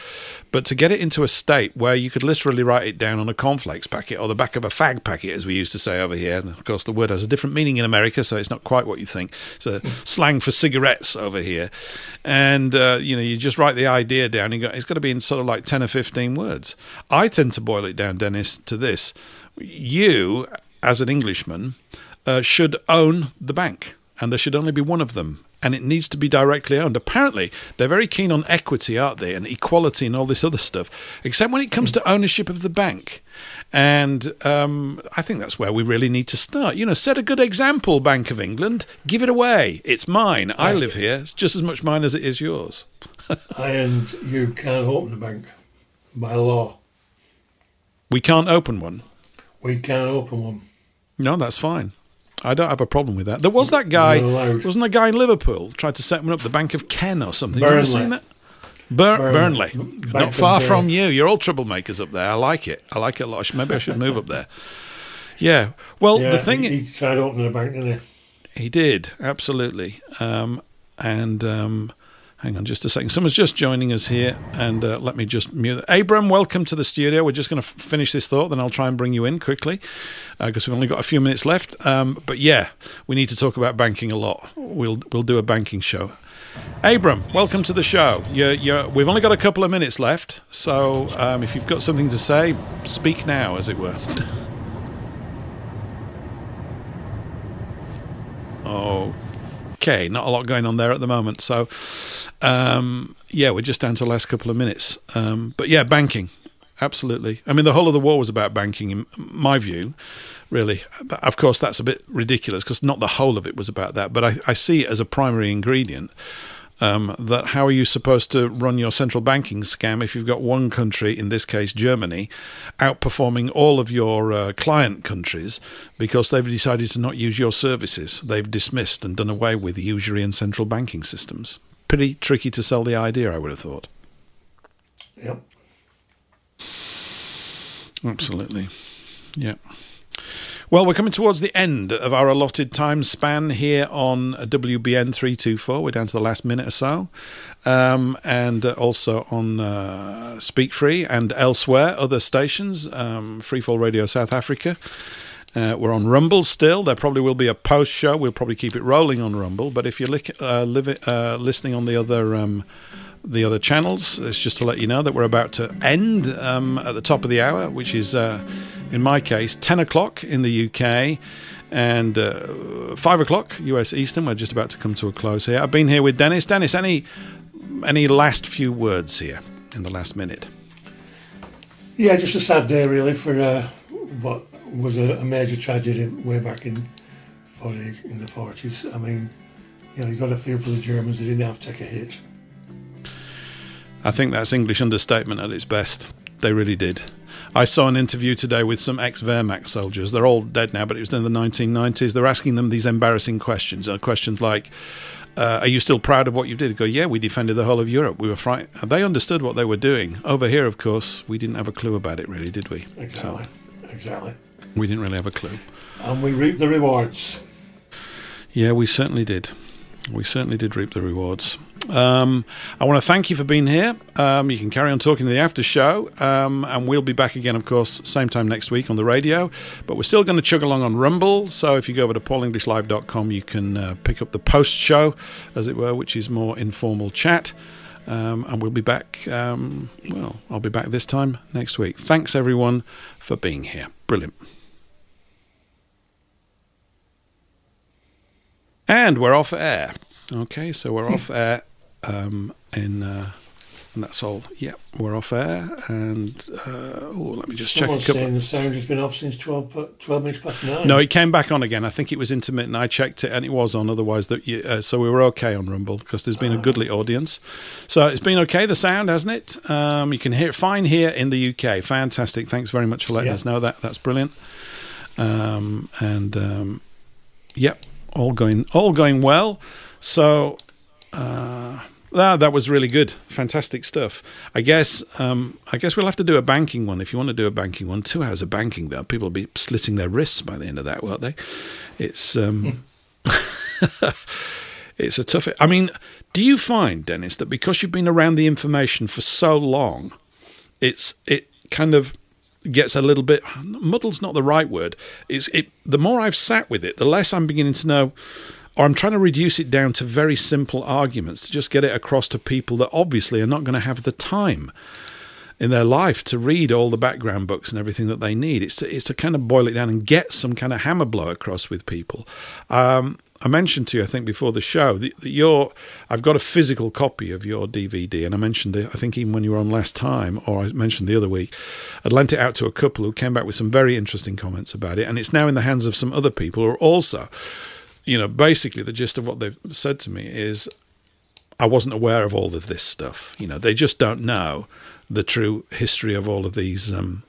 But to get it into a state where you could literally write it down on a cornflakes packet or the back of a fag packet, as we used to say over here. And of course, the word has a different meaning in America, so it's not quite what you think. It's a slang for cigarettes over here. And, uh, you know, you just write the idea down. You go, it's got to be in sort of like 10 or 15 words. I tend to boil it down, Dennis, to this. You, as an Englishman, uh, should own the bank, and there should only be one of them and it needs to be directly owned. Apparently, they're very keen on equity, aren't they, and equality and all this other stuff, except when it comes to ownership of the bank. And um, I think that's where we really need to start. You know, set a good example, Bank of England. Give it away. It's mine. I live here. It's just as much mine as it is yours. And you can't open a bank by law. We can't open one. We can't open one. No, that's fine. I don't have a problem with that. There was that guy, wasn't a guy in Liverpool tried to set one up, the Bank of Ken or something. Burnley. You ever seen that? Bur- Burnley. Burnley, not far Burnley. from you. You're all troublemakers up there. I like it. I like it a lot. Maybe I should move up there. Yeah. Well, yeah, the thing he, he tried opening a bank, didn't he? he did absolutely. Um, and um, hang on just a second. Someone's just joining us here, and uh, let me just mute. Abram, welcome to the studio. We're just going to f- finish this thought, then I'll try and bring you in quickly because we've only got a few minutes left. Um, but yeah, we need to talk about banking a lot. We'll we'll do a banking show. Abram, welcome to the show. You're, you're, we've only got a couple of minutes left, so um, if you've got something to say, speak now, as it were. okay, not a lot going on there at the moment. So, um, yeah, we're just down to the last couple of minutes. Um, but yeah, banking, absolutely. I mean, the whole of the war was about banking, in my view. Really, of course, that's a bit ridiculous because not the whole of it was about that. But I, I see it as a primary ingredient. Um, that how are you supposed to run your central banking scam if you've got one country, in this case Germany, outperforming all of your uh, client countries because they've decided to not use your services? They've dismissed and done away with usury and central banking systems. Pretty tricky to sell the idea, I would have thought. Yep. Absolutely. Yeah. Well, we're coming towards the end of our allotted time span here on WBN 324. We're down to the last minute or so. Um, and uh, also on uh, Speak Free and elsewhere, other stations, um, Freefall Radio South Africa. Uh, we're on Rumble still. There probably will be a post show. We'll probably keep it rolling on Rumble. But if you're li- uh, live- uh, listening on the other. Um, the other channels. It's just to let you know that we're about to end um, at the top of the hour, which is, uh, in my case, 10 o'clock in the UK and uh, 5 o'clock US Eastern. We're just about to come to a close here. I've been here with Dennis. Dennis, any any last few words here in the last minute? Yeah, just a sad day really for uh, what was a, a major tragedy way back in 40, in the 40s. I mean, you know, you got to feel for the Germans. They didn't have to take a hit. I think that's English understatement at its best. They really did. I saw an interview today with some ex Wehrmacht soldiers. They're all dead now, but it was in the 1990s. They're asking them these embarrassing questions. Uh, questions like, uh, Are you still proud of what you did? They go, Yeah, we defended the whole of Europe. We were frightened. They understood what they were doing. Over here, of course, we didn't have a clue about it, really, did we? Exactly. Exactly. We didn't really have a clue. And we reap the rewards. Yeah, we certainly did. We certainly did reap the rewards. Um, I want to thank you for being here. Um, you can carry on talking to the after show, um, and we'll be back again, of course, same time next week on the radio. But we're still going to chug along on Rumble. So if you go over to paulenglishlive.com, you can uh, pick up the post show, as it were, which is more informal chat. Um, and we'll be back. Um, well, I'll be back this time next week. Thanks, everyone, for being here. Brilliant. And we're off air. Okay, so we're off air um, in, uh, and that's all. Yep, we're off air. And uh, oh, let me just Someone's check couple. saying the sound has been off since 12, 12 minutes past nine. No, it came back on again. I think it was intermittent. I checked it and it was on. Otherwise, that you, uh, so we were okay on Rumble because there's been a goodly audience. So it's been okay. The sound hasn't it? Um, you can hear it fine here in the UK. Fantastic. Thanks very much for letting Yeah. us know that. That's brilliant. Um, and um, yep, all going all going well. So. Uh, that, that was really good, fantastic stuff. I guess um, I guess we'll have to do a banking one if you want to do a banking one. Two hours of banking though, people will be slitting their wrists by the end of that, won't they? It's um, it's a tough. I mean, do you find, Dennis, that because you've been around the information for so long, it's it kind of gets a little bit muddle's not the right word. It's it. The more I've sat with it, the less I'm beginning to know. Or I'm trying to reduce it down to very simple arguments to just get it across to people that obviously are not going to have the time in their life to read all the background books and everything that they need. It's to, it's to kind of boil it down and get some kind of hammer blow across with people. Um, I mentioned to you, I think, before the show that, your I've got a physical copy of your DVD, and I mentioned it. I think even when you were on last time, or I mentioned the other week, I'd lent it out to a couple who came back with some very interesting comments about it, and it's now in the hands of some other people who are also, you know, basically the gist of what they've said to me is, I wasn't aware of all of this stuff. You know, they just don't know the true history of all of these. Um,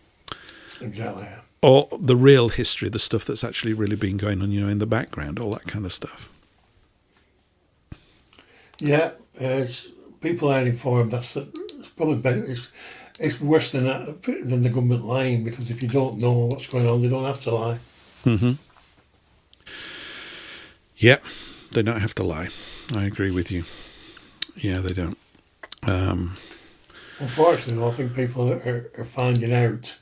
exactly or the real history, the stuff that's actually really been going on, you know, in the background, all that kind of stuff. Yeah, uh, people are informed. That's it's probably better. It's, it's worse than that, than the government lying because if you don't know what's going on, they don't have to lie. Mm-hmm. Yeah, they don't have to lie. I agree with you. Yeah, they don't. Um, Unfortunately, I think people are, are finding out.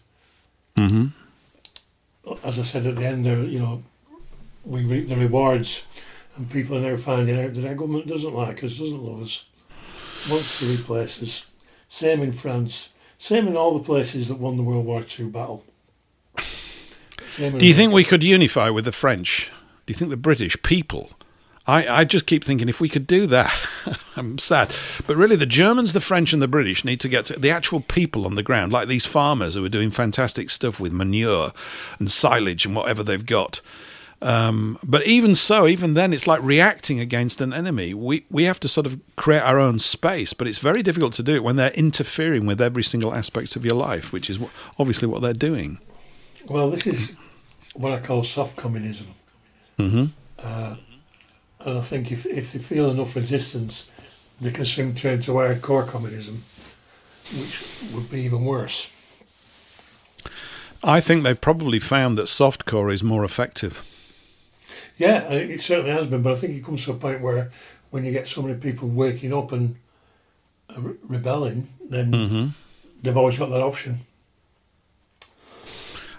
Mm-hmm as I said at the end there, you know, we reap the rewards, and people are now finding out that our government doesn't like us, doesn't love us, wants to replace us. Same in France. Same in all the places that won the World War II battle. Do you think we could unify with the French? Do you think the British people I, I just keep thinking if we could do that, I'm sad. But really, the Germans, the French, and the British need to get to the actual people on the ground, like these farmers who are doing fantastic stuff with manure and silage and whatever they've got. Um, but even so, even then, it's like reacting against an enemy. We we have to sort of create our own space, but it's very difficult to do it when they're interfering with every single aspect of your life, which is obviously what they're doing. Well, this is what I call soft communism. Mm-hmm. Uh, and I think if, if they feel enough resistance, they can soon turn to hardcore communism, which would be even worse. I think they've probably found that softcore is more effective. Yeah, it certainly has been, but I think it comes to a point where when you get so many people waking up and rebelling, then mm-hmm. they've always got that option.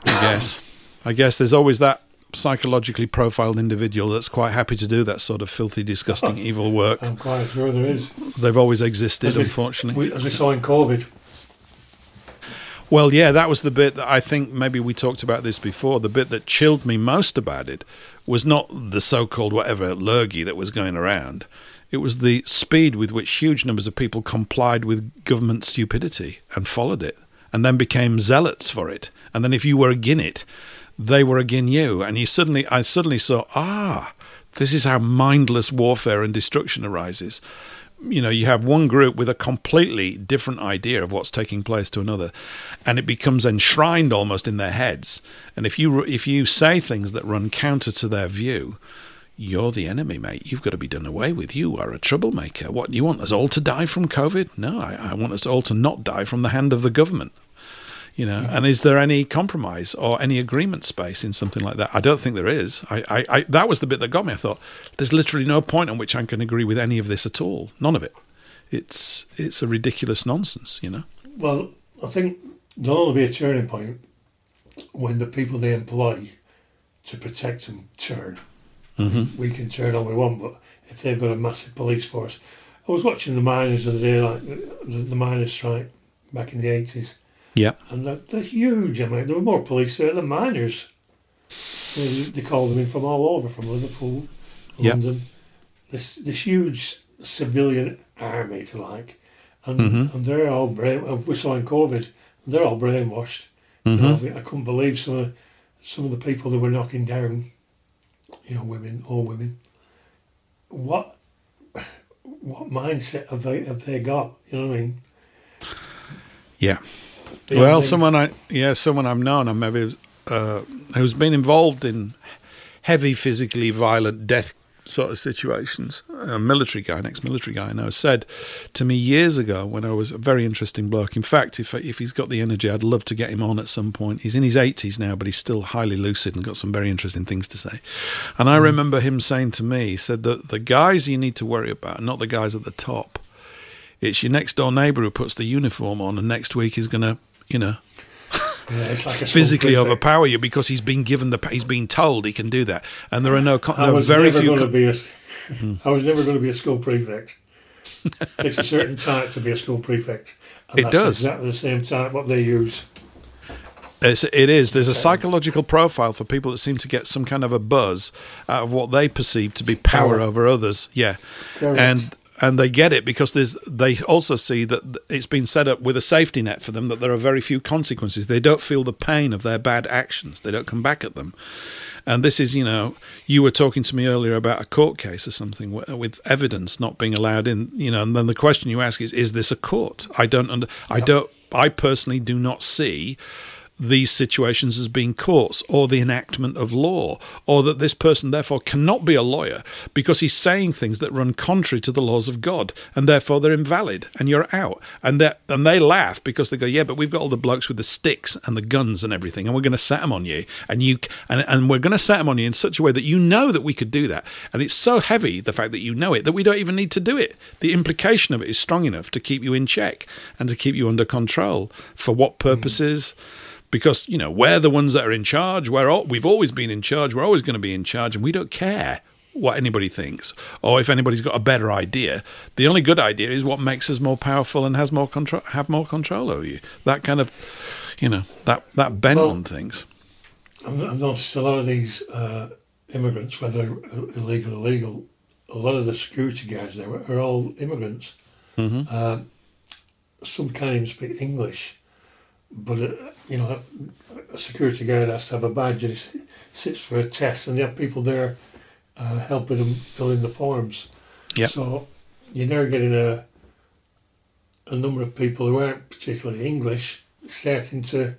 I guess. I guess there's always that psychologically profiled individual that's quite happy to do that sort of filthy, disgusting, evil work. I'm quite sure there is. They've always existed, as we, unfortunately. We, as we saw in COVID. Well, yeah, that was the bit that I think maybe we talked about this before. The bit that chilled me most about it was not the so called whatever lurgy that was going around. It was the speed with which huge numbers of people complied with government stupidity and followed it, and then became zealots for it. And then if you were again it, they were again you. And you suddenly, I suddenly saw, ah, this is how mindless warfare and destruction arises. You know, you have one group with a completely different idea of what's taking place to another, and it becomes enshrined almost in their heads. And if you if you say things that run counter to their view, you're the enemy, mate. You've got to be done away with. You are a troublemaker. What, do you want us all to die from COVID? No, I, I want us all to not die from the hand of the government you know and is there any compromise or any agreement space in something like that? I don't think there is. I, I, I, that was the bit that got me. I thought there's literally no point on which i can agree with any of this at all. None of it. It's it's a ridiculous nonsense you know? Well i think there'll only be a turning point when the people they employ to protect them turn mm-hmm. we can turn all we want but if they've got a massive police force i was watching the miners of the other day like the, the miners strike back in the 80s yeah. And they're, they're huge. I mean, there were more police there than miners. They, they called them in from all over, from Liverpool, London. Yep. This this huge civilian army, if you like, and mm-hmm. and they're all brain. We saw in COVID, they're all brainwashed. Mm-hmm. You know, I couldn't believe some of some of the people that were knocking down. You know, women, all women. What what mindset have they have they got? You know what I mean? Yeah. Well, someone I yeah, someone I've known, I maybe uh, who's been involved in heavy, physically violent death sort of situations. A military guy, an ex-military guy I know, said to me years ago when I was a very interesting bloke. In fact, if if he's got the energy, I'd love to get him on at some point. He's in his eighties now, but he's still highly lucid and got some very interesting things to say. And I remember him saying to me, he said that the guys you need to worry about are not the guys at the top. It's your next door neighbour who puts the uniform on, and next week is going to, you know, Yeah, it's like a physically overpower you because he's been given the he's been told he can do that, and there are no there are was very never few. going to con- be a. Hmm. I was never going to be a school prefect. it takes a certain type to be a school prefect. And It that's does. exactly the same type what they use. It's, it is. There's a psychological profile for people that seem to get some kind of a buzz out of what they perceive to be power, Power. over others. Yeah, Correct. and and they get it because there's they also see that it's been set up with a safety net for them that there are very few consequences. They don't feel the pain of their bad actions. They don't come back at them. And this is, you know, you were talking to me earlier about a court case or something with evidence not being allowed in, you know, and then the question you ask is, is this a court? I don't, under, I don't, I personally do not see these situations as being courts or the enactment of law, or that this person therefore cannot be a lawyer because he's saying things that run contrary to the laws of God, and therefore they're invalid, and you're out. And they and they laugh because they go, yeah, but we've got all the blokes with the sticks and the guns and everything, and we're going to set them on you, and you and and we're going to set them on you in such a way that you know that we could do that, and it's so heavy the fact that you know it that we don't even need to do it. The implication of it is strong enough to keep you in check and to keep you under control. For what hmm. purposes? Because you know we're the ones that are in charge. We're all, we've always been in charge. We're always going to be in charge, and we don't care what anybody thinks or if anybody's got a better idea. The only good idea is what makes us more powerful and has more control, have more control over you. That kind of, you know, that that bent Well- on things. I've noticed a lot of these uh, immigrants, whether illegal or legal, a lot of the security guards there are all immigrants. Mhm. Uh, some can't even speak English, but uh, you know, a security guard has to have a badge and he sits for a test, and they have people there uh, helping him fill in the forms. Yep. So you're now getting a a number of people who aren't particularly English starting to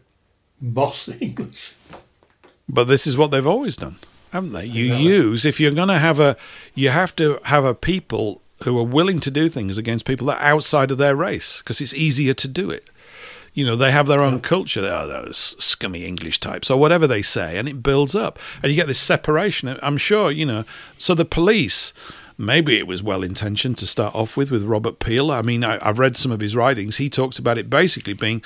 boss the English. But this is what they've always done, haven't they? You Exactly. use if you're going to have a, you have to have a people who are willing to do things against people that are outside of their race because it's easier to do it. You know, they have their own culture. Those scummy English types, or whatever they say, and it builds up, and you get this separation. I'm sure, you know. So the police, maybe it was well intentioned to start off with, with Robert Peel. I mean, I, I've read some of his writings. He talks about it basically being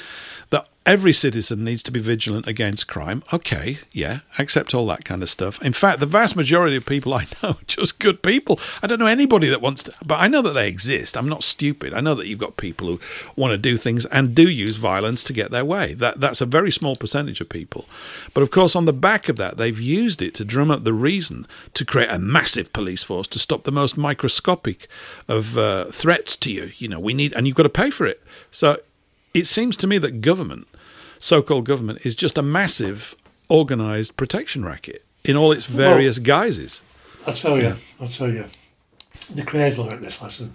that every citizen needs to be vigilant against crime. Okay, yeah, accept all that kind of stuff. In fact, the vast majority of people I know are just good people. I don't know anybody that wants to, but I know that they exist. I'm not stupid. I know that you've got people who want to do things and do use violence to get their way. That that's a very small percentage of people. But of course, on the back of that, they've used it to drum up the reason to create a massive police force to stop the most microscopic of uh, threats to you. You know, we need, and you've got to pay for it. So it seems to me that government, so-called government, is just a massive organized protection racket in all its various guises. I'll tell you, I'll tell you. The Krays learnt this lesson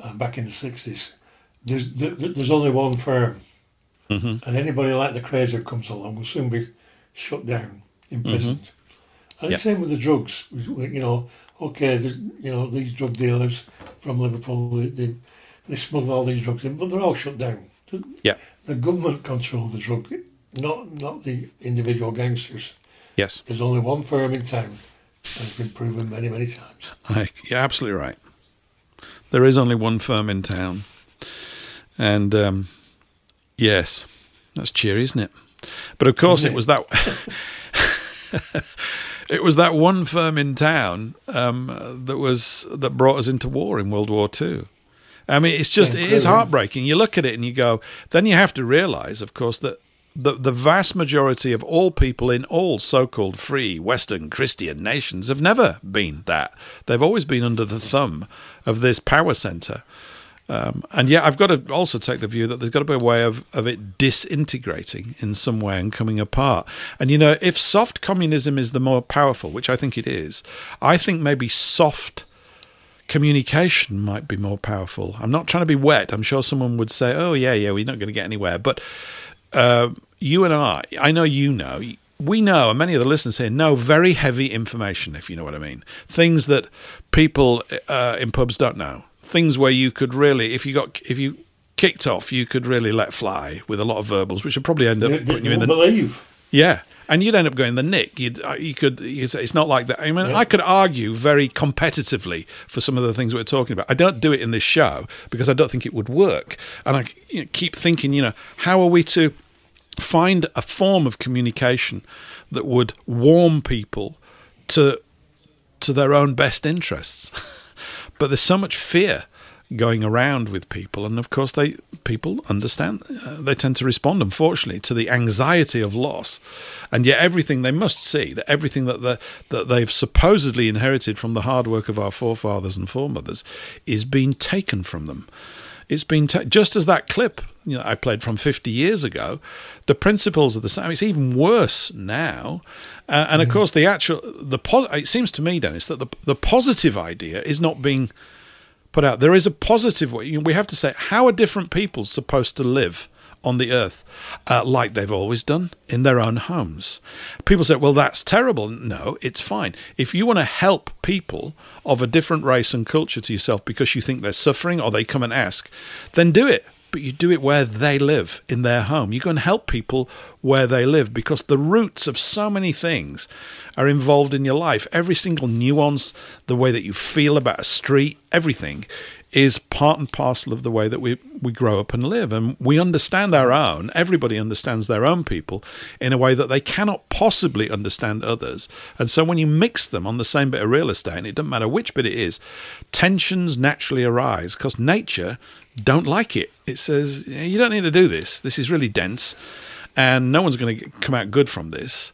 uh, back in the 60s. There's, th- th- there's only one firm, Mhm. and anybody like the Krays who comes along will soon be shut down, imprisoned. And it's Yeah. same with the drugs. You know, okay, you know, these drug dealers from Liverpool, they, they, they smuggle all these drugs in, but they're all shut down. Yeah. The government control the drug, not not the individual gangsters. Yes. There's only one firm in town, and it's been proven many, many times. I, you're absolutely right. There is only one firm in town, and um, yes, that's cheery, isn't it? But of course, it was that. it was that one firm in town um, that was that brought us into war in World War Two. I mean, it's just it is heartbreaking. You look at it and you go. Then you have to realise, of course, that the the vast majority of all people in all so-called free Western Christian nations have never been that. They've always been under the thumb of this power centre. Um, and yet, I've got to also take the view that there's got to be a way of, of it disintegrating in some way and coming apart. And you know, if soft communism is the more powerful, which I think it is, I think maybe soft communication might be more powerful. I'm not trying to be wet. I'm sure someone would say, "Oh yeah, yeah, we're not going to get anywhere." But uh, you and I, I know you know, we know, and many of the listeners here know, very heavy information, if you know what I mean. Things that people uh, in pubs don't know. Things where you could really, if you got, if you kicked off, you could really let fly with a lot of verbals, which would probably end up You- putting you you in the believe. Yeah, and you'd end up going the nick. You'd, uh, you could. You say it's not like that. I mean, I could argue very competitively for some of the things we're talking about. I don't do it in this show because I don't think it would work, and I you know, keep thinking, you know, how are we to find a form of communication that would warm people to to their own best interests. but there's so much fear going around with people, and of course, they people understand. Uh, they tend to respond, unfortunately, to the anxiety of loss, and yet everything they must see that everything that the, that they've supposedly inherited from the hard work of our forefathers and foremothers is being taken from them. It's been ta- just as that clip you know I played from 50 years ago. The principles are the same. It's even worse now, uh, and of course the actual the pos- it seems to me, Dennis, that the the positive idea is not being put out. There is a positive way. We have to say how are different people supposed to live on the earth uh, like they've always done in their own homes. People say, well, that's terrible. No, it's fine. If you want to help people of a different race and culture to yourself because you think they're suffering or they come and ask, then do it. But you do it where they live, in their home. You go and help people where they live because the roots of so many things are involved in your life. Every single nuance, the way that you feel about a street, everything is part and parcel of the way that we, we grow up and live. And we understand our own, everybody understands their own people in a way that they cannot possibly understand others. And so when you mix them on the same bit of real estate, and it doesn't matter which bit it is, tensions naturally arise because nature don't like it. It says, you don't need to do this. This is really dense, and no one's going to come out good from this.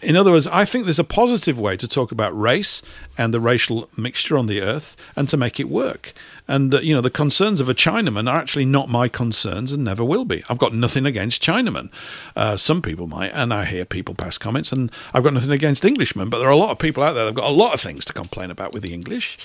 In other words, I think there's a positive way to talk about race and the racial mixture on the earth and to make it work. And, uh, you know, the concerns of a Chinaman are actually not my concerns and never will be. I've got nothing against Chinamen. Uh, some people might, and I hear people pass comments, and I've got nothing against Englishmen, but there are a lot of people out there that have got a lot of things to complain about with the English.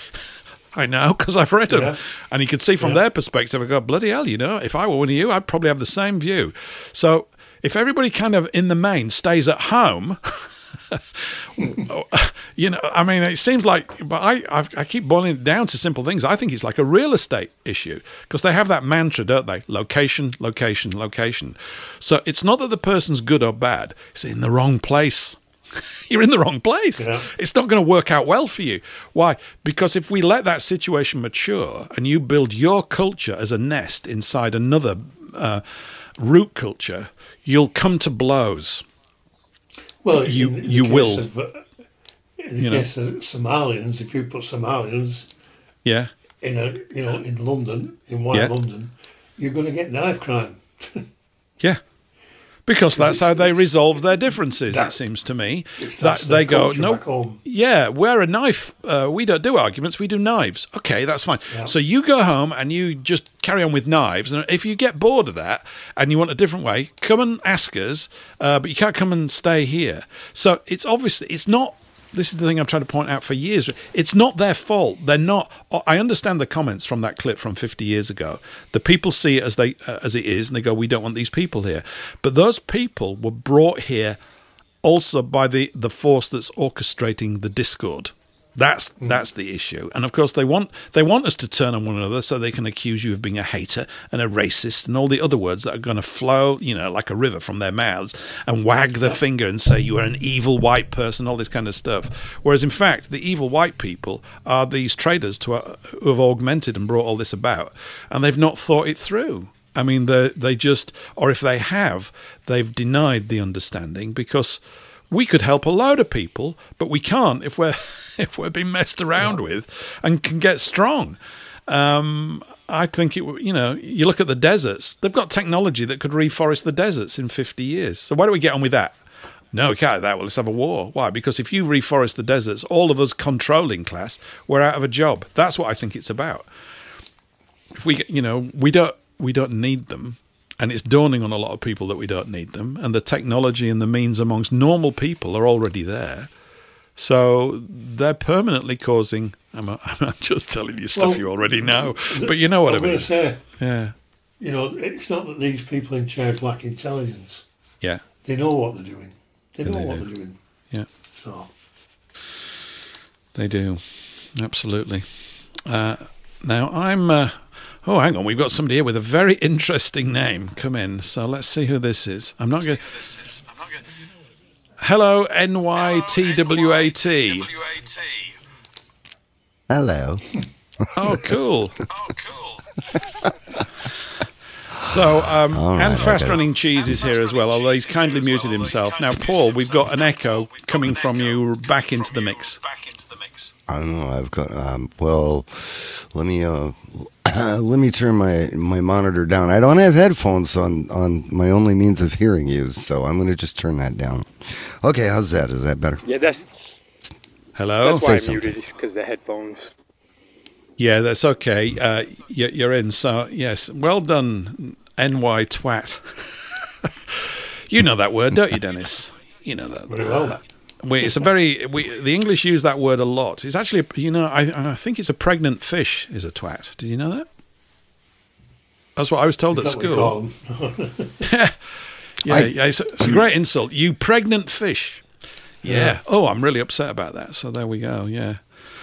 I know because I've read them, Yeah. and you can see from their perspective. I go, bloody hell, you know, if I were one of you, I'd probably have the same view. So if everybody kind of in the main stays at home, you know, I mean, it seems like, but I I've, I keep boiling it down to simple things. I think it's like a real estate issue because they have that mantra, don't they? Location, location, location. So it's not that the person's good or bad; it's in the wrong place. You're in the wrong place. It's not going to work out well for you. Why? Because if we let that situation mature and you build your culture as a nest inside another uh, root culture, you'll come to blows. Well, you in, in you will. Of, uh, in the You know. case of Somalians, if you put Somalians yeah. in a you know in London, in White Yeah. London, you're going to get knife crime. Yeah. Because that's how they resolve their differences, it seems to me. it's- That they go, no, home." yeah, we're a knife. Uh, we don't do arguments, we do knives. Okay, that's fine. So you go home and you just carry on with knives. And if you get bored of that and you want a different way, come and ask us, uh, but you can't come and stay here. So it's obviously, it's not. This is the thing I'm trying to point out for years. It's not their fault. They're not. I understand the comments from that clip from 50 years ago. The people see it as they uh, as it is, and they go, "We don't want these people here." But those people were brought here also by the the force that's orchestrating the discord. That's that's the issue, and of course they want they want us to turn on one another so they can accuse you of being a hater and a racist and all the other words that are going to flow, you know, like a river from their mouths and wag their finger and say you are an evil white person, all this kind of stuff. Whereas in fact, the evil white people are these traders to, uh, who have augmented and brought all this about, and they've not thought it through. I mean, they they just, or if they have, they've denied the understanding because we could help a load of people, but we can't if we're if we're being messed around with and can get strong. Um, I think it. You know, you look at the deserts; they've got technology that could reforest the deserts in fifty years. So why don't we get on with that? No, we can't do that. Well, let's have a war. Why? Because if you reforest the deserts, all of us controlling class, we're out of a job. That's what I think it's about if we you know we don't we don't need them and it's dawning on a lot of people that we don't need them and the technology and the means amongst normal people are already there so they're permanently causing i'm, I'm just telling you stuff Well, you already know th- but you know what I'm i mean going to say, yeah you know, it's not that these people in charge lack intelligence. yeah They know what they're doing. They know they what do. they're doing. Yeah. So They do, absolutely. Uh, now I'm. Uh, oh, hang on, we've got somebody here with a very interesting name. Come in, so let's see who this is. I'm not going. Hello, NYTWAT. Hello. Oh, cool. Oh, cool. So, um, right, and Fast okay. Running Cheese is here as well, although he's kindly muted himself. Now, Paul, we've got an echo coming from you back into the mix. back into the mix. I don't know. I've got. Um, well, let me. Uh, let me turn my my monitor down. I don't have headphones on on my only means of hearing you, so I'm going to just turn that down. Okay, how's that? Is that better? Yeah, that's Hello? that's why I Say muted because the headphones. Yeah, that's okay. Uh, you- you're in. So, yes, well done, NY twat. you know that word, don't you, Dennis? You know that. Very well. We, it's a very we, the English use that word a lot. It's actually, you know, I, I think it's a pregnant fish is a twat. Did you know that? That's what I was told at that what you call school. them? Yeah, I- yeah, it's, it's a great insult. You pregnant fish. Yeah. Yeah. Oh, I'm really upset about that. So there we go. Yeah.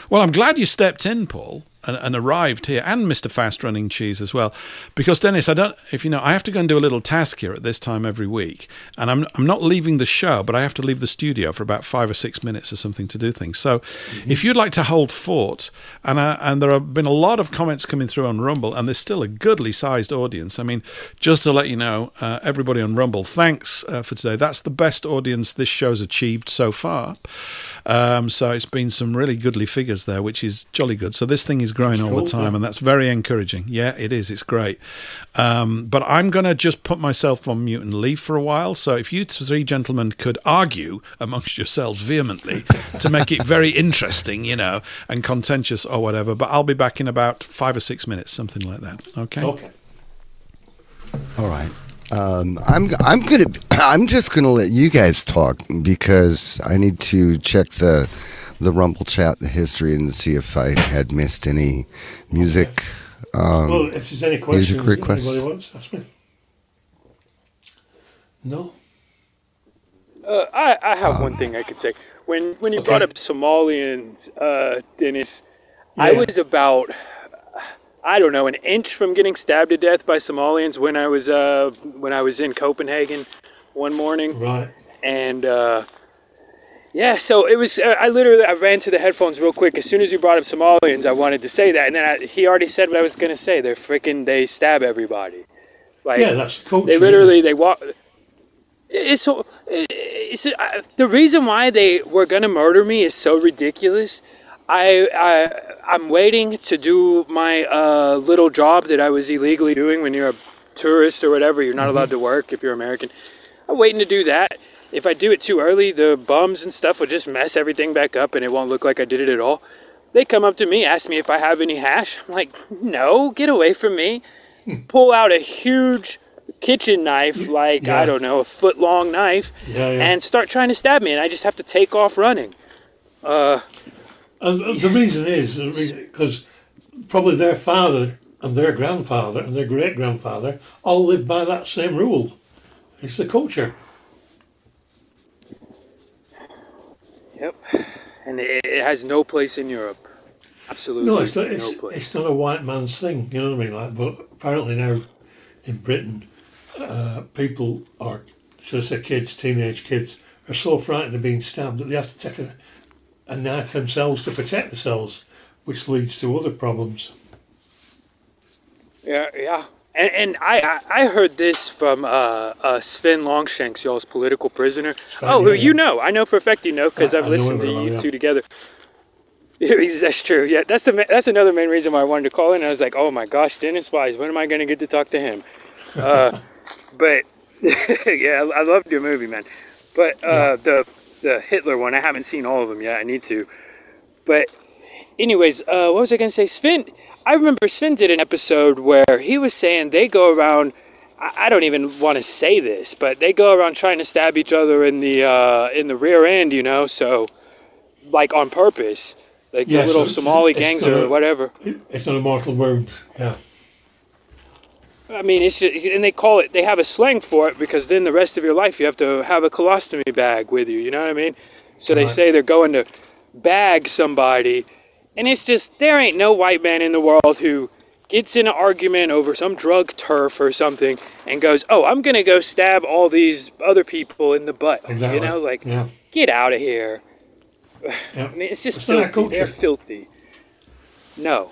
Well, I'm glad you stepped in, Paul, and, and arrived here, and Mr. Fast Running Cheese as well. Because Dennis, I don't, if you know, I have to go and do a little task here at this time every week, and I'm I'm not leaving the show, but I have to leave the studio for about five or six minutes or something to do things. So, if you'd like to hold fort, and uh, and there have been a lot of comments coming through on Rumble, and there's still a goodly sized audience. I mean, just to let you know, uh, everybody on Rumble, thanks uh, for today. That's the best audience this show's achieved so far. Um, so it's been some really goodly figures there, which is jolly good. So this thing is growing all cool, the time, yeah. and that's very encouraging. Yeah, it is. It's great. Um, but I'm going to just put myself on mute and leave for a while. So if you three gentlemen could argue amongst yourselves vehemently to make it very interesting, you know, and contentious or whatever, but I'll be back in about five or six minutes, something like that. Okay. Okay. All right. Um, I'm I'm gonna I'm just gonna let you guys talk because I need to check the the Rumble chat the history and see if I had missed any music. Um, well, if there's any questions music requests. anybody wants, ask me. No. Uh, I, I have one thing I could say. When when you brought up Somalians, uh, Dennis, I was about I don't know an inch from getting stabbed to death by Somalians when I was uh, when I was in Copenhagen one morning. Right. and uh, yeah, so it was. Uh, I literally I ran to the headphones real quick as soon as you brought up Somalians. I wanted to say that, and then I, he already said what I was gonna say. They're freaking. They stab everybody. Like Yeah, that's the culture, They literally they walk. It's so. It's, uh, the reason why they were gonna murder me is so ridiculous. I I I'm waiting to do my uh, little job that I was illegally doing when you're a tourist or whatever. You're not allowed to work if you're American. I'm waiting to do that. If I do it too early, the bums and stuff will just mess everything back up and it won't look like I did it at all. They come up to me, ask me if I have any hash. I'm like, no, get away from me. Pull out a huge kitchen knife, like, Yeah. I don't know, a foot long knife, Yeah, yeah. and start trying to stab me. And I just have to take off running. Uh, And uh, the reason is because probably their father and their grandfather and their great grandfather all lived by that same rule. It's the culture. yep. And it, it has no place in Europe. Absolutely No, it's not. no It's, place. it's not a white man's thing. You know what I mean? Like, but apparently now in Britain, uh, people are, should I say, kids, teenage kids, are so frightened of being stabbed that they have to take a, a knife themselves to protect themselves, which leads to other problems. Yeah, yeah. And, and I, I heard this from uh, uh, Sven Longshanks, y'all's political prisoner. oh, who yeah, you know. I know for a fact you know because I've I listened to you well, yeah. two together. that's true. Yeah, that's the that's another main reason why I wanted to call in. I was like, oh my gosh, Dennis Wise, when am I going to get to talk to him? Uh, but yeah, I, loved your movie, man. But uh, the the Hitler one, I haven't seen all of them yet. I need to. But anyways, uh, what was I going to say? Sven, I remember Sven did an episode where he was saying they go around. I I don't even want to say this, but they go around trying to stab each other in the uh, in the rear end, you know. So, like on purpose, like Yeah, the little so Somali gangs or a- whatever. It's not a mortal wound. Yeah. I mean, it's just, and they call it. They have a slang for it because then the rest of your life you have to have a colostomy bag with you. You know what I mean? So they say they're going to bag somebody, and it's just there ain't no white man in the world who gets in an argument over some drug turf or something and goes, "Oh, I'm gonna go stab all these other people in the butt." Exactly. You know, like Yeah. get out of here. Yeah. I mean, it's just It's filthy. They're filthy. No.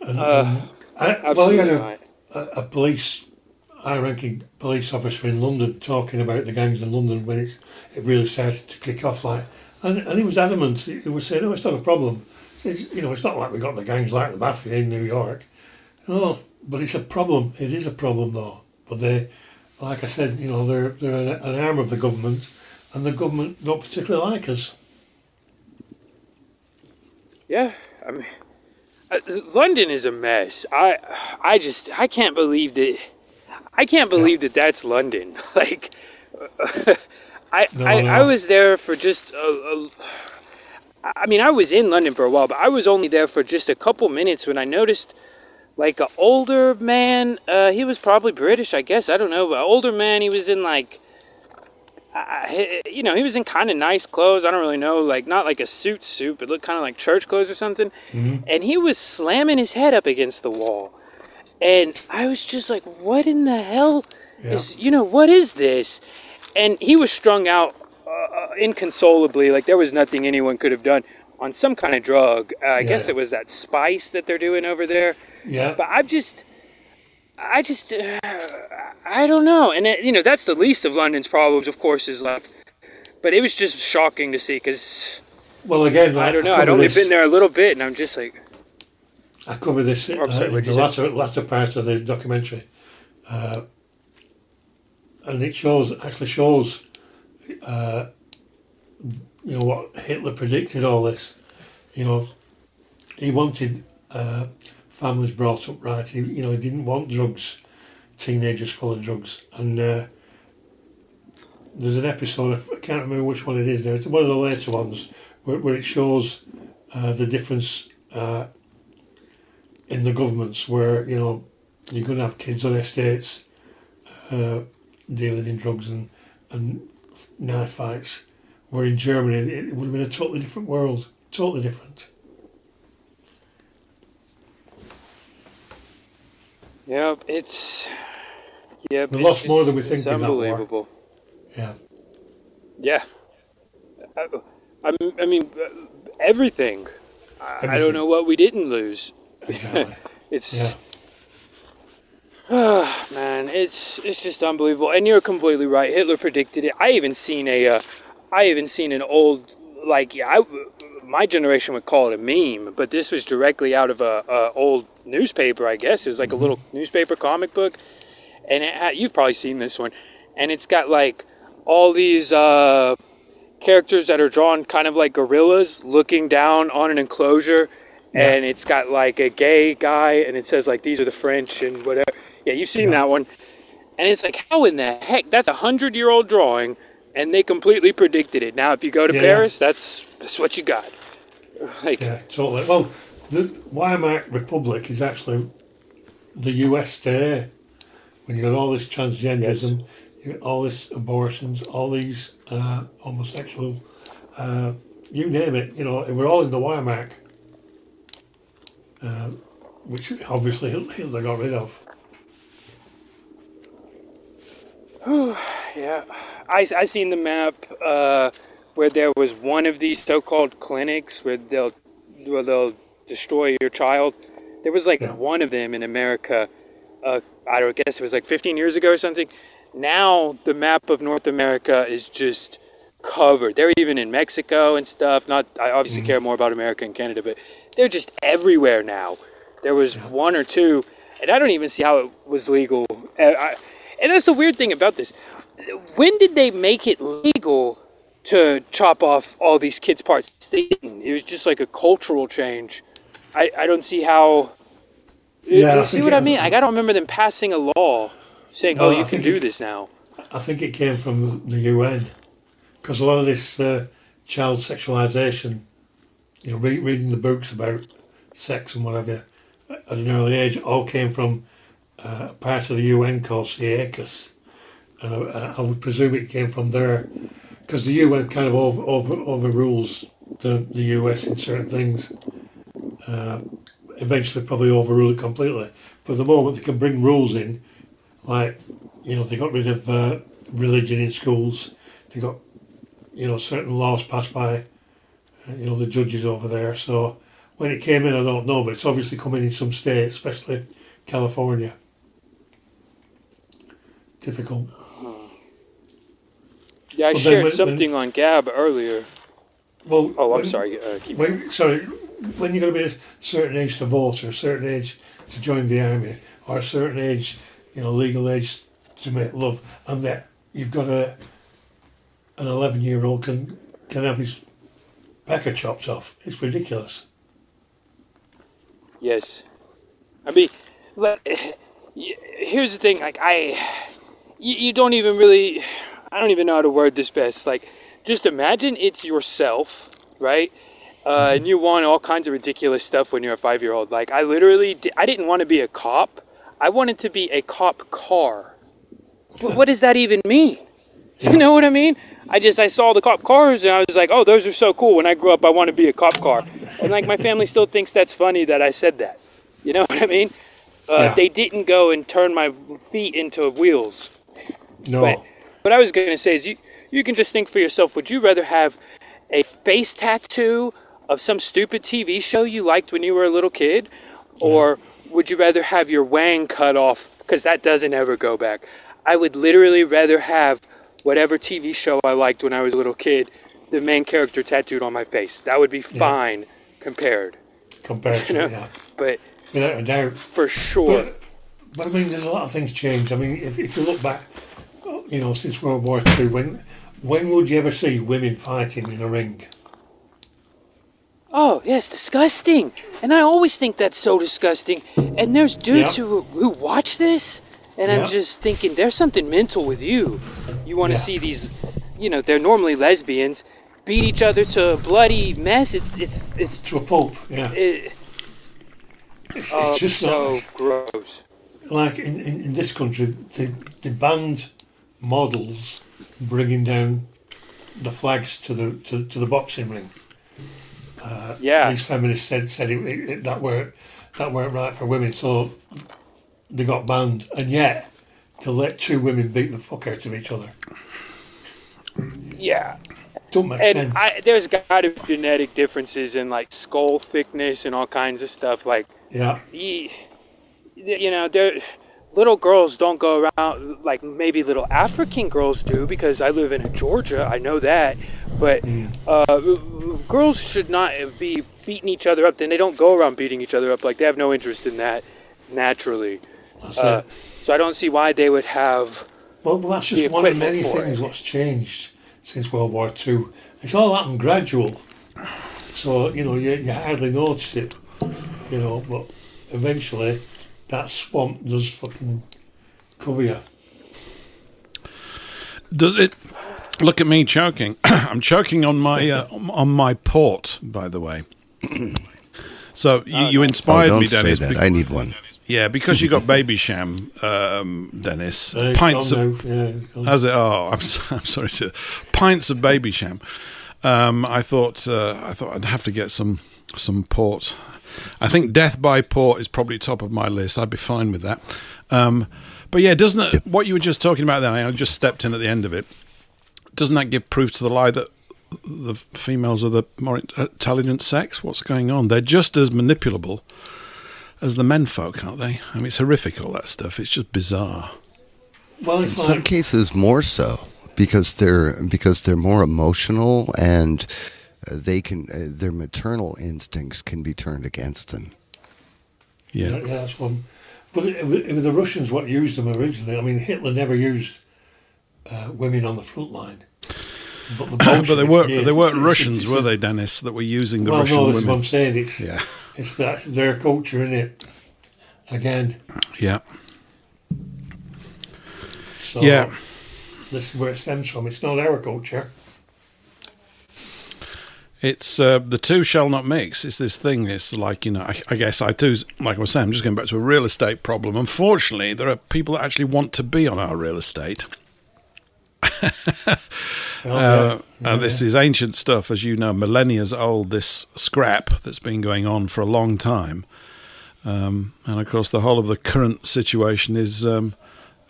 Uh, I, well, you absolutely had a, police, high-ranking police officer in London talking about the gangs in London when it, it really started to kick off. Like, and, and he was adamant. He, was saying, "No, it's not a problem. It's, you know, it's not like we got the gangs like the mafia in New York. No, but it's a problem. It is a problem, though. But they, like I said, you know, they're they're an, arm of the government, and the government don't particularly like us. Yeah, I mean, London is a mess. I, I just, I can't believe that. I can't believe that that's London. Like, I, No, I, no. I was there for just. A, a, I mean, I was in London for a while, but I was only there for just a couple minutes when I noticed, like, an older man. Uh, he was probably British, I guess. I don't know, but older man. He was in like. I, you know, he was in kind of nice clothes. I don't really know, like not like a suit suit, but looked kind of like church clothes or something. Mm-hmm. And he was slamming his head up against the wall, and I was just like, "What in the hell is? You know, what is this?" And he was strung out uh, inconsolably, like there was nothing anyone could have done on some kind of drug. Uh, I guess Yeah. it was that spice that they're doing over there. Yeah. But I've just, I just, uh, I don't know. And it, you know, that's the least of London's problems, of course, is like. But it was just shocking to see because Well, again, I like, don't know. cover I'd only this- been there a little bit, and I'm just like, I cover this uh, Oh, sorry, in the latter, latter part of the documentary, uh, and it shows actually shows, uh, you know what Hitler predicted all this. You know, he wanted uh, families brought up right. He, you know, he didn't want drugs, teenagers full of drugs, and. Uh, there's an episode, I can't remember which one it is now, it's one of the later ones, where, where it shows uh, the difference uh, in the governments where, you know, you're going to have kids on estates uh, dealing in drugs and, and knife fights, where in Germany it would have been a totally different world, totally different. yep, it's, yep. We lost more than we think It's in that war. unbelievable. Yeah. Yeah. I, I, I mean, uh, everything. I, don't know what we didn't lose. Exactly. it's. Ah, man, it's it's just unbelievable. And you're completely right. Hitler predicted it. I even seen a, uh, I even seen an old like yeah, I, my generation would call it a meme, but this was directly out of a, a old newspaper. I guess it was like a little newspaper comic book, and it you've probably seen this one, and it's got like all these uh, characters that are drawn kind of like gorillas looking down on an enclosure. And it's got like a gay guy and it says like these are the french and whatever. Yeah you've seen that one. And it's like how in the heck? That's a hundred year old drawing and they completely predicted it. Now if you go to Yeah. paris that's that's what you got. Like Yeah, totally. Well, the Weimar Republic is actually the US today. When you got all this transgenderism, you got all this abortions, all these uh, homosexual, uh, you name it, you know, we're all in the Weimar, uh, which obviously Hit- Hitler got rid of. yeah, I, I seen the map uh, where there was one of these so-called clinics where they'll where they'll destroy your child. There was like one of them in America. Uh, I don't guess it was like 15 years ago or something. Now the map of North America is just covered. They're even in Mexico and stuff. Not I obviously care more about America and Canada, but they're just everywhere now. There was one or two, and I don't even see how it was legal. Uh, I, and that's the weird thing about this. When did they make it legal to chop off all these kids' parts? It was just like a cultural change. I, I don't see how. Yeah, I see what I mean? I to remember them passing a law saying, No, "Oh, I you can do it- this now." I think it came from the UN because a lot of this uh, child sexualization, you know, re- reading the books about sex and whatever at an early age, all came from uh, a part of the UN called SIECUS, and I, I would presume it came from there, because the UN kind of over, over, overrules the, the US in certain things. Uh, eventually, probably overrule it completely. But at the moment, they can bring rules in, like you know, they got rid of uh, religion in schools. They got you know certain laws passed by uh, you know the judges over there. So when it came in, I don't know, but it's obviously coming in some states, especially California. Difficult. Yeah, I then shared something on Gab earlier. Well, oh, I'm when- sorry. Uh, keep When, sorry, when you're going to be a certain age to vote, or a certain age to join the army, or a certain age, you know, legal age to make love, and that you've got a an 11 year old can can have his pecker chopped off. It's ridiculous. Yes. I mean, here's the thing. Like, I, you don't even really, I don't even know how to word this best. Like, just imagine it's yourself, right? Uh, and you want all kinds of ridiculous stuff when you're a five year old. Like, I literally, di- I didn't want to be a cop. I wanted to be a cop car. But what does that even mean? You know what I mean? I just I saw the cop cars and I was like, oh, those are so cool. When I grow up, I want to be a cop car. And like my family still thinks that's funny that I said that. You know what I mean? Uh, Yeah. They didn't go and turn my feet into wheels. No. But what I was gonna say is you you can just think for yourself. Would you rather have a face tattoo of some stupid TV show you liked when you were a little kid, or would you rather have your wang cut off because that doesn't ever go back? I would literally rather have whatever TV show I liked when I was a little kid, the main character tattooed on my face. That would be fine compared. Compared to You know? yeah. But Without a doubt. for sure. But, but I mean, there's a lot of things changed. I mean, if, if you look back, you know, since World War II, when when would you ever see women fighting in a ring? Oh, yes, disgusting. And I always think that's so disgusting. And there's dudes Yeah. who, who watch this, and Yeah. I'm just thinking, there's something mental with you. You want to Yeah. see these, you know, they're normally lesbians, beat each other to a bloody mess. It's, it's, it's. To a pulp, yeah. It, It's, oh, just so gross. like in, in, in this country, they, they banned models bringing down the flags to the to, to the boxing ring. Uh, Yeah. these feminists said said it, it, it- that weren't that weren't right for women, so they got banned. And yet, to let two women beat the fuck out of each other Yeah. don't make and sense. I, there's got to be genetic differences in like skull thickness and all kinds of stuff. Like, yeah, ye- you know, there little girls don't go around like maybe little African girls do because I live in Georgia. I know that, but uh, girls should not be beating each other up. Then they don't go around beating each other up. Like they have no interest in that naturally. That's Uh, so I don't see why they would have. Well, well, that's just one of many things it. what's changed since World War Two. It's all happened gradual, so you know you, you hardly notice it, you know. But eventually, that swamp does fucking cover you. Does it? Look at me choking. I'm choking on my uh, on my port, by the way. So you, you inspired Oh, don't me, say Dennis. that. be- I need one. Yeah, because you got Babysham, um, Dennis. Uh, pints of now, yeah, gone. has it? Oh, I'm, so- I'm sorry to pints of Babysham. Um, I thought uh, I thought I'd have to get some some port. I think death by port is probably top of my list. I'd be fine with that. Um, but yeah, doesn't it? What you were just talking about then, I just stepped in at the end of it. Doesn't that give proof to the lie that the females are the more intelligent sex? What's going on? They're just as manipulable as the men folk, aren't they? I mean, it's horrific all that stuff. It's just bizarre. Well, In it's some cases, more so because they're because they're more emotional and uh, they can uh, their maternal instincts can be turned against them. yeah, yeah, that's one. But it, it, it the Russians what used them originally. I mean, Hitler never used uh, women on the front line. But, the but they weren't did. they weren't It's- Russians, it's- were they, Dennis? That were using the well, Russian no, that's women. what I'm saying. It's Yeah. it's that their culture in it. Again, Yeah. so Yeah. this is where it stems from. It's not our culture. It's uh, the two shall not mix. It's this thing. It's like you know. I, I guess I do. Like I was saying, I'm just going back to a real estate problem. Unfortunately, there are people that actually want to be on our real estate. Uh, and this is ancient stuff, as you know, millennia old. This scrap that's been going on for a long time, um, and of course, the whole of the current situation is um,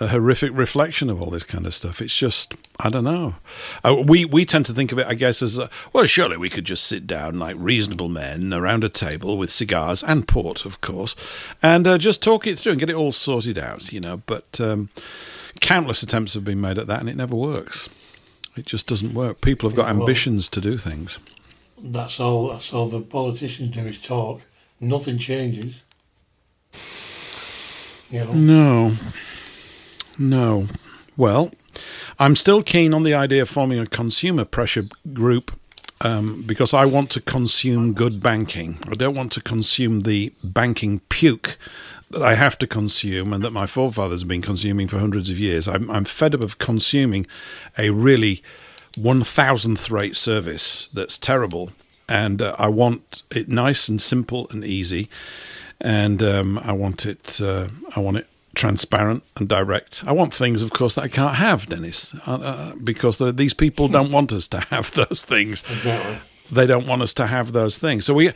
a horrific reflection of all this kind of stuff. It's just, I don't know. Uh, we we tend to think of it, I guess, as a, well. Surely we could just sit down like reasonable men around a table with cigars and port, of course, and uh, just talk it through and get it all sorted out, you know. But um, countless attempts have been made at that, and it never works. It just doesn't work. People have got Yeah, well- ambitions to do things. That's all. That's all the politicians do is talk. Nothing changes. You know. No. No. Well, I'm still keen on the idea of forming a consumer pressure group um, because I want to consume good banking. I don't want to consume the banking puke that I have to consume and that my forefathers have been consuming for hundreds of years. I'm, I'm fed up of consuming a really one thousandth rate service that's terrible, and uh, I want it nice and simple and easy, and um, I want it. Uh, I want it transparent and direct. I want things, of course, that I can't have, Dennis, uh, uh, because these people don't want us to have those things. Exactly. They don't want us to have those things. So we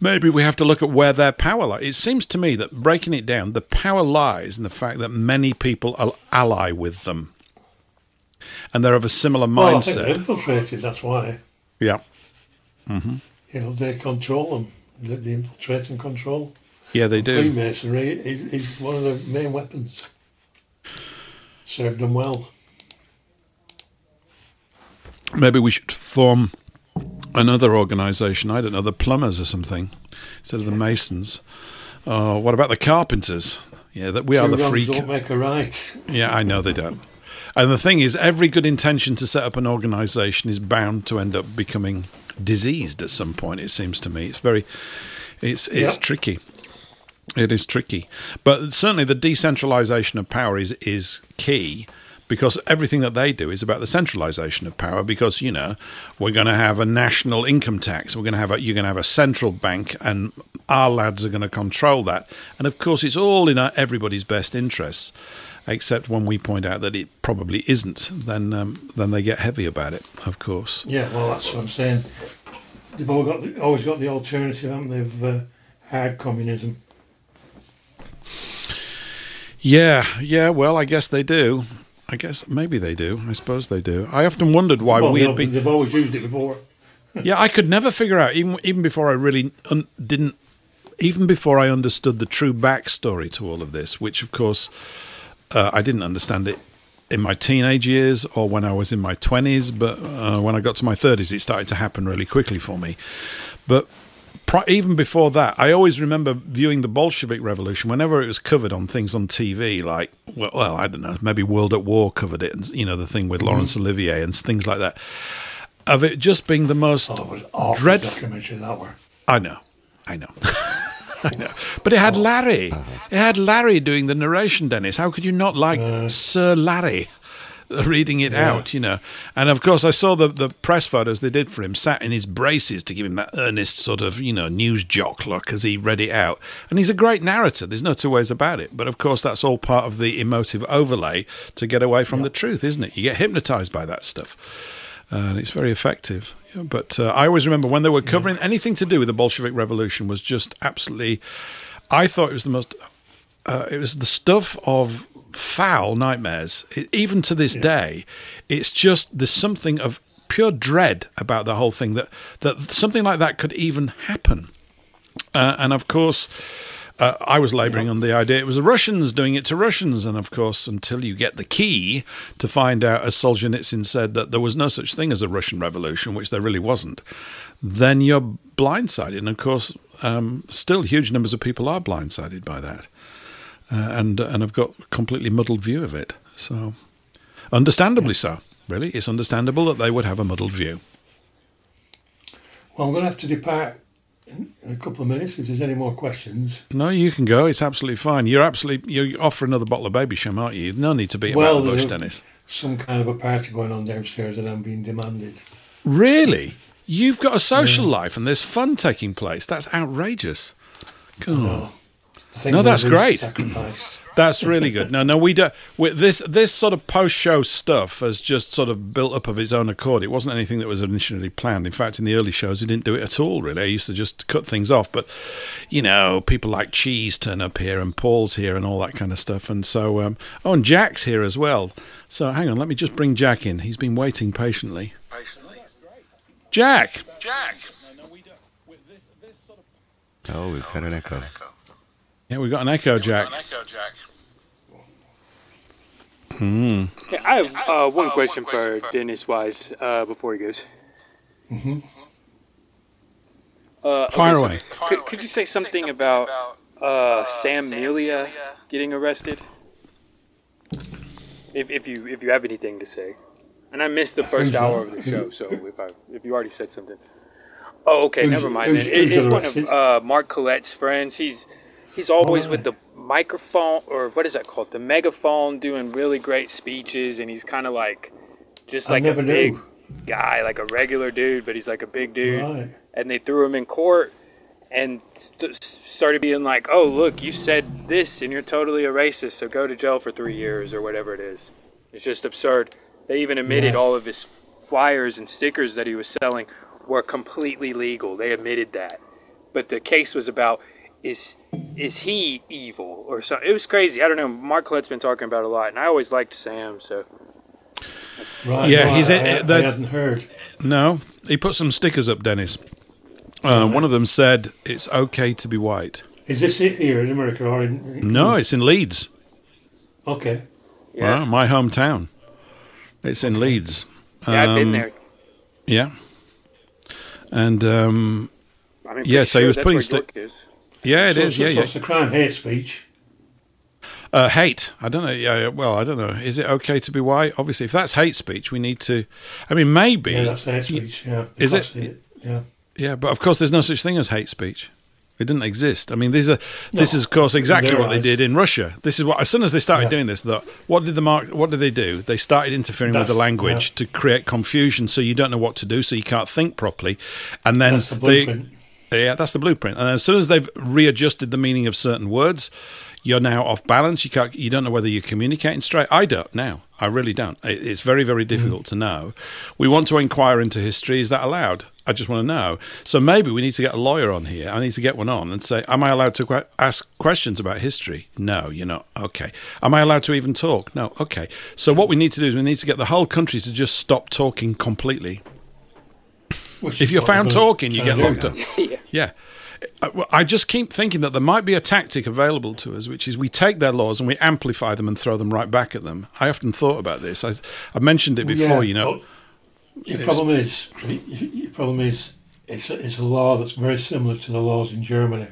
maybe we have to look at where their power lies. It seems to me that breaking it down, the power lies in the fact that many people al- ally with them, and they're of a similar Well, I think they're infiltrated. That's why. yeah. Mm-hmm. You know, they control them. They, they infiltrate and control. Yeah, they And do. Freemasonry is, is one of the main weapons. Served them well. Maybe we should form another organisation. I don't know, the plumbers or something instead of the masons. Oh, what about the carpenters? Yeah, that we are the free. don't make a right. Yeah, I know they don't. And the thing is, every good intention to set up an organisation is bound to end up becoming diseased at some point. It seems to me it's very, it's it's Yeah. tricky. It is tricky, but certainly the decentralisation of power is is key because everything that they do is about the centralisation of power. Because you know we're going to have a national income tax, we're going to have a you're going to have a central bank, and our lads are going to control that. And of course, it's all in our, everybody's best interests except when we point out that it probably isn't, then um, then they get heavy about it. Of course. Yeah, well, that's what I'm saying. They've all got the, always got the alternative, haven't they? Of uh, hard communism. Yeah, yeah. Well, I guess they do. I guess maybe they do. I suppose they do. I often wondered why well, we had been. they've always used it before. yeah, I could never figure out even even before I really un- didn't. Even before I understood the true backstory to all of this, which of course uh, I didn't understand it in my teenage years or when I was in my twenties, but uh, when I got to my thirties, it started to happen really quickly for me. But even before that, I always remember viewing the Bolshevik Revolution whenever it was covered on things on TV, like well, well I don't know, maybe World at War covered it, and you know the thing with mm-hmm. Laurence Olivier and things like that. Of it just being the most oh, Awful dreadful. documentary that were. I know, I know. I know. But it had oh. Larry. Uh-huh. It had Larry doing the narration, Dennis. How could you not like uh, Sir Larry reading it Yeah. out, you know? And of course, I saw the, the press photos they did for him, sat in his braces to give him that earnest sort of, you know, news jock look as he read it out. And he's a great narrator. There's no two ways about it. But of course, that's all part of the emotive overlay to get away from the truth, isn't it? You get hypnotized by that stuff. And it's very effective. Yeah, But uh, I always remember when they were covering anything to do with the Bolshevik Revolution was just absolutely. I thought it was the most. Uh, it was the stuff of foul nightmares. It, even to this day, it's just there's something of pure dread about the whole thing that that something like that could even happen. Uh, and of course, uh, I was labouring on the idea it was the Russians doing it to Russians. And of course, until you get the key to find out, as Solzhenitsyn said, that there was no such thing as a Russian Revolution, which there really wasn't, then you're blindsided. And of course, um, still huge numbers of people are blindsided by that. Uh, and and have got a completely muddled view of it. So, understandably so. Really, it's understandable that they would have a muddled view. Well, I'm going to have to depart in, a couple of minutes if there's any more questions. No, you can go. It's absolutely fine. You're absolutely you're offering another bottle of Babysham, aren't you? No need to be well, about the bush, Dennis. some kind of a party going on downstairs and I'm being demanded. Really? You've got a social life and there's fun taking place. That's outrageous. God. Things No, that's great. That's really good. No, no, we don't. This this sort of post show stuff has just sort of built up of its own accord. It wasn't anything that was initially planned. In fact, in the early shows, we didn't do it at all. Really, I used to just cut things off. But you know, people like Cheese turn up here, and Paul's here, and all that kind of stuff. And so, um, oh, and Jack's here as well. So hang on, let me just bring Jack in. He's been waiting patiently. Patiently. Jack. Jack. Oh, we've got an echo. Yeah, we've got an echo, Jack. An echo, Jack. Hmm. Yeah, I have uh, one question for Dennis Wise uh, before he goes. Mm-hmm. Uh, Fire so away. Could, could you say something about uh, Sam Melia getting arrested? If, if you if you have anything to say, and I missed the first hour of the show, so if I if you already said something, oh okay, Who's- never mind. who's- then. It- who's one of uh, Mark Collett's friends. He's he's always Oh, with the microphone or what is that called? The megaphone, doing really great speeches, and he's kind of like just like a big knew. guy, like a regular dude, but he's like a big dude. Right. And they threw him in court and st- started being like, "Oh, look, you said this, and you're totally a racist, so go to jail for three years or whatever it is." It's just absurd. They even admitted Yeah. all of his flyers and stickers that he was selling were completely legal. They admitted that, but the case was about is is he evil or something? It was crazy. I don't know. Mark Collett's been talking about it a lot, and I always liked Sam. So Right. Yeah, no, he's I, in- I, the- I hadn't heard. No, he put some stickers up, Dennis. Uh, one of them said, "It's okay to be white." Is this it here in America or in? in No, it's in Leeds. Okay. Well, my hometown. It's in Leeds. yeah, I've been Um, there. Yeah. And um, I mean, yeah, pretty so he was putting where sti- York is. Yeah, it so, is. So, Yeah, so yeah. it's a crime, hate speech. Uh, hate. I don't know. Yeah. Well, I don't know. Is it okay to be white? Obviously, if that's hate speech, we need to. I mean, maybe. Yeah, that's hate speech. Yeah. Is it? Because Yeah. Yeah, but of course, there's no such thing as hate speech. It didn't exist. I mean, these are this is of course exactly what they did in Russia. This is what as soon as they started Yeah. doing this, the, what did the mark? What did they do? They started interfering with the language yeah. to create confusion, so you don't know what to do, so you can't think properly, and then That's the. Yeah, that's the blueprint. And as soon as they've readjusted the meaning of certain words, you're now off balance. You can't. You don't know whether you're communicating straight. I don't now. I really don't. It's very, very difficult hmm. to know. We want to inquire into history. Is that allowed? I just want to know. So maybe we need to get a lawyer on here. I need to get one on and say, "Am I allowed to que- ask questions about history?" No, you're not. Okay. Am I allowed to even talk? No. Okay. So what we need to do is we need to get the whole country to just stop talking completely. Which If you're found talking, you get locked up. Yeah. I- I just keep thinking that there might be a tactic available to us, which is we take their laws and we amplify them and throw them right back at them. I often thought about this. I, I mentioned it before, Yeah, you know. but Your problem is, your problem is, it's a, it's a law that's very similar to the laws in Germany,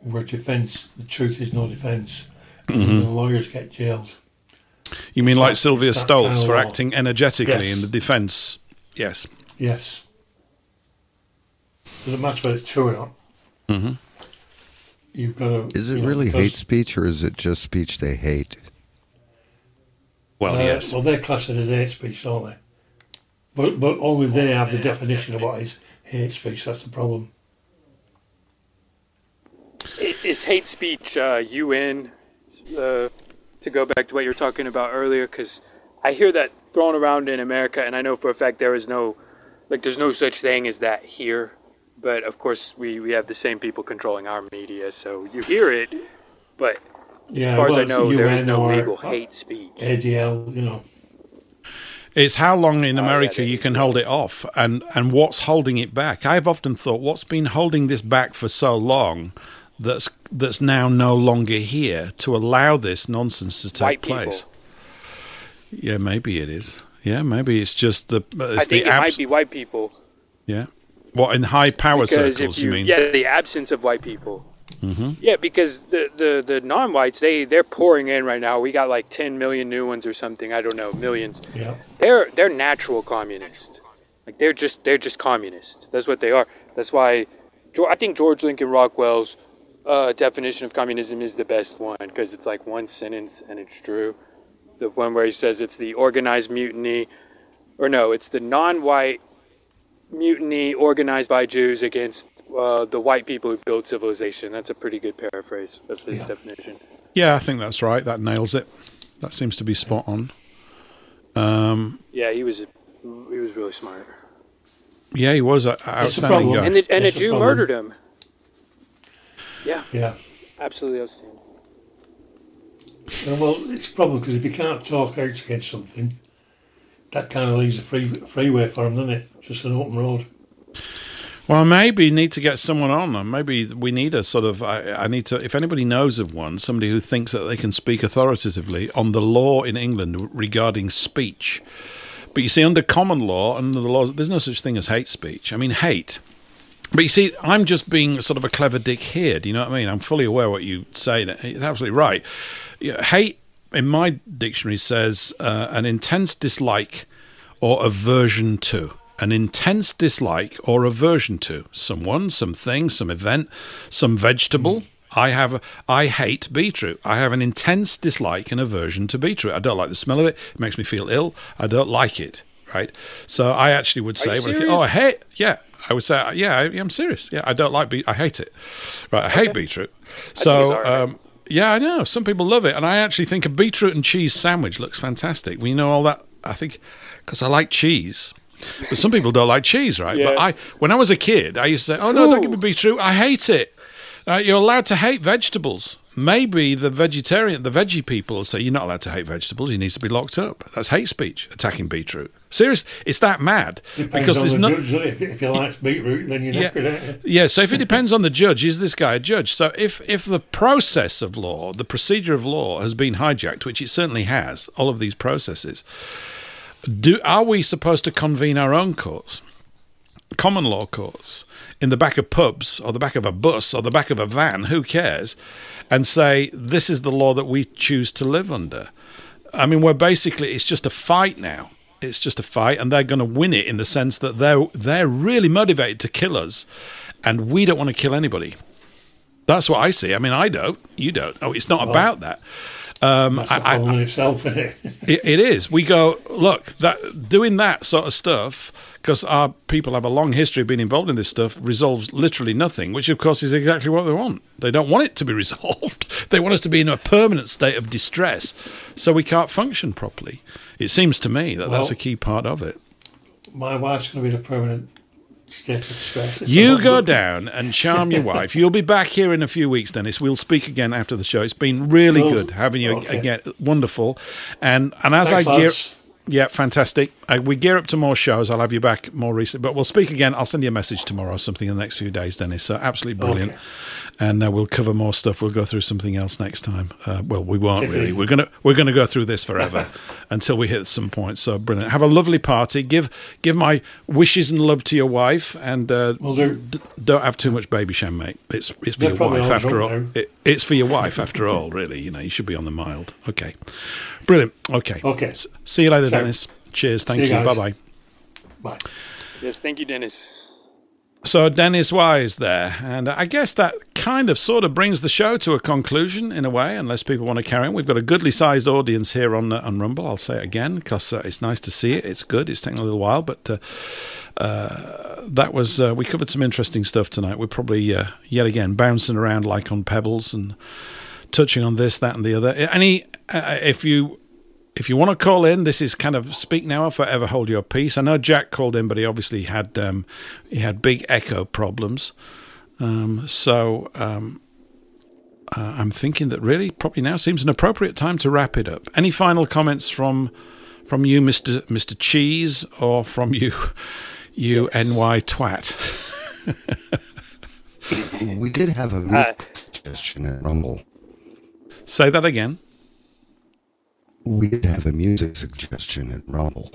where defence, the truth is no defence, and Mhm. the lawyers get jailed. You mean It's like that- Sylvia it's that Stolz kind of for law. acting energetically Yes. in the defence? Yes. Yes. Doesn't matter whether it's true or not. hmm You've got to. Is it you know, really because- hate speech or is it just speech they hate? Well, Uh, yes. Well, they're it as hate speech, aren't they? But but only they have the definition of what is hate speech. That's the problem. Is hate speech uh, UN? Uh, to go back to what you were talking about earlier, because I hear that thrown around in America, and I know for a fact there is no, like, there's no such thing as that here. But of course, we, we have the same people controlling our media, so you hear it. But Yeah, as far as I know, there is UN no or- legal hate speech. ADL, you know. It's how long in Oh, yeah, America you you can hold it off and, and what's holding it back. I've often thought what's been holding this back for so long that's that's now no longer here to allow this nonsense to take White people. place. Yeah, maybe it is. Yeah, maybe it's just the I think the it might be white people. yeah. What in high power because circles you, you, mean? yeah, the absence of white people. hmm Yeah, because the, the, the non-whites they they're pouring in right now. We got like 10 million new ones or something. I don't know, millions. Yeah. They're they're natural communists. Like they're just they're just communist. That's what they are. That's why I think George Lincoln Rockwell's uh, definition of communism is the best one because it's like one sentence and it's true. The one where he says it's the organized mutiny, or no, it's the non-white mutiny organized by Jews against uh, the white people who built civilization. That's a pretty good paraphrase of his definition. Yeah, I think that's right. That nails it. That seems to be spot on. Um, Yeah, he was he was really smart. yeah, he was an outstanding guy. And the, and a Jew murdered him. Yeah. Yeah. Absolutely outstanding. Uh, well, it's a problem because if you can't talk out against something, that kind of leaves a free freeway for them, doesn't it? Just an open road. Well, maybe you need to get someone on them. Maybe we need a sort of. I, I need to. If anybody knows of one, somebody who thinks that they can speak authoritatively on the law in England regarding speech. But you see, under common law, under the law, there's no such thing as hate speech. I mean, hate. But you see, I'm just being sort of a clever dick here. Do you know what I mean? I'm fully aware what you say. It's absolutely right. Hate, in my dictionary, says uh, an intense dislike or aversion to. An intense dislike or aversion to someone, something, some event, some vegetable. I have, I hate beetroot. I have an intense dislike and aversion to beetroot. I don't like the smell of it. It makes me feel ill. I don't like it. Right. So I actually would say, you when I think, oh, I hate. Yeah, I would say, yeah, I, I'm serious. Yeah, I don't like beet. I hate it. Right. I hate beetroot. So. Um, yeah, I know. Some people love it, and I actually think a beetroot and cheese sandwich looks fantastic. We know all that. I think because I like cheese, but some people don't like cheese, right? But I, when I was a kid, I used to say, "Oh no, don't give me beetroot. I hate it." Uh, you're allowed to hate vegetables. Maybe the vegetarian, the veggie people will say you're not allowed to hate vegetables. You need to be locked up. That's hate speech. Attacking beetroot. Serious? It's that mad Depends because there's the no. judge? If, if you like beetroot, then you're Yeah. knackered? Yeah, so if it depends on the judge, is this guy a judge? So if if the process of law, the procedure of law has been hijacked, which it certainly has, all of these processes, do are we supposed to convene our own courts? Common law courts in the back of pubs or the back of a bus or the back of a van, who cares? And say this is the law that we choose to live under. I mean, we're basically it's just a fight now. It's just a fight, and they're going to win it in the sense that they're they're really motivated to kill us, and we don't want to kill anybody. That's what I see. I mean, I don't. You don't. Oh, it's not Well, about that. Um, That's I, I, problem in itself, isn't it? it, it is. We go look that doing that sort of stuff because our people have a long history of being involved in this stuff resolves literally nothing, which of course is exactly what they want. They don't want it to be resolved. they want us to be in a permanent state of distress, so we can't function properly. It seems to me that that's a key part of it. My wife's going to be in a permanent state of stress. You go not- down and charm your wife. You'll be back here in a few weeks, Dennis. We'll speak again after the show. It's been really Cool. good having you Okay. again. Wonderful. And and as Thanks, I gear, lads. Yeah, fantastic. Uh, we gear up to more shows. I'll have you back more recently, but we'll speak again. I'll send you a message tomorrow or something in the next few days, Dennis. So absolutely brilliant. And uh, we'll cover more stuff. We'll go through something else next time. Uh, well, we won't really. We're gonna we're gonna go through this forever until we hit some point. So brilliant. Have a lovely party. Give give my wishes and love to your wife, and uh, d- don't have too much Babysham, mate. It's it's for They're your wife after all. It, it's for your wife after all. Really, you know, you should be on the mild. Okay, brilliant. Okay, Okay. S- see you later, Ciao. Dennis. Cheers. Thank See you. you bye bye. Bye. Yes, thank you, Dennis. So Dennis Wise there, and I guess that kind of sort of brings the show to a conclusion in a way, unless people want to carry on. We've got a goodly sized audience here on uh, on Rumble. I'll say it again because uh, it's nice to see it. It's good. It's taken a little while, but uh, uh, that was uh, we covered some interesting stuff tonight. We're probably uh, yet again bouncing around like on pebbles and touching on this, that, and the other. Any uh, if you if you want to call in, this is kind of speak now or forever hold your peace. I know Jack called in, but he obviously had um, he had big echo problems. Um, so um, uh, I'm thinking that really probably now seems an appropriate time to wrap it up. Any final comments from from you, Mister Mister Cheese, or from you, you NY twat? we did have a Hi. suggestion at Rumble. Say that again. We did have a music suggestion at Rumble.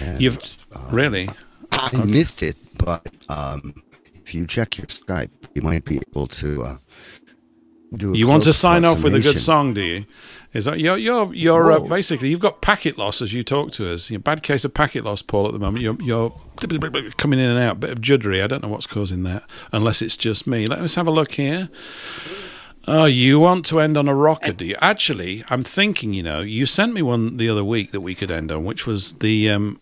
And, You've um, really. I missed it, but um, if you check your Skype, you might be able to uh, do. A You want to sign off with a good song, do you? Is that you're you're you're uh, basically you've got packet loss as you talk to us. You're bad case of packet loss, Paul. At the moment, you're you're coming in and out, bit of juddery. I don't know what's causing that, unless it's just me. Let us have a look here. Oh, you want to end on a rocker, do you? Actually, I'm thinking. You know, you sent me one the other week that we could end on, which was the um,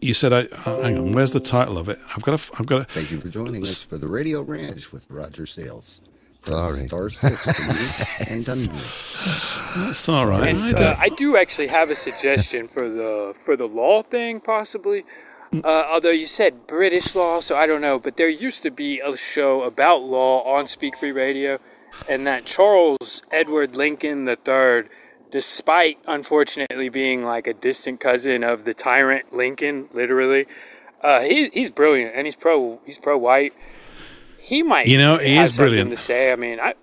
you said, I, uh, hang on, where's the title of it? I've got to, I've got to. Thank you for joining us for the Radio Ranch with Roger Sales. Sorry. Star six to and unmute. That's all right. And uh, I do actually have a suggestion for the for the law thing, possibly. Uh, although you said British law, so I don't know. But there used to be a show about law on Speak Free Radio, and that Charles Edward Lincoln III, despite unfortunately being like a distant cousin of the tyrant Lincoln, literally, uh, he, he's brilliant and he's pro he's pro white. He might, You know, he have is brilliant. to say. I mean, I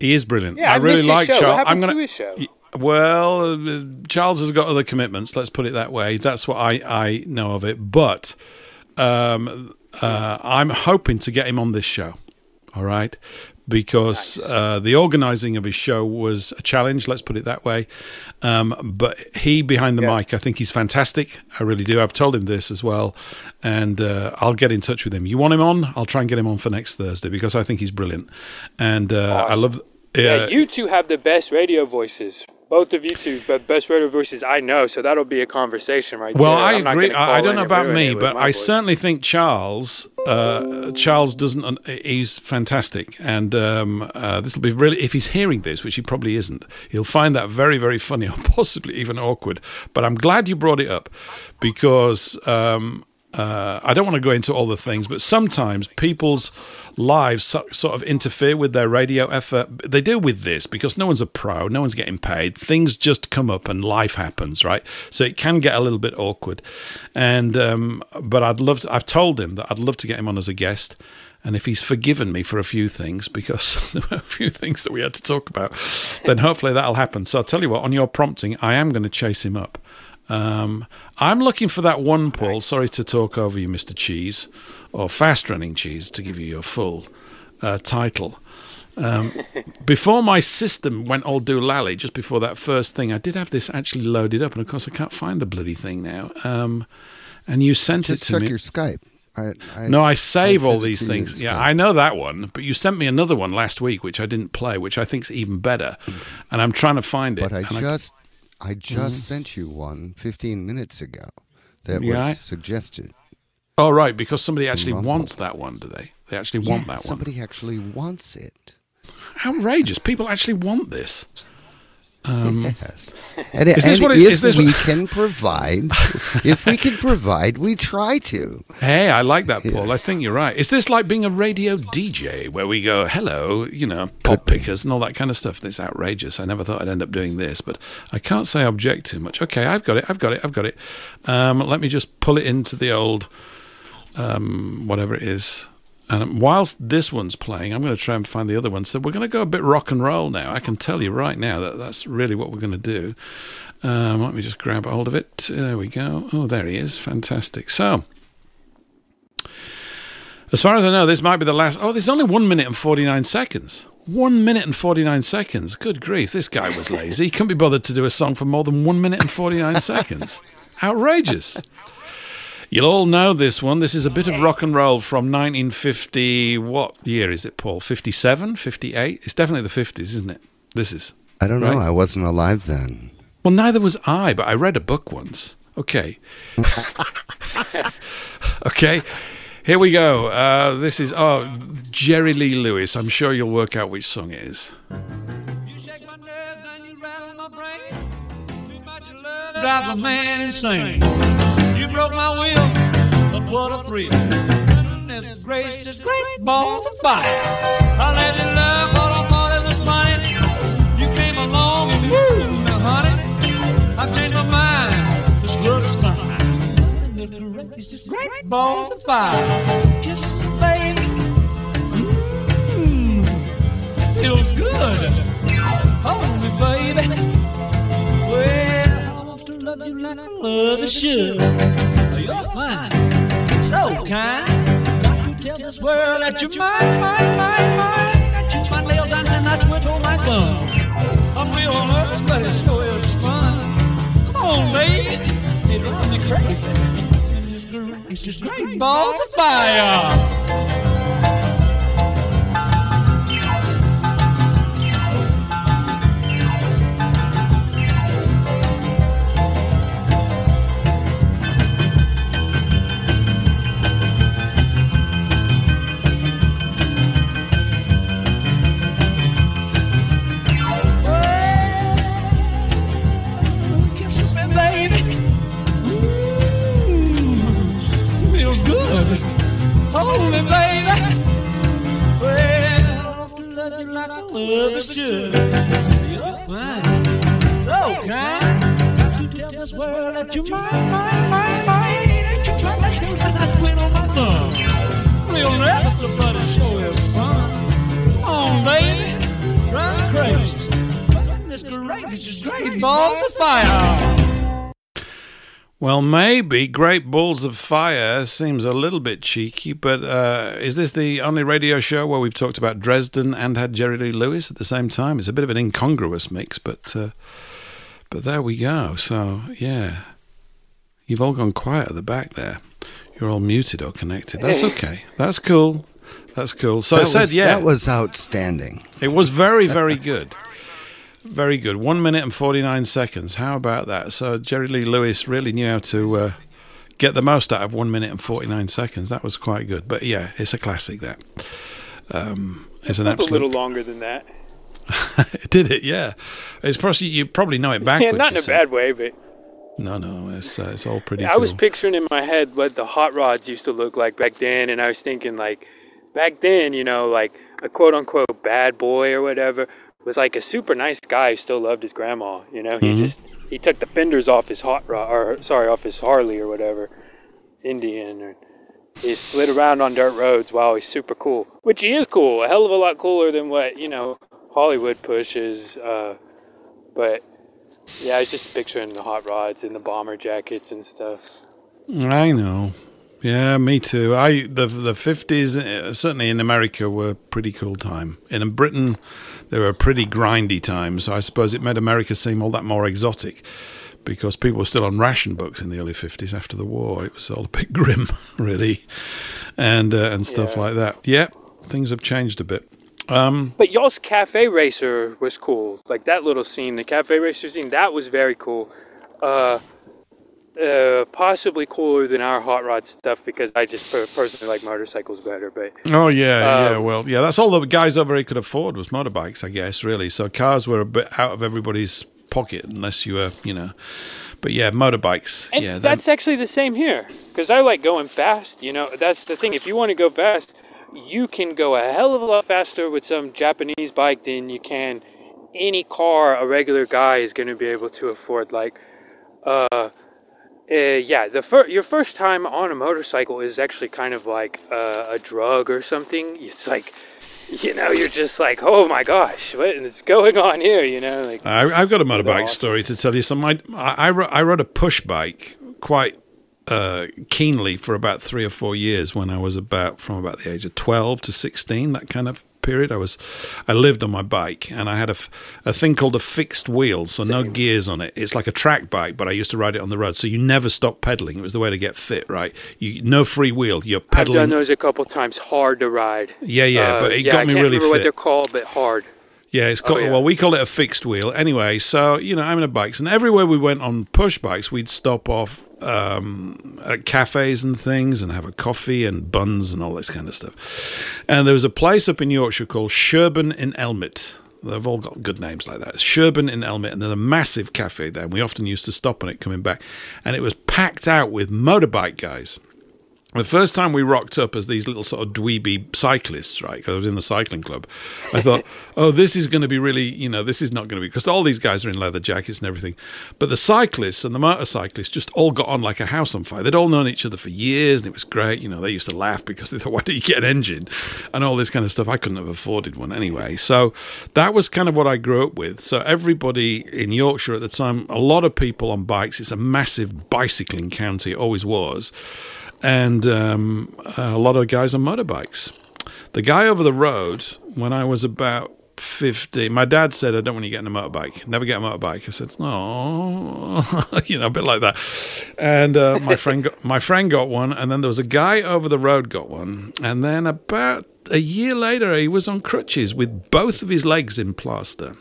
He is brilliant. Yeah, I I really like Charles. I'm gonna. his show? Well, uh, Charles has got other commitments. Let's put it that way. That's what I I know of it. But um, uh, I'm hoping to get him on this show. All right. Because uh, the organising of his show was a challenge, let's put it that way. Um, but he behind the mic, I think he's fantastic. I really do. I've told him this as well, and uh, I'll get in touch with him. You want him on? I'll try and get him on for next Thursday because I think he's brilliant, and uh, I love. Yeah, uh, you two have the best radio voices. Both of you two, but best radio voices I know. So that'll be a conversation right Well, there. I agree. I, I don't know about me, but I voice. certainly think Charles. Uh, Charles doesn't. He's fantastic, and um, uh, this will be really. If he's hearing this, which he probably isn't, he'll find that very, very funny, or possibly even awkward. But I'm glad you brought it up because um, uh, I don't want to go into all the things, but sometimes people's lives so, sort of interfere with their radio effort. They deal with this because no one's a pro, no one's getting paid. Things just come up and life happens, right? So it can get a little bit awkward. And um, but I'd love. To, I've told him that I'd love to get him on as a guest. And if he's forgiven me for a few things, because there were a few things that we had to talk about, then hopefully that'll happen. So I'll tell you what, on your prompting, I am going to chase him up. Um, I'm looking for that one, Paul. Sorry to talk over you, Mr. Cheese, or Fast Running Cheese, to give you your full uh, title. Um, before my system went all doolally, just before that first thing, I did have this actually loaded up, and of course I can't find the bloody thing now. Um, and you sent Just it to me. check me. your Skype. I, I, no, I save all these things. Yeah. I know that one, but you sent me another one last week, which I didn't play, which I think's even better, and I'm trying to find it. But I just, I just Mhm. sent you one 15 minutes ago that Yeah. was suggested. Oh, right, because somebody actually Rumble. wants that one, do they? They actually want Yeah, that one. Somebody actually wants it. Outrageous! People actually want this. Um, yes. And, is this and what it, if is this we what- can provide, if we can provide, we try to. Hey, I like that, Paul. I think you're right. Is this like being a radio DJ where we go, hello, you know, pop pickers and all that kind of stuff? That's outrageous. I never thought I'd end up doing this, but I can't say I object too much. Okay, I've got it. I've got it. I've got it. Um, let me just pull it into the old, um, whatever it is. And whilst this one's playing, I'm going to try and find the other one. So we're going to go a bit rock and roll now. I can tell you right now that that's really what we're going to do. Um, let me just grab hold of it. There we go. Oh, there he is. Fantastic. So, as far as I know, this might be the last. Oh, there's only one minute and 49 seconds. One minute and 49 seconds. Good grief. This guy was lazy. He couldn't be bothered to do a song for more than one minute and 49 seconds. Outrageous. You'll all know this one. This is a bit of rock and roll from 1950. What year is it, Paul? 57? 58? It's definitely the 50s, isn't it? This is. I don't know. Right. I wasn't alive then. Well, neither was I, but I read a book once. Okay. okay. Here we go. Uh, this is, oh, Jerry Lee Lewis. I'm sure you'll work out which song it is. drives a man insane. You broke my will, but what a thrill. Goodness gracious, great balls of fire. I let you love what I thought it was money. You came along and woo, now honey, I've changed my mind. This love is fine. Goodness gracious, great balls of fire. Kisses, baby. Mmm, feels good. Well, I want to love you like I a should. You're fine, so kind. Got to tell this world that you're mine, mine, mine, mine. Got you my nails down and I on my thumb. I'm real nervous, but it sure is fun. Come on, baby, it drives me crazy. It's just great balls of fire. Love you like I love is should. You're fine, so kind. Got to tell this world that you're mine, mine, mine, mine. That you're trying to hit like I quit on my thumb. We'll never somebody show his fun. On, baby, drive crazy. Goodness gracious, great balls of fire. Well, maybe Great Balls of Fire seems a little bit cheeky, but uh, is this the only radio show where we've talked about Dresden and had Jerry Lee Lewis at the same time? It's a bit of an incongruous mix, but uh, but there we go. So yeah, you've all gone quiet at the back there. You're all muted or connected. That's okay. That's cool. That's cool. So that I said, was, yeah, that was outstanding. it was very, very good. Very good. One minute and 49 seconds. How about that? So Jerry Lee Lewis really knew how to uh, get the most out of one minute and 49 seconds. That was quite good. But yeah, it's a classic, that. Um, it's an absolute. a little longer than that. Did it? Yeah. It's probably, you probably know it backwards. yeah, not in a bad way, but No, no, it's, uh, it's all pretty I cool. was picturing in my head what the hot rods used to look like back then, and I was thinking like back then, you know, like a quote unquote bad boy or whatever was like a super nice guy who still loved his grandma. You know, he Mhm. just he took the fenders off his hot rod, or sorry, off his Harley or whatever, Indian, or he slid around on dirt roads. Wow, he's super cool, which he is cool, a hell of a lot cooler than what you know Hollywood pushes. Uh, but yeah, I was just picturing the hot rods and the bomber jackets and stuff. I know. Yeah, me too. I the the fifties uh, certainly in America were pretty cool time. In Britain, they were pretty grindy times. I suppose it made America seem all that more exotic because people were still on ration books in the early fifties after the war. It was all a bit grim, really, and uh, and stuff Yeah. like that. Yeah, things have changed a bit. Um, But y'all's cafe racer was cool. Like that little scene, the cafe racer scene, that was very cool. Uh, uh, possibly cooler than our hot rod stuff because I just personally like motorcycles better. But Oh yeah, yeah. Um, Well, yeah. That's all the guys over here could afford was motorbikes, I guess. Really, so cars were a bit out of everybody's pocket unless you were, you know. But yeah, motorbikes. and yeah, that's actually the same here because I like going fast. You know, that's the thing. If you want to go fast, you can go a hell of a lot faster with some Japanese bike than you can any car a regular guy is going to be able to afford. Like, uh, uh yeah, the fir- your first time on a motorcycle is actually kind of like uh, a drug or something. It's like, you know, you're just like, oh my gosh, what is going on here? You know, like. I, I've got a motorbike awesome. story to tell you. So my, I, I, I rode a push bike quite uh, keenly for about three or four years when I was about from about the age of twelve to sixteen. That kind of period. I was, I lived on my bike, and I had a, a thing called a fixed wheel, so no gears on it. It's like a track bike, but I used to ride it on the road, so you never stop pedaling. It was the way to get fit, right? You no free wheel. You're pedaling. I've done those a couple times. Hard to ride. Yeah, yeah, Uh, but it yeah, got I me can't really remember what they're called, but hard. Yeah, it's called, Oh, yeah. well, we call it a fixed wheel. Anyway, so, you know, I'm in a bikes, and everywhere we went on push bikes, we'd stop off um, at cafes and things and have a coffee and buns and all this kind of stuff. And there was a place up in Yorkshire called Sherburn in Elmet. They've all got good names like that. Sherburn in Elmet, and there's a massive cafe there. And we often used to stop on it coming back, and it was packed out with motorbike guys. The first time we rocked up as these little sort of dweeby cyclists, right? Because I was in the cycling club. I thought, oh, this is going to be really, you know, this is not going to be, because all these guys are in leather jackets and everything. But the cyclists and the motorcyclists just all got on like a house on fire. They'd all known each other for years and it was great. You know, they used to laugh because they thought, why don't you get an engine? And all this kind of stuff. I couldn't have afforded one anyway. So that was kind of what I grew up with. So everybody in Yorkshire at the time, a lot of people on bikes. It's a massive bicycling county, it always was and um, a lot of guys on motorbikes. The guy over the road, when I was about 50, my dad said, I don't want you getting a motorbike. Never get a motorbike. I said, no, you know, a bit like that. And uh, my friend got, my friend got one, and then there was a guy over the road got one, and then about a year later, he was on crutches with both of his legs in plaster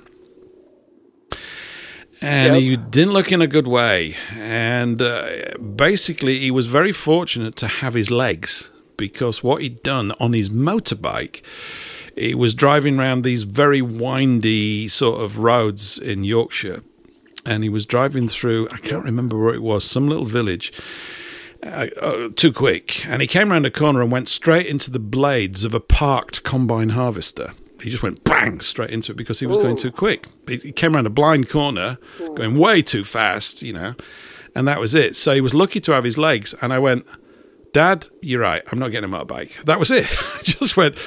and he didn't look in a good way. And uh, basically, he was very fortunate to have his legs because what he'd done on his motorbike, he was driving around these very windy sort of roads in Yorkshire, and he was driving through. I can't remember where it was, some little village. uh, uh, too quick, and he came round a corner and went straight into the blades of a parked combine harvester. He just went bang straight into it because he was going too quick. He came around a blind corner, going way too fast, you know, and that was it. So he was lucky to have his legs. And I went, Dad, you're right. I'm not getting a motorbike. That was it. I just went,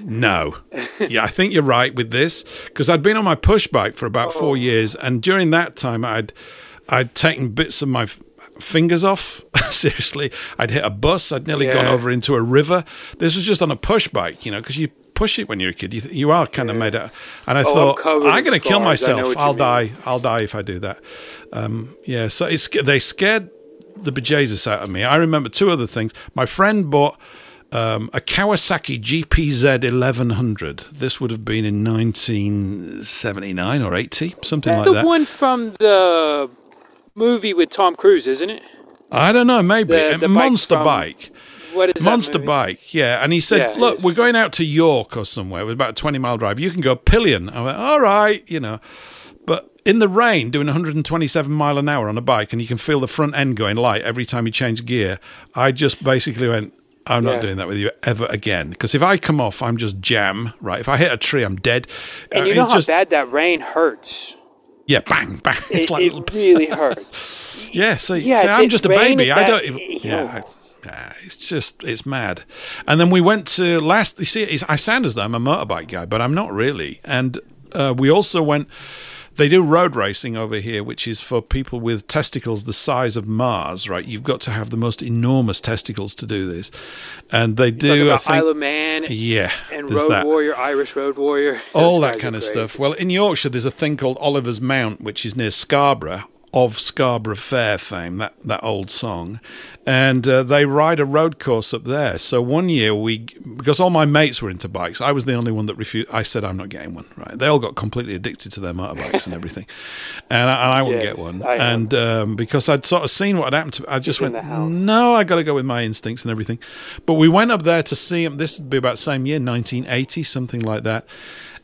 no. Yeah, I think you're right with this because I'd been on my push bike for about four oh. years, and during that time, I'd I'd taken bits of my fingers off. Seriously, I'd hit a bus. I'd nearly gone over into a river. This was just on a push bike, you know, because you push it when you're a kid. You, th- you are kind of made out. And I Oh, I'm thought, I'm going to kill scars. I know myself. I'll mean. die. I'll die if I do that. Um, yeah. So it's, they scared the bejesus out of me. I remember two other things. My friend bought um, a Kawasaki GPZ 1100. This would have been in 1979 or 80, something like the that. The one from the movie with Tom Cruise, isn't it? I don't know, maybe The- a the bike monster from- bike. What is Monster bike, yeah. And he said, Yeah, "Look, we're going out to York or somewhere. It was about a twenty mile drive. You can go pillion." I went, "All right, you know." But in the rain, doing 127 mile an hour on a bike, and you can feel the front end going light every time you change gear. I just basically went, "I'm not Yeah. doing that with you ever again." Because if I come off, I'm just jam. Right? If I hit a tree, I'm dead. And Uh, you know how just- bad that rain hurts. Yeah, bang, bang. It's It, like it really hurts. Yeah, so, Yeah, so I'm just a baby. I don't. Even, yeah, I- yeah, it's just it's mad. And then we went to last. You see, I sound as though I'm a motorbike guy, but I'm not really. And uh, we also went. They do road racing over here, which is for people with testicles the size of Mars. Right, you've got to have the most enormous testicles to do this. And they do. I think, Isle of Man. Yeah, And Road that Warrior, Irish Road Warrior. all that kind of great. stuff. Well, in Yorkshire, there's a thing called Oliver's Mount, which is near Scarborough, of Scarborough Fair fame, that, that old song. And uh, they ride a road course up there. So one year, we, because all my mates were into bikes, I was the only one that refused. I said, I'm not getting one, right? They all got completely addicted to their motorbikes and everything. And I, and I wouldn't Yes, get one. And um, because I'd sort of seen what had happened to I just went, no, I got to go with my instincts and everything. But we went up there to see them. This would be about the same year, 1980, something like that.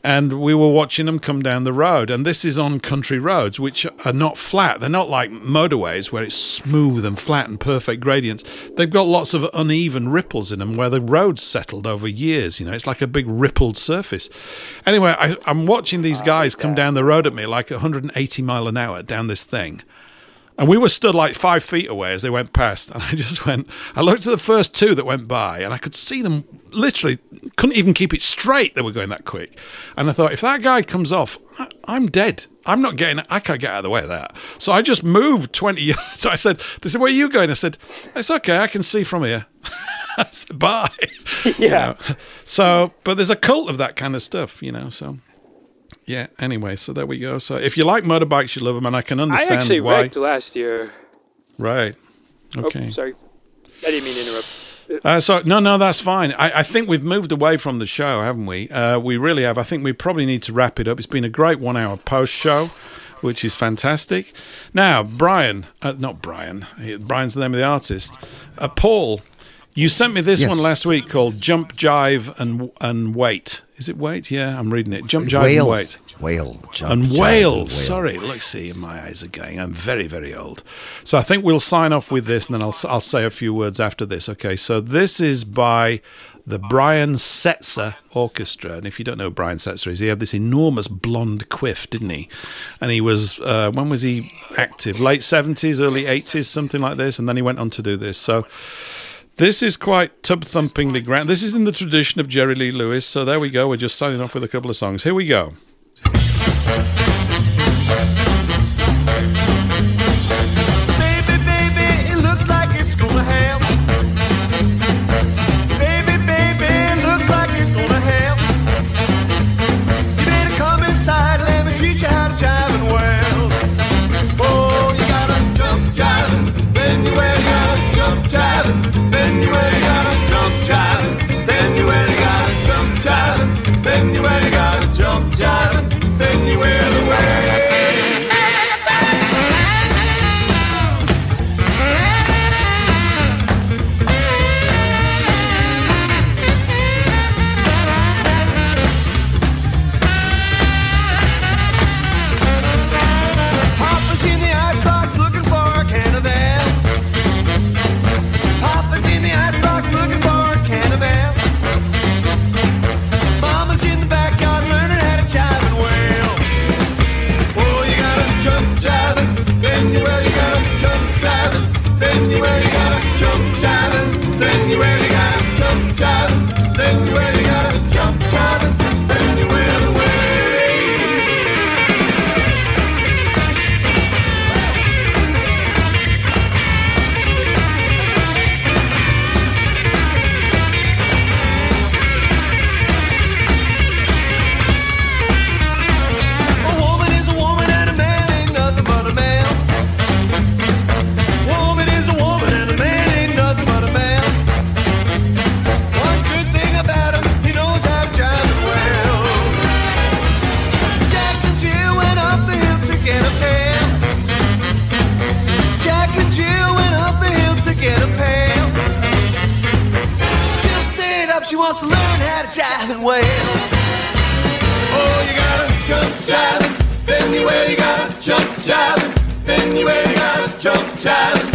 And we were watching them come down the road. And this is on country roads, which are not flat. They're not like motorways where it's smooth and flat and perfect gradients. They've got lots of uneven ripples in them where the road's settled over years. You know, it's like a big rippled surface. Anyway, I, I'm watching these ah, guys come down the road at me like 180 mile an hour down this thing. And we were stood like five feet away as they went past. And I just went, I looked at the first two that went by and I could see them literally couldn't even keep it straight. They were going that quick. And I thought, if that guy comes off, I'm dead. I'm not getting, I can't get out of the way of that. So I just moved 20 yards. So I said, they said, where are you going? I said, it's okay. I can see from here. I said, bye. You know. So, but there's a cult of that kind of stuff, you know, so. Yeah. Anyway, so there we go. So if you like motorbikes, you love them, and I can understand. I actually why. wrecked last year. Right. Okay. Oh, sorry. I didn't mean to interrupt. Uh, so no, no, that's fine. I, I think we've moved away from the show, haven't we? Uh, we really have. I think we probably need to wrap it up. It's been a great one-hour post show, which is fantastic. Now, Brian, uh, not Brian. Brian's the name of the artist. Uh, Paul, you sent me this Yes. one last week called "Jump, Jive, and and Wait." Is it Wait? Yeah, I'm reading it. Jump, Jive, Wail. and Wait. Wail. And wail. Sorry, look, see, my eyes are going. I'm very, very old. So I think we'll sign off with this, and then I'll I'll say a few words after this. Okay, so this is by the Brian Setzer Orchestra, and if you don't know who Brian Setzer is, he had this enormous blonde quiff, didn't he? And he was uh, when was he active? Late seventies, early eighties, something like this, and then he went on to do this. So. This is quite tub thumpingly grand. This is in the tradition of Jerry Lee Lewis. So there we go. We're just signing off with a couple of songs. Here we go. Baby, and wail. Oh, you gotta jump jiving, then you where you gotta jump jiving, then you where you gotta jump jiving,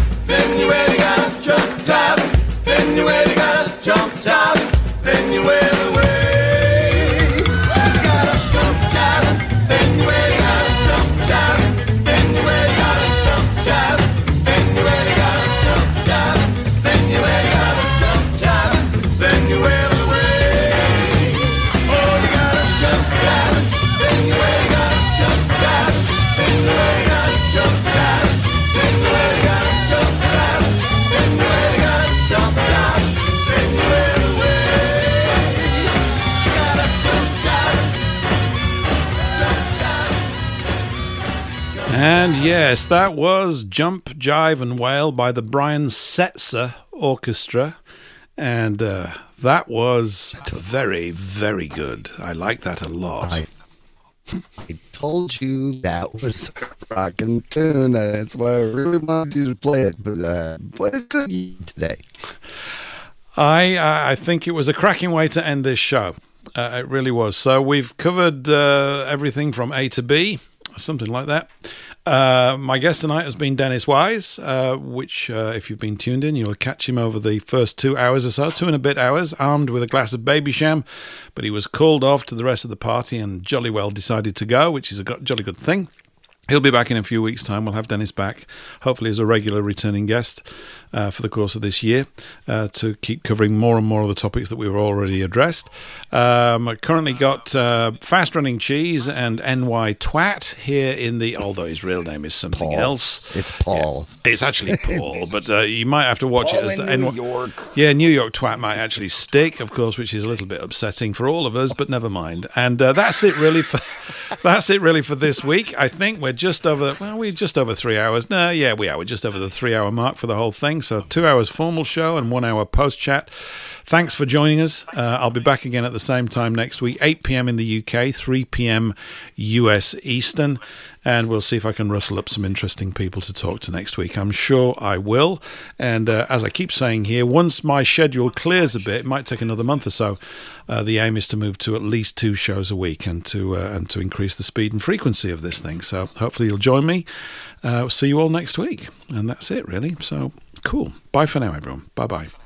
And yes, that was Jump, Jive, and Wail by the Brian Setzer Orchestra. And uh, that was very, very good. I like that a lot. I, I told you that was a rockin' tune. That's why I really wanted you to play it. But uh, what a good today. I uh, I think it was a cracking way to end this show. Uh, it really was. So we've covered uh, everything from A to B, something like that. Uh, my guest tonight has been Dennis Wise, uh, which, uh, if you've been tuned in, you'll catch him over the first two hours or so, two and a bit hours, armed with a glass of Babysham. But he was called off to the rest of the party and jolly well decided to go, which is a jolly good thing. He'll be back in a few weeks' time. We'll have Dennis back, hopefully as a regular returning guest uh, for the course of this year uh, to keep covering more and more of the topics that we've already addressed. Um, I currently got uh, Fast Running Cheese and NY Twat here in the, although his real name is something Paul. else. It's Paul. It's actually Paul, but uh, you might have to watch Paul it as the New NY York. Yeah, New York twat might actually stick, of course, which is a little bit upsetting for all of us, but never mind. And uh, that's it, really. For that's it, really, for this week. I think we're just over. Well, we're just over three hours. No, yeah, we are. We're just over the three-hour mark for the whole thing. So two hours formal show and one hour post chat. Thanks for joining us. Uh, I'll be back again at the same time next week, 8 p.m. in the UK, 3 p.m. US Eastern. And we'll see if I can rustle up some interesting people to talk to next week. I'm sure I will. And uh, as I keep saying here, once my schedule clears a bit, it might take another month or so. Uh, the aim is to move to at least two shows a week and to uh, and to increase the speed and frequency of this thing. So hopefully you'll join me. Uh, see you all next week, and that's it really. So cool. Bye for now, everyone. Bye bye.